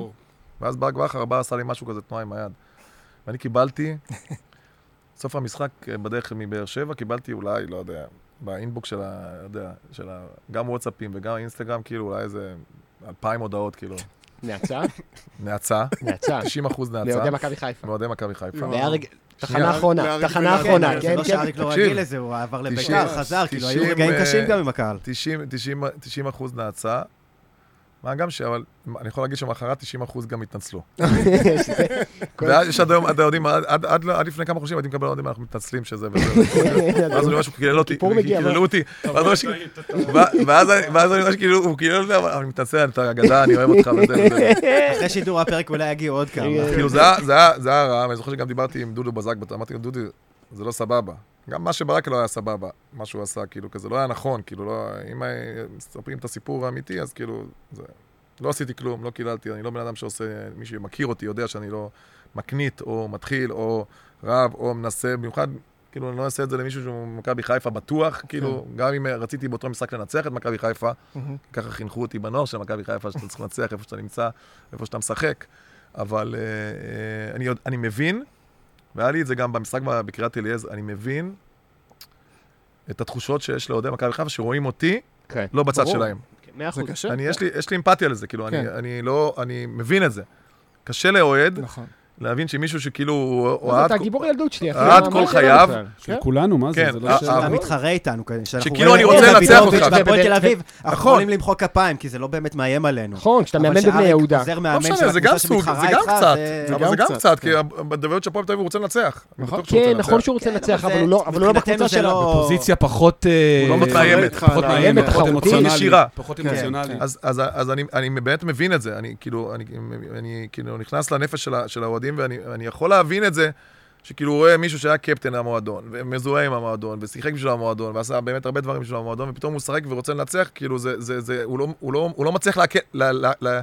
ואז ברק בכר בא, עשה לי משהו כזה, תנועה עם היד. ואני קיבלתי, סוף המשחק בדרך מבאר שבע, קיבלתי אולי, לא יודע, באינבוקס של ה... לא יודע, של ה... גם וואטסאפים וגם אינסטגרם, כאילו, אולי איזה אלפיים הודעות, כאילו. נאצה? נאצה, נאצה. 90 אחוז נאצה, לאוהדי מכבי חיפה. מאוהדי מכבי חיפה. לא. תחנה אחרונה, תחנה. אחרונה, זה כן, לא כן. שאריק לא תקשיב. רגיל לזה, הוא עבר לביתר, 90, חזר, כאילו היו 90, רגעים אה, קשים גם עם הקהל. 90, 90, 90 אחוז נאצה. מה גם ש... אבל אני יכול להגיד שמחרת 90 אחוז גם התנצלו. ויש עד היום, עד יודעים, עד- עד- לפני כמה חודשים הייתי מקבל אוהדים, אנחנו מתנצלים שזה וזה. ואז אני שהוא קילל אותי, קיללו? אותי. ואז אני רואה ש- ו- ואז אני- ואז אני רואה שכאילו, הוא קילל אותי, אבל אני מתנצל, אתה אגדה, אני אוהב אותך וזה וזה. אחרי שידור הפרק אולי יגיעו עוד כמה. כאילו זה היה- זה רע, ואני זוכר שגם דיברתי עם דודו בזק, אמרתי לו, דודי, זה לא סבבה. גם מה שברק לא היה סבבה, מה שהוא עשה, כאילו, כזה לא היה נכון, כאילו, לא, אם מספרים את הסיפור האמיתי, אז כאילו, זה, לא עשיתי כלום, לא קיללתי, אני לא בן אדם שעושה, מי שמכיר אותי יודע שאני לא מקנית, או מתחיל, או רב, או מנסה, במיוחד, כאילו, אני לא אעשה את זה למישהו שהוא מכבי חיפה בטוח, כאילו, גם אם רציתי באותו משחק לנצח את מכבי חיפה. ככה חינכו אותי בנוער של מכבי חיפה, שאתה צריך לנצח איפה שאתה נמצא, איפה שאתה משחק. אבל אה, אה, אני, אני מבין, והיה לי את זה גם במשחק בקריית אליעזר, אני מבין את התחושות שיש לאוהדי מכבי חיפה, שרואים אותי כן. לא בצד ברור. שלהם. מאה זה אחוז. קשה? אני, יש, לי, יש לי אמפתיה לזה, כאילו, אני, כן. אני לא, אני מבין את זה. קשה לאוהד נכון. להבין שמישהו שכאילו, הוא הוא אתה אהד, הגיבור ילדות שלי, אחי. עד כל חייו. של כן. כולנו, מה זה? כן, זה לא אה, שאלה. אה, אתה מתחרה איתנו, שכאילו אני רוצה לנצח אותך. והפועל תל אביב, אנחנו נכון. יכולים למחוא כפיים, כי זה לא באמת מאיים עלינו. נכון, כשאתה מאמן בבני יהודה. לא משנה, זה גם סוג, זה גם קצת, זה- אבל זה גם קצת, קצת, כן. כי בדברים של הפועל תל אביב הוא רוצה לנצח. נכון. כן, נכון. שהוא רוצה לנצח, אבל הוא לא- לא בקבוצה זה שלנו. לא- פוזיציה פחות... אה, הוא לא מאיימת. פחות מאיימת, מאיימת, פחות אמוציונלית. אז, אני, אני באמת מבין את זה, אני כאילו, אני, אני נכנס לנפש של, ה- האוהדים ואני אני יכול להבין את זה, שכאילו הוא רואה מישהו שהיה קפטן המועדון, ומזוהה עם המועדון, ושיחק בשביל המועדון, ועשה באמת הרבה דברים בשביל המועדון, ופתאום הוא משחק ורוצה לנצח, כאילו זה, זה, זה, הוא, לא, הוא, לא, הוא לא מצליח להק... לה, לה, לה,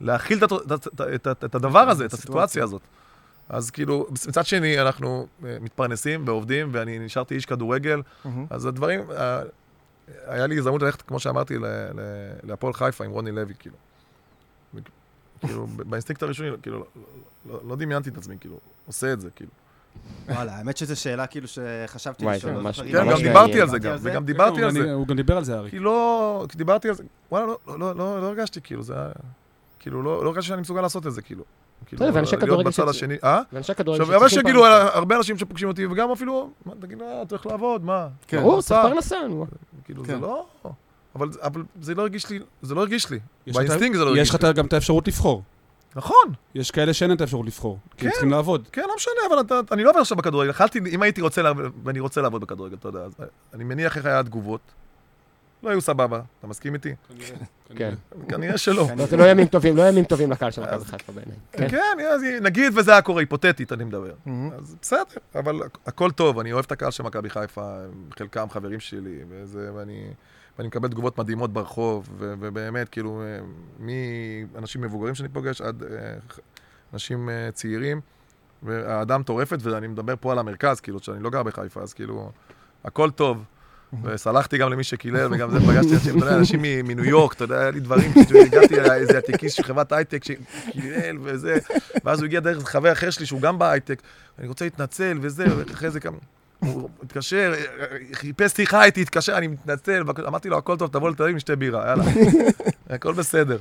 להכיל את, את, את, את, הדבר הזה, את הסיטואציה הזאת. אז כאילו, מצד שני, אנחנו אה, מתפרנסים ועובדים, ואני נשארתי איש כדורגל, מהמם. אז הדברים, היה לי הזדמנות ללכת, כמו שאמרתי, להפועל חיפה עם רוני לוי, כאילו. כאילו, ב- באינסטינקט הראשוני, כאילו, לא- לא- לא דמיינתי את עצמי, כאילו, עושה את זה, כאילו. וואלה, האמת שזו שאלה כאילו שחשבתי וואי, לשאול. כן, גם דיברתי. על זה גם, וגם דיברתי על זה. הוא גם דיבר על זה, אריק. כי לא, כי דיברתי על זה, וואלה, לא- לא- לא- לא לא הרגשתי, כאילו, זה היה... כאילו, לא לא הרגשתי שאני מסוגל לעשות את זה, כאילו. כאילו, להיות בצד השני, אה? ואנשי כדורגל עכשיו, אבל שצריכים פרנסה. הרבה אנשים שפוגשים אותי, וגם אפילו, מה, תגיד, אה, אתה הולך לעבוד, מה? כן. ברור. צריך פרנסה, נו. כאילו, כן. זה לא... אבל, אבל זה לא הרגיש לי, זה לא הרגיש לי. יש לך- באינסטינקט זה לא יש הרגיש לך לי. גם את האפשרות לבחור. נכון, יש כאלה שאין את האפשרות לבחור. כי הם כן. צריכים לעבוד. כן, לא משנה, אבל אתה, אני לא עובר עכשיו בכדורגל. יכלתי, אם הייתי רוצה, לעבוד- ואני רוצה לעבוד בכדורגל, אתה יודע, אז אני מניח איך היה התגובות. לא היו סבבה, אתה מסכים איתי? כן. כנראה שלא. כן. לא, זה לא ימים טובים, לא ימים טובים לקהל של מכבי חיפה בעיניי. כן. כן, אז נגיד וזה היה קורה, היפותטית אני מדבר. אז בסדר, אבל הכל טוב, אני אוהב את הקהל של מכבי חיפה, חלקם חברים שלי, וזה, ואני, ואני מקבל תגובות מדהימות ברחוב, ו, ובאמת, כאילו, אה, מאנשים מבוגרים שאני פוגש עד אה, אנשים אה, צעירים, והאדם טורפת, ואני מדבר פה על המרכז, כאילו, שאני לא גר בחיפה, אז כאילו, הכל טוב. וסלחתי גם למי שקילל, וגם זה פגשתי אנשים, אתה יודע, אנשים מניו יורק, אתה יודע, היה לי דברים, הגעתי לאיזה הטקיסט של חברת הייטק שקילל וזה, ואז הוא הגיע דרך חבר אחר שלי שהוא גם בהייטק, אני רוצה להתנצל וזה, ואחרי זה כמה... הוא התקשר, חיפש שיחה איתי, התקשר, אני מתנצל. אמרתי לו, הכל טוב, תבוא לתל אביב עם שתי בירה, יאללה. הכל בסדר.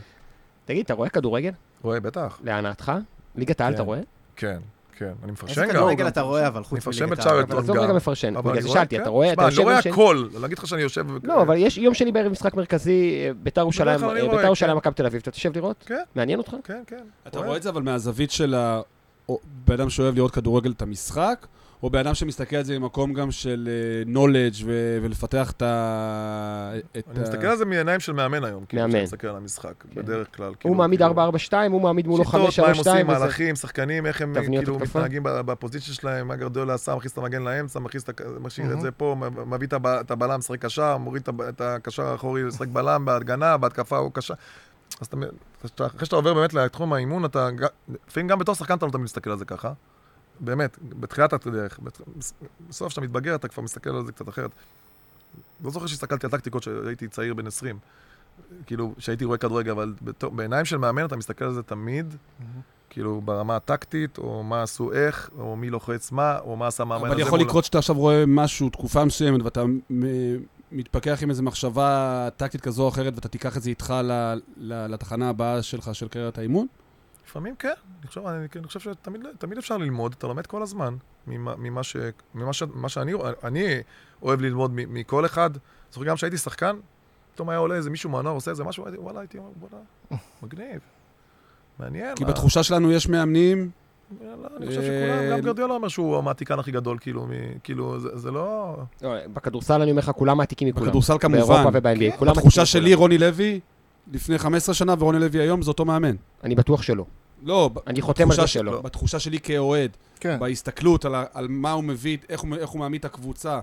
תגיד, אתה רואה כדורגל? רואה, בטח. להנאתך? ליגת העל כן. אתה רואה? כן, כן. אני מפרשן איזה גם. כדורגל אתה רואה, אבל אני חוץ מפרשן מליגת. העל? אבל עזוב גם. רגע מפרשן, אבל בגלל אני זה רואה, שאלתי, כן. אתה רואה, אתה תשמע, אני יושב לא רואה? הכל, להגיד לך שאני יושב... לא, אבל יש יום שני בערב משחק מרכזי, אה, ביתר ירושלים, אני אה, רואה, ביתר כן. ירושלים, מכבי תל אביב, אתה תשב לראות? כן. מעניין אותך? כן, כן. אתה רואה את זה אבל מהזווית של הבן אדם שאוהב לראות כדורגל את המשחק, או בן אדם שמסתכל על זה ממקום גם של אה, knowledge ו- ולפתח את ה... את אני ה- מסתכל על זה מעיניים של מאמן היום, כאילו, מאמן. כשאני מסתכל על המשחק, כן. בדרך כלל. הוא כאילו, מעמיד כאילו, 4-4-2, הוא מעמיד מולו 5-3-2. שיטות, מה הם עושים, וזה- מהלכים, שחקנים, איך הם כאילו התקפה. מתנהגים ב- בפוזיציה שלהם, מה גרדולה עשה, מכניס את המגן לאמצע, מכניס את. זה פה, מביא את הב- את הבלם, משחק קשר, מוריד את הקשר האחורי, לשחק בלם, בהגנה, בהתקפה הוא קשר. אז אתה, אתה- אחרי שאתה עובר באמת לתחום האימון, אתה, לפעמים גם בתור שחקן אתה לא תמיד מסתכל על זה ככה. באמת, בתחילת הדרך, בסוף כשאתה מתבגר אתה כבר מסתכל על זה קצת אחרת. לא זוכר שהסתכלתי על טקטיקות כשהייתי צעיר בן 20, כאילו, שהייתי רואה כדורגל, אבל בתור- בעיניים של מאמן אתה מסתכל על זה תמיד, כאילו ברמה הטקטית, או מה עשו איך, או מי לוחץ מה, או מה עשה מאמן הזה. אבל יכול לקרות שאתה עכשיו רואה משהו, תקופה מסוימת, ואתה מתפכח עם איזו מחשבה טקטית כזו או אחרת, ואתה תיקח את זה איתך לתחנה הבאה שלך, של קריירת האימון? לפעמים כן, אני חושב, אני, אני חושב שתמיד תמיד אפשר ללמוד, אתה לומד כל הזמן ממה, ממה, ש, ממה ש, מה שאני אני אוהב ללמוד מכל אחד. זוכר גם כשהייתי שחקן, פתאום היה עולה איזה מישהו מהנוער עושה איזה משהו, הייתי, וואלה, הייתי אומר, וואלה, מגניב, מעניין. כי מה... בתחושה שלנו יש מאמנים... לא, אני חושב שכולם, גם גרדיאלה אומר שהוא המעתיקן הכי גדול, כאילו, כאילו, זה, לא... לא... בכדורסל אני אומר לך, כולם מעתיקים מכולם. בכדורסל כמובן. באירופה וב-NBA, כולם בתחושה שלי, רוני לוי, לפני 15 שנה, ורוני לוי היום, זה אותו מאמן. אני בטוח שלא. לא, אני חותם על זה שלא. בתחושה שלי כאוהד, כן. בהסתכלות על, על מה הוא מביא, איך הוא, איך הוא מעמיד את הקבוצה,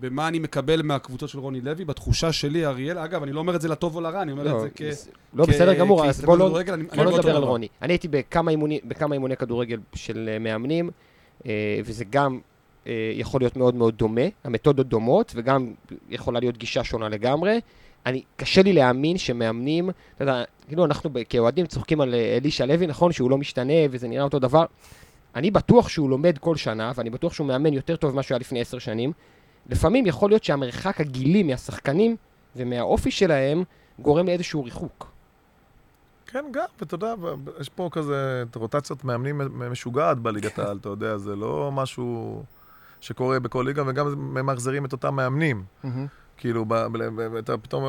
במה אני מקבל מהקבוצות של רוני לוי, בתחושה שלי, אריאל, אגב, אני לא אומר את זה לטוב או לרע, אני אומר לא, את זה כ... לא, בסדר גמור, אז בוא לא, בוא לא נדבר על רוני. אני הייתי בכמה אימוני, בכמה אימוני כדורגל של אה, מאמנים, אה, וזה גם אה, יכול להיות מאוד מאוד דומה, המתודות דומות, וגם יכולה להיות גישה שונה לגמרי. אני, קשה לי להאמין שמאמנים, אתה יודע, כאילו אנחנו כאוהדים צוחקים על אלישע לוי, נכון, שהוא לא משתנה וזה נראה אותו דבר. אני בטוח שהוא לומד כל שנה, ואני בטוח שהוא מאמן יותר טוב ממה שהוא היה לפני עשר שנים. לפעמים יכול להיות שהמרחק הגילי מהשחקנים ומהאופי שלהם גורם לאיזשהו ריחוק. כן, גם, ואתה יודע, יש פה כזה רוטציות מאמנים משוגעת בליגת העל, אתה יודע, זה לא משהו שקורה בכל ליגה, וגם ממחזרים את אותם מאמנים. כאילו, אתה פתאום,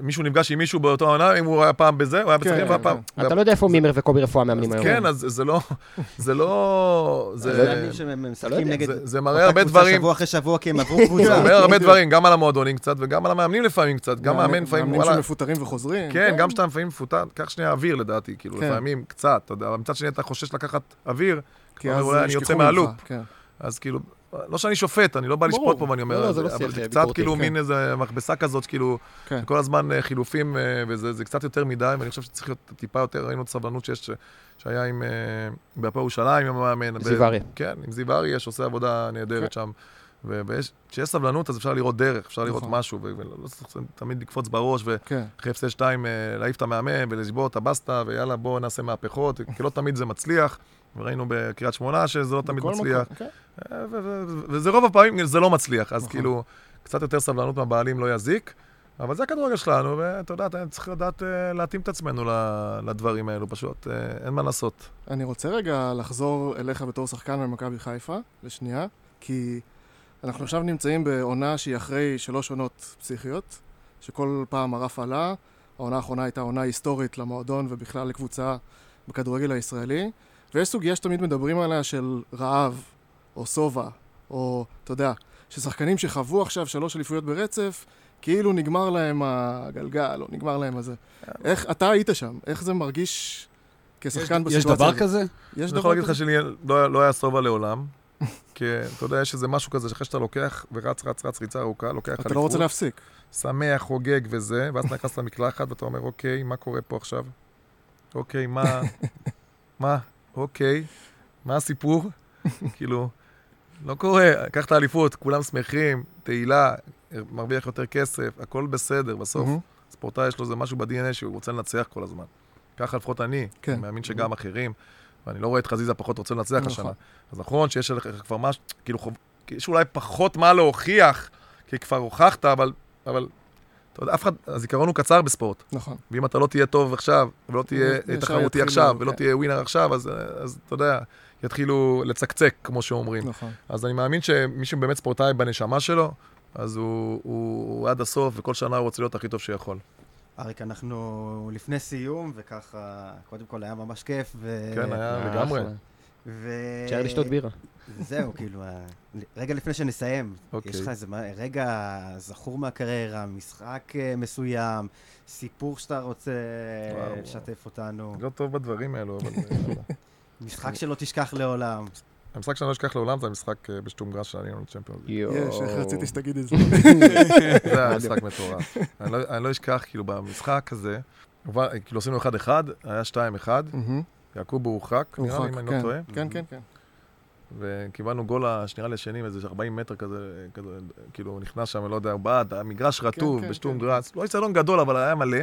מישהו נפגש עם מישהו באותו עונה, אם הוא היה פעם בזה, הוא היה כן, בצחקים, והפעם... כן. אתה לא יודע איפה מימר וקובי רפואה מאמנים היום. כן, אז זה לא... זה לא... זה מראה הרבה דברים. שבוע אחרי שבוע, כי הם עברו קבוצה. זה מראה הרבה דברים, גם על המועדונים קצת, וגם על המאמנים לפעמים קצת. גם מאמן לפעמים... מאמנים שמפוטרים וחוזרים. כן, גם כשאתה לפעמים מפוטר, קח שנייה אוויר לדעתי, כאילו, כן. לפעמים קצת, אתה יודע, מצד שני אתה חושש לקחת אוויר, כי אז אני יוצא מהלופ. אז כאילו, לא שאני שופט, אני לא בא לשפוט פה ואני אומר, לא, לא, לא אבל זה קצת כאילו כן. מין איזה מכבסה כזאת, כאילו, כן. כל הזמן אה, חילופים, אה, וזה קצת יותר מדי, ואני חושב שצריך להיות טיפה יותר, ראינו את הסבלנות שיש, שהיה עם, אה, בהפועל ירושלים עם המאמן. זיו אריה. כן, עם זיו אריה, שעושה עבודה נהדרת כן. שם. וכשיש סבלנות, אז אפשר לראות דרך, אפשר לראות נכון. משהו, ולא צריך תמיד לקפוץ בראש, ואחרי הפסד שתיים להעיף את המאמן ולשבור את הבסטה, ויאללה, בואו נעשה מהפכות, כי לא תמיד זה מצליח. וראינו בקריית שמונה שזה לא תמיד מצליח. מקום, okay. כן. אה, וזה רוב הפעמים, זה לא מצליח, אז נכון. כאילו, קצת יותר סבלנות מהבעלים לא יזיק. אבל זה הכדורגל שלנו, ואתה יודע, אתה צריך לדעת אה, להתאים את עצמנו לדברים האלו, פשוט אה, אין מה לעשות. אני רוצה רגע לחזור אליך בתור שחקן במכבי חיפה, לשנייה, כי אנחנו עכשיו נמצאים בעונה שהיא אחרי שלוש עונות פסיכיות, שכל פעם הרף עלה, העונה האחרונה הייתה עונה היסטורית למועדון ובכלל לקבוצה בכדורגל הישראלי. ויש סוגיה שתמיד מדברים עליה של רעב, או שובע, או, אתה יודע, ששחקנים שחוו עכשיו שלוש אליפויות ברצף, כאילו נגמר להם הגלגל, או נגמר להם הזה. איך, אתה היית שם, איך זה מרגיש כשחקן בסיטואציה? יש דבר כזה? יש דבר כזה? אני יכול להגיד לך שלי לא, לא היה שובע לעולם. כי אתה יודע, יש איזה משהו כזה שאחרי שאתה לוקח ורץ, רץ, רץ, ריצה ארוכה, לוקח אליפות. אתה לא רוצה להפסיק. שמח, חוגג וזה, ואז אתה נכנס למקלחת ואתה אומר, אוקיי, מה קורה פה עכשיו? אוקיי, מה... מה? אוקיי, מה הסיפור? כאילו, לא קורה, קח את האליפות, כולם שמחים, תהילה, מרוויח יותר כסף, הכל בסדר, בסוף. ספורטאי יש לו איזה משהו ב-DNA שהוא רוצה לנצח כל הזמן. ככה לפחות אני, כן. אני מאמין שגם אחרים, ואני לא רואה את חזיזה פחות רוצה לנצח נכון. השנה. אז נכון שיש לך כבר משהו, כאילו, יש אולי פחות מה להוכיח, כי כבר הוכחת, אבל, אבל אתה יודע, אף אחד, הזיכרון הוא קצר בספורט. נכון. ואם אתה לא תהיה טוב עכשיו, ולא תהיה תחרותי עכשיו, ולא כן. תהיה ווינר עכשיו, אז, אז אתה יודע, יתחילו לצקצק, כמו שאומרים. נכון. אז אני מאמין שמי שבאמת ספורטאי בנשמה שלו, אז הוא, הוא, הוא עד הסוף, וכל שנה הוא רוצה להיות הכי טוב שיכול. אריק, אנחנו לפני סיום, וככה, קודם כל היה ממש כיף. ו... כן, היה לגמרי. ו... תשאר לשתות בירה. זהו, כאילו, רגע לפני שנסיים, אוקיי. יש לך איזה רגע זכור מהקריירה, משחק אה, מסוים, סיפור שאתה רוצה לשתף אותנו. לא טוב בדברים האלו, אבל... משחק שלא תשכח לעולם. המשחק שאני לא אשכח לעולם זה המשחק אה, בשטומגרס של הניון צ'מפיונס. יש, איך רציתי שתגיד את זה. זה היה משחק מטורף. לא- אני לא אשכח, כאילו, במשחק הזה, כאילו עשינו 1-1, היה 2-1, יעקוב הורחק, נראה לי אם אני לא כן. טועה. כן, כן, כן. וקיבלנו גול, שנראה לי השני, איזה 40 מטר כזה, כזה, כאילו נכנס שם, לא יודע, בעד, המגרש כן, רטוב, כן, בשטום כן, גראס, כן. לא איצטדיון גדול, אבל היה מלא.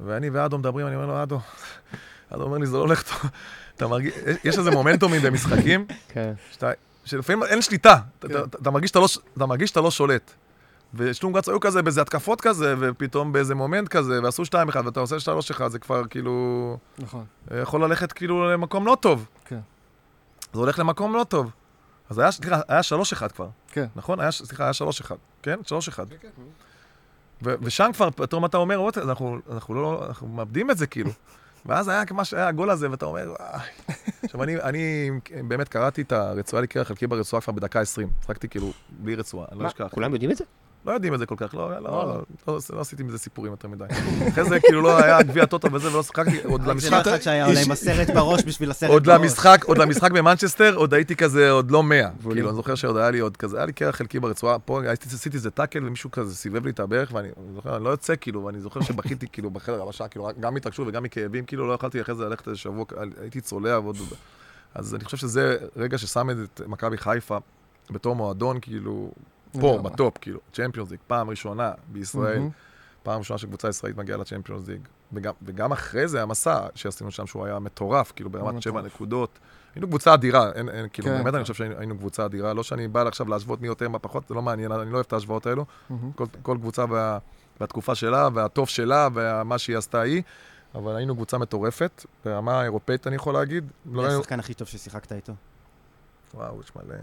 ואני ואדו מדברים, אני אומר לו, אדו, אדו אומר לי, זה לא הולך טוב. אתה מרגיש, יש איזה מומנטומים במשחקים, כן. שלפעמים אין שליטה, כן. אתה, אתה, מרגיש שאתה לא, אתה מרגיש שאתה לא שולט. ושטונגרץ היו כזה באיזה התקפות כזה, ופתאום באיזה מומנט כזה, ועשו 2-1, ואתה עושה 3-1, זה כבר כאילו... נכון. יכול ללכת כאילו למקום לא טוב. כן. זה הולך למקום לא טוב. אז היה, סליחה, היה 3-1 כבר, כן. נכון? היה, סליחה, היה 3-1, כן? 3-1. ו- ושם כבר פתאום אתה אומר, "רוטה, אנחנו, אנחנו, לא, אנחנו מאבדים את זה כאילו. ואז היה מה שהיה הגול הזה, ואתה אומר, "וואי." עכשיו, אני, אני באמת קראתי את הרצועה לקרע חלקי ברצועה כבר בדקה 20. שחקתי כאילו בלי רצועה, אני לא אשכח. כולם יודעים את זה? לא יודעים את זה כל כך, לא, לא, וואלה. לא, לא, לא עשיתי מזה סיפורים יותר מדי. אחרי זה כאילו לא היה גביע טוטו וזה, ולא שיחקתי, עוד זה לא למשחק, אחד שהיה עולה עם הסרט בראש בשביל הסרט עוד בראש. למשחק, עוד למשחק במנצ'סטר, עוד הייתי כזה, עוד לא 100. וואלה. כאילו, אני זוכר שעוד היה לי עוד כזה, היה לי קרח חלקי ברצועה, פה עשיתי איזה טאקל ומישהו כזה סיבב לי את הברך, ואני אני זוכר, אני לא יוצא כאילו, ואני זוכר שבכיתי כאילו בחדר הלבשה, כאילו, גם מהתרגשות וגם מכאבים, כאילו, לא יכולתי אחרי זה ללכת איזה שבוע, הייתי צולע ועוד... אז אני חושב שזה רגע ששם את מכבי חיפה בתור מועדון, כאילו, פה. בטופ, כאילו, צ'מפיונס ליג, פעם ראשונה בישראל. פעם ראשונה שקבוצה ישראלית מגיעה לצ'מפיונס ליג. וגם, וגם אחרי זה המסע שעשינו שם, שהוא היה מטורף, כאילו ברמת שבע. נקודות. היינו קבוצה אדירה, אין, אין, כאילו, כן. באמת אני חושב שהיינו היינו קבוצה אדירה. לא שאני בא עכשיו להשוות מי יותר, מה פחות, זה לא מעניין, אני לא אוהב את ההשוואות האלו. מהמם. כל, כל קבוצה וה, והתקופה שלה, והטוב שלה, ומה שהיא עשתה היא. אבל היינו קבוצה מטורפת, ברמה האירופאית אני יכול להגיד. לא מי היינו... השחקן הכי טוב ששיחקת איתו? וואו, יש מלא.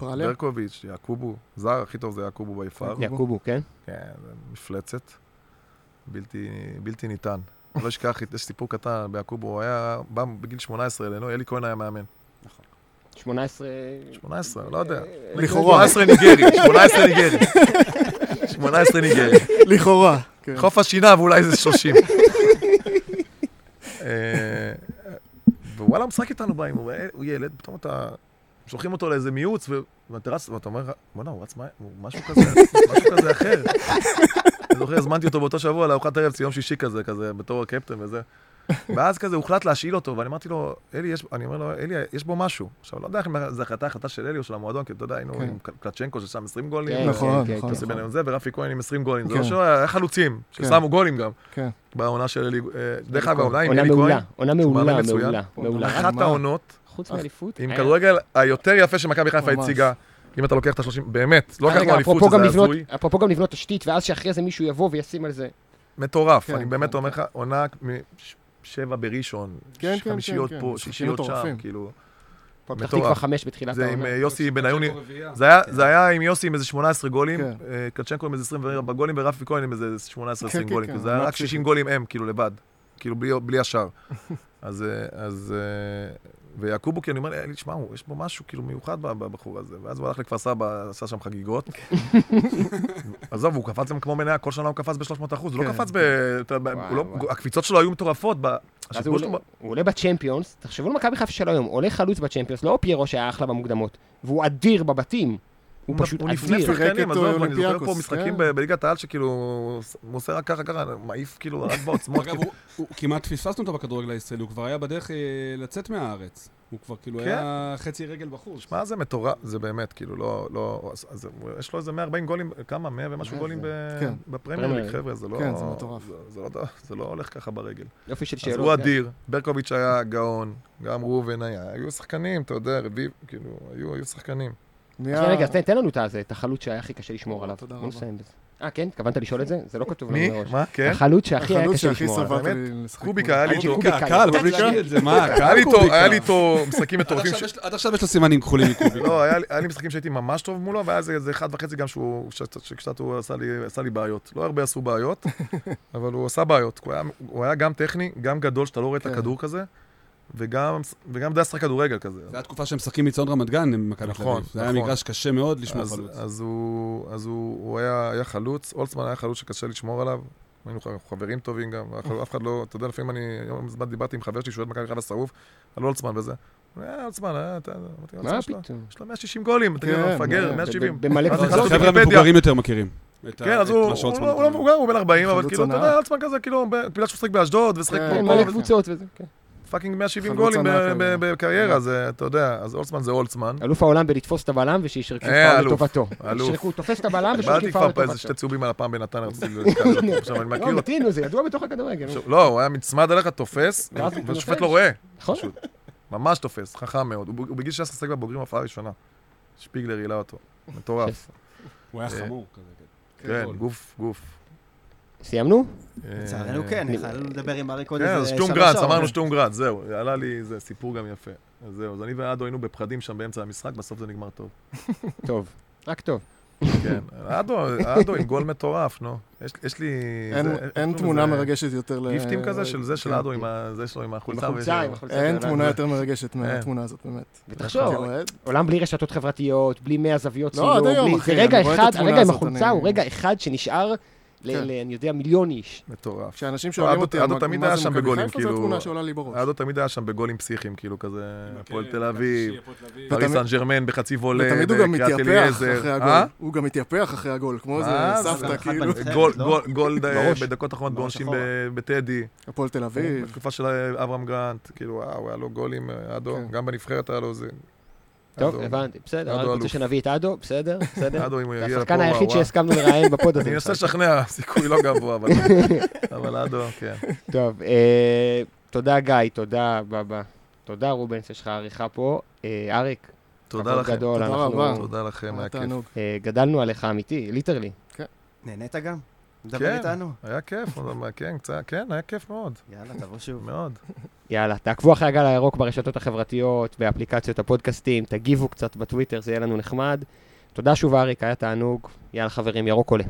פרליה? ברקוביץ', יעקובו, זר הכי טוב זה יעקובו ביפר. יעקובו. כן? כן, מפלצת. בלתי, בלתי ניתן. לא אשכח, יש סיפור קטן ביעקובו, הוא היה, בא בגיל 18 אלינו, אלי כהן היה מאמן. 18... 18, לא יודע. לכאורה. 18 ניגרי, 18 ניגרי. 18 ניגרי. לכאורה. כן. חוף השינה ואולי זה 30. אה, ווואלה, משחק איתנו הוא הוא ילד, פתאום אתה... שולחים אותו לאיזה מיעוץ, ואתה רץ, ואתה אומר, בוא'נה, הוא רץ מה... הוא משהו כזה, משהו כזה אחר. אני זוכר, הזמנתי אותו באותו שבוע לארוחת ערב, יום שישי כזה, כזה, בתור הקפטן וזה. ואז כזה הוחלט להשאיל אותו, ואני אמרתי לו, אלי, יש, אני אומר לו, אלי, יש בו משהו. עכשיו, לא יודע אם זו החלטה, החלטה של אלי או של המועדון, כי אתה יודע, היינו כן. עם קלצ'נקו ששם 20 גולים. כן, נכון, כן, נכון, כן, נכון. זה, ורפי כהן עם 20 גולים. זה לא כן. שלא היה, חלוצים, כן. ששמו גולים גם. כן. בעונה של אלי, אה, דרך אגב, העונה עם עונה אלי כהן, עונה שהוא מעולה, מצוין. מעולה, עונה מעולה. אחת? העונות חוץ מאליפות. עם היה- כדורגל היותר יפה שמכבי חיפה. הציגה, אם אתה לוקח את ה-30, באמת, לא לקחנו אליפות, לבנות- הזוי, אפרופו גם לבנות תשתית, ואז שאחרי זה מישהו יבוא וישים על זה. מטורף, כן, אני באמת כן, אומר לך, עונה משבע בראשון, כן, כן, חמישיות כן, פה, כן, שישיות שם. כאילו, פתח מטורף. תקווה חמש בתחילת זה עם העונה. אה, יוסי בניון, רביעייה. זה היה- זה היה עם יוסי עם איזה 18 גולים, כן. אה, קלצ'נקו עם איזה 24 גולים, ורפי כהן עם איזה 18-20 כן, גולים, כן, כאילו, זה היה רק פסיכי. 60 גולים הם, כאילו, לבד, כאילו, בלי- בלי השאר. אז, אה, אה, ויעקובו, כי אני אומר, לי, תשמע, הוא- יש בו משהו כאילו מיוחד ב- בבחור הזה, ואז הוא הלך לכפר סבא, עשה שם חגיגות. עזוב, הוא קפץ להם כמו מניה, כל שנה הוא קפץ ב-300 אחוז, הוא לא כן, קפץ ב... וואי, הוא לא-. הקפיצות שלו היו מטורפות. ב- אז ב- הוא עולה בצ'מפיונס, תחשבו על מכבי חיפה של היום, עולה חלוץ בצ'מפיונס, לא פיירו שהיה אחלה במוקדמות, והוא אדיר בבתים. הוא פשוט הוא נפנף אדיר. פירק שחקנים, את עזוב, אני זוכר פה משחקים כן. בליגת העל שכאילו, הוא עושה רק ככה ככה, מעיף כאילו רק בעוצמות. אגב, הוא- הוא- כמעט פספסנו אותו בכדורגל הישראלי, הוא כבר היה בדרך אה, לצאת מהארץ. הוא כבר כאילו כן. היה חצי רגל בחוץ. שמע, זה מטורף, זה באמת, כאילו, לא, לא, אז- אז הוא- יש לו איזה 140 גולים, כמה, 100 ומשהו גולים כן. בפרמייר. חבר'ה, זה לא... כן, זה מטורף. זה- לא- זה לא הולך ככה ברגל. יופי של אז שאלות. הוא כן. אדיר, ברקוביץ' היה גאון, גם ראובן היה, היו שחקנים, אתה יודע, רביב, כאילו, היו שחקנים. נהיה... רגע, אז תן- תן לנו את הזה, את החלוץ שהיה הכי קשה לשמור עליו. תודה בוא רבה. נסיים בזה. אה, כן? התכוונת לשאול את זה? זה לא כתוב לנו מי? מראש. מה? כן? החלוץ שהכי היה קשה לשמור עליו. סבלתי באמת? לשחק קוביק מולו. היה לי אנג'י איתו, קוביקה. הקהל, קוביקה. זה, מה, הקהל איתו- קוביקה. היה לי איתו משחקים מטורפים. עד עכשיו יש לו סימנים כחולים מקוביק. לא, היה לי- משחקים שהייתי ממש טוב מולו, והיה איזה אחד וחצי גם שקצת הוא עשה לי- בעיות. לא הרבה עשו בעיות, אבל הוא עשה בעיות. הוא היה- הוא היה גם טכני, גם גדול, שאתה לא רואה את כן. הכדור כזה, וגם וגם יודע לשחק כדורגל כזה. זו הייתה תקופה שהם משחקים מצעון רמת גן, הם מכבי תל נכון, אביב. זה היה נכון. מגרש קשה מאוד לשמור אז, חלוץ. אז, הוא, אז הוא, הוא היה, היה חלוץ, אולצמן היה חלוץ שקשה לשמור עליו. היינו חברים טובים גם, אף- אף אחד לא, אתה יודע, לפעמים אני, יום זמן דיברתי עם חבר שלי שהוא אוהד מכבי חיפה שרוף, על אולצמן וזה. היה אולצמן, היה, אתה יודע, אמרתי, מה אולצמן, יש לו- פתאום? יש לו 160 גולים, תגיד, כן, הוא מפגר, כן, 170. ב- במלא קבוצות. חבר'ה. מבוגרים יותר מכירים. כן, אז הוא לא- לא מבוגר. הוא בן 40, אבל כאילו, אתה. יודע, אלצמן כזה, כאילו, בגלל שהוא משחק באשדוד, ושחק כן, פה, כן, מלא קבוצות וזה, כן. fucking 170 חלוץ גולים בקריירה, זה, אתה יודע, אז אולצמן זה אולצמן. אלוף העולם בלתפוס את הבלם ושישרקו אה, אלוף, לטובתו. אלוף. ישרקו, תופס את הבלם באתי ושישרקו כבר פאול פה איזה שתי לטובתו. צהובים על הפעם בנתניה, רציתי לקבל אותו. עכשיו אני מכיר לא, אותו. זה ידוע בתוך הכדורגל. לא, הוא היה נצמד אליך, תופס, הוא והשופט. לא רואה. נכון? ממש תופס, חכם מאוד. הוא הוא בגיל 16 שיחק בבוגרים הופעה ראשונה. שפיגלר העלה אותו. מטורף. הוא היה אה, חמור כזה, כן. כן. גוף, גוף. סיימנו? אה, לצערנו כן, יכולנו לדבר עם אריק עוד כן, איזה אז שלוש שעות. אמרנו שטומגרץ, זהו, עלה לי, זה סיפור גם יפה. אז זהו, אז אני ואדו היינו בפחדים שם באמצע המשחק, בסוף זה נגמר טוב. טוב, רק טוב. כן, אדו, אדו עם גול מטורף, נו. יש- יש לי... אין- תמונה? מרגשת יותר ל... גיפטים כזה של זה של כן. אדו עם ה- זה שלו עם עם החולצה. עם. אין אתה תמונה. יותר מרגשת מהתמונה הזאת, באמת. ותחשוב. עולם בלי רשתות חברתיות, בלי 100 זוויות לא, עד צילום, היום, בלי... אחי, זה רגע אני רואה את אחד, הרגע עם החולצה הוא רגע אחד שנשאר, כן. ל- אני יודע, מיליון איש. מטורף. כשאנשים שואלים אותי, אדו מה- תמיד היה זה שם מכבי בגולים, חיפה, זו כאילו- התמונה שעולה לי בראש. אדו תמיד היה שם בגולים פסיכיים, כאילו כזה, הפועל תל אביב. פריס סן ג'רמן בחצי וולה, ותמיד הוא גם בקריית מתייפח. אחרי אה? הגול. הוא גם מתייפח אחרי הגול, כמו איזה מה? סבתא, זה כאילו. גול, לא? בדקות האחרונות בראש בעונשים בטדי, הפועל תל אביב. בתקופה של אברהם גרנט, כאילו וואו, היה לו גולים, אה, אדו, כן. גם בנבחרת היה לו זה. טוב, אדו- הבנתי, בסדר, אני רוצה. שנביא את אדו, בסדר, בסדר. אדו אם הוא זה יגיע לפה, השחקן היחיד וואו. שהסכמנו לראיין ב pod הזה. אני אנסה. לשכנע, סיכוי לא גבוה, אבל- אבל אדו, כן. טוב, אה, תודה גיא, תודה בבא. תודה רובנס, יש לך עריכה פה. אה, אריק, תודה כבוד לכם. גדול, תודה אנחנו רבה. תודה לכם, היה כיף. אה, גדלנו עליך אמיתי, ליטרלי. נהנית גם? מדבר כן. איתנו? היה כיף, כן, קצת, כן, היה כיף מאוד, יאללה, תבוא שוב. מאוד. יאללה, תעקבו אחרי הגל הירוק ברשתות החברתיות, באפליקציות הפודקאסטים, תגיבו קצת בטוויטר, זה יהיה לנו נחמד. תודה שוב אריק, היה תענוג. יאללה חברים, ירוק עולה.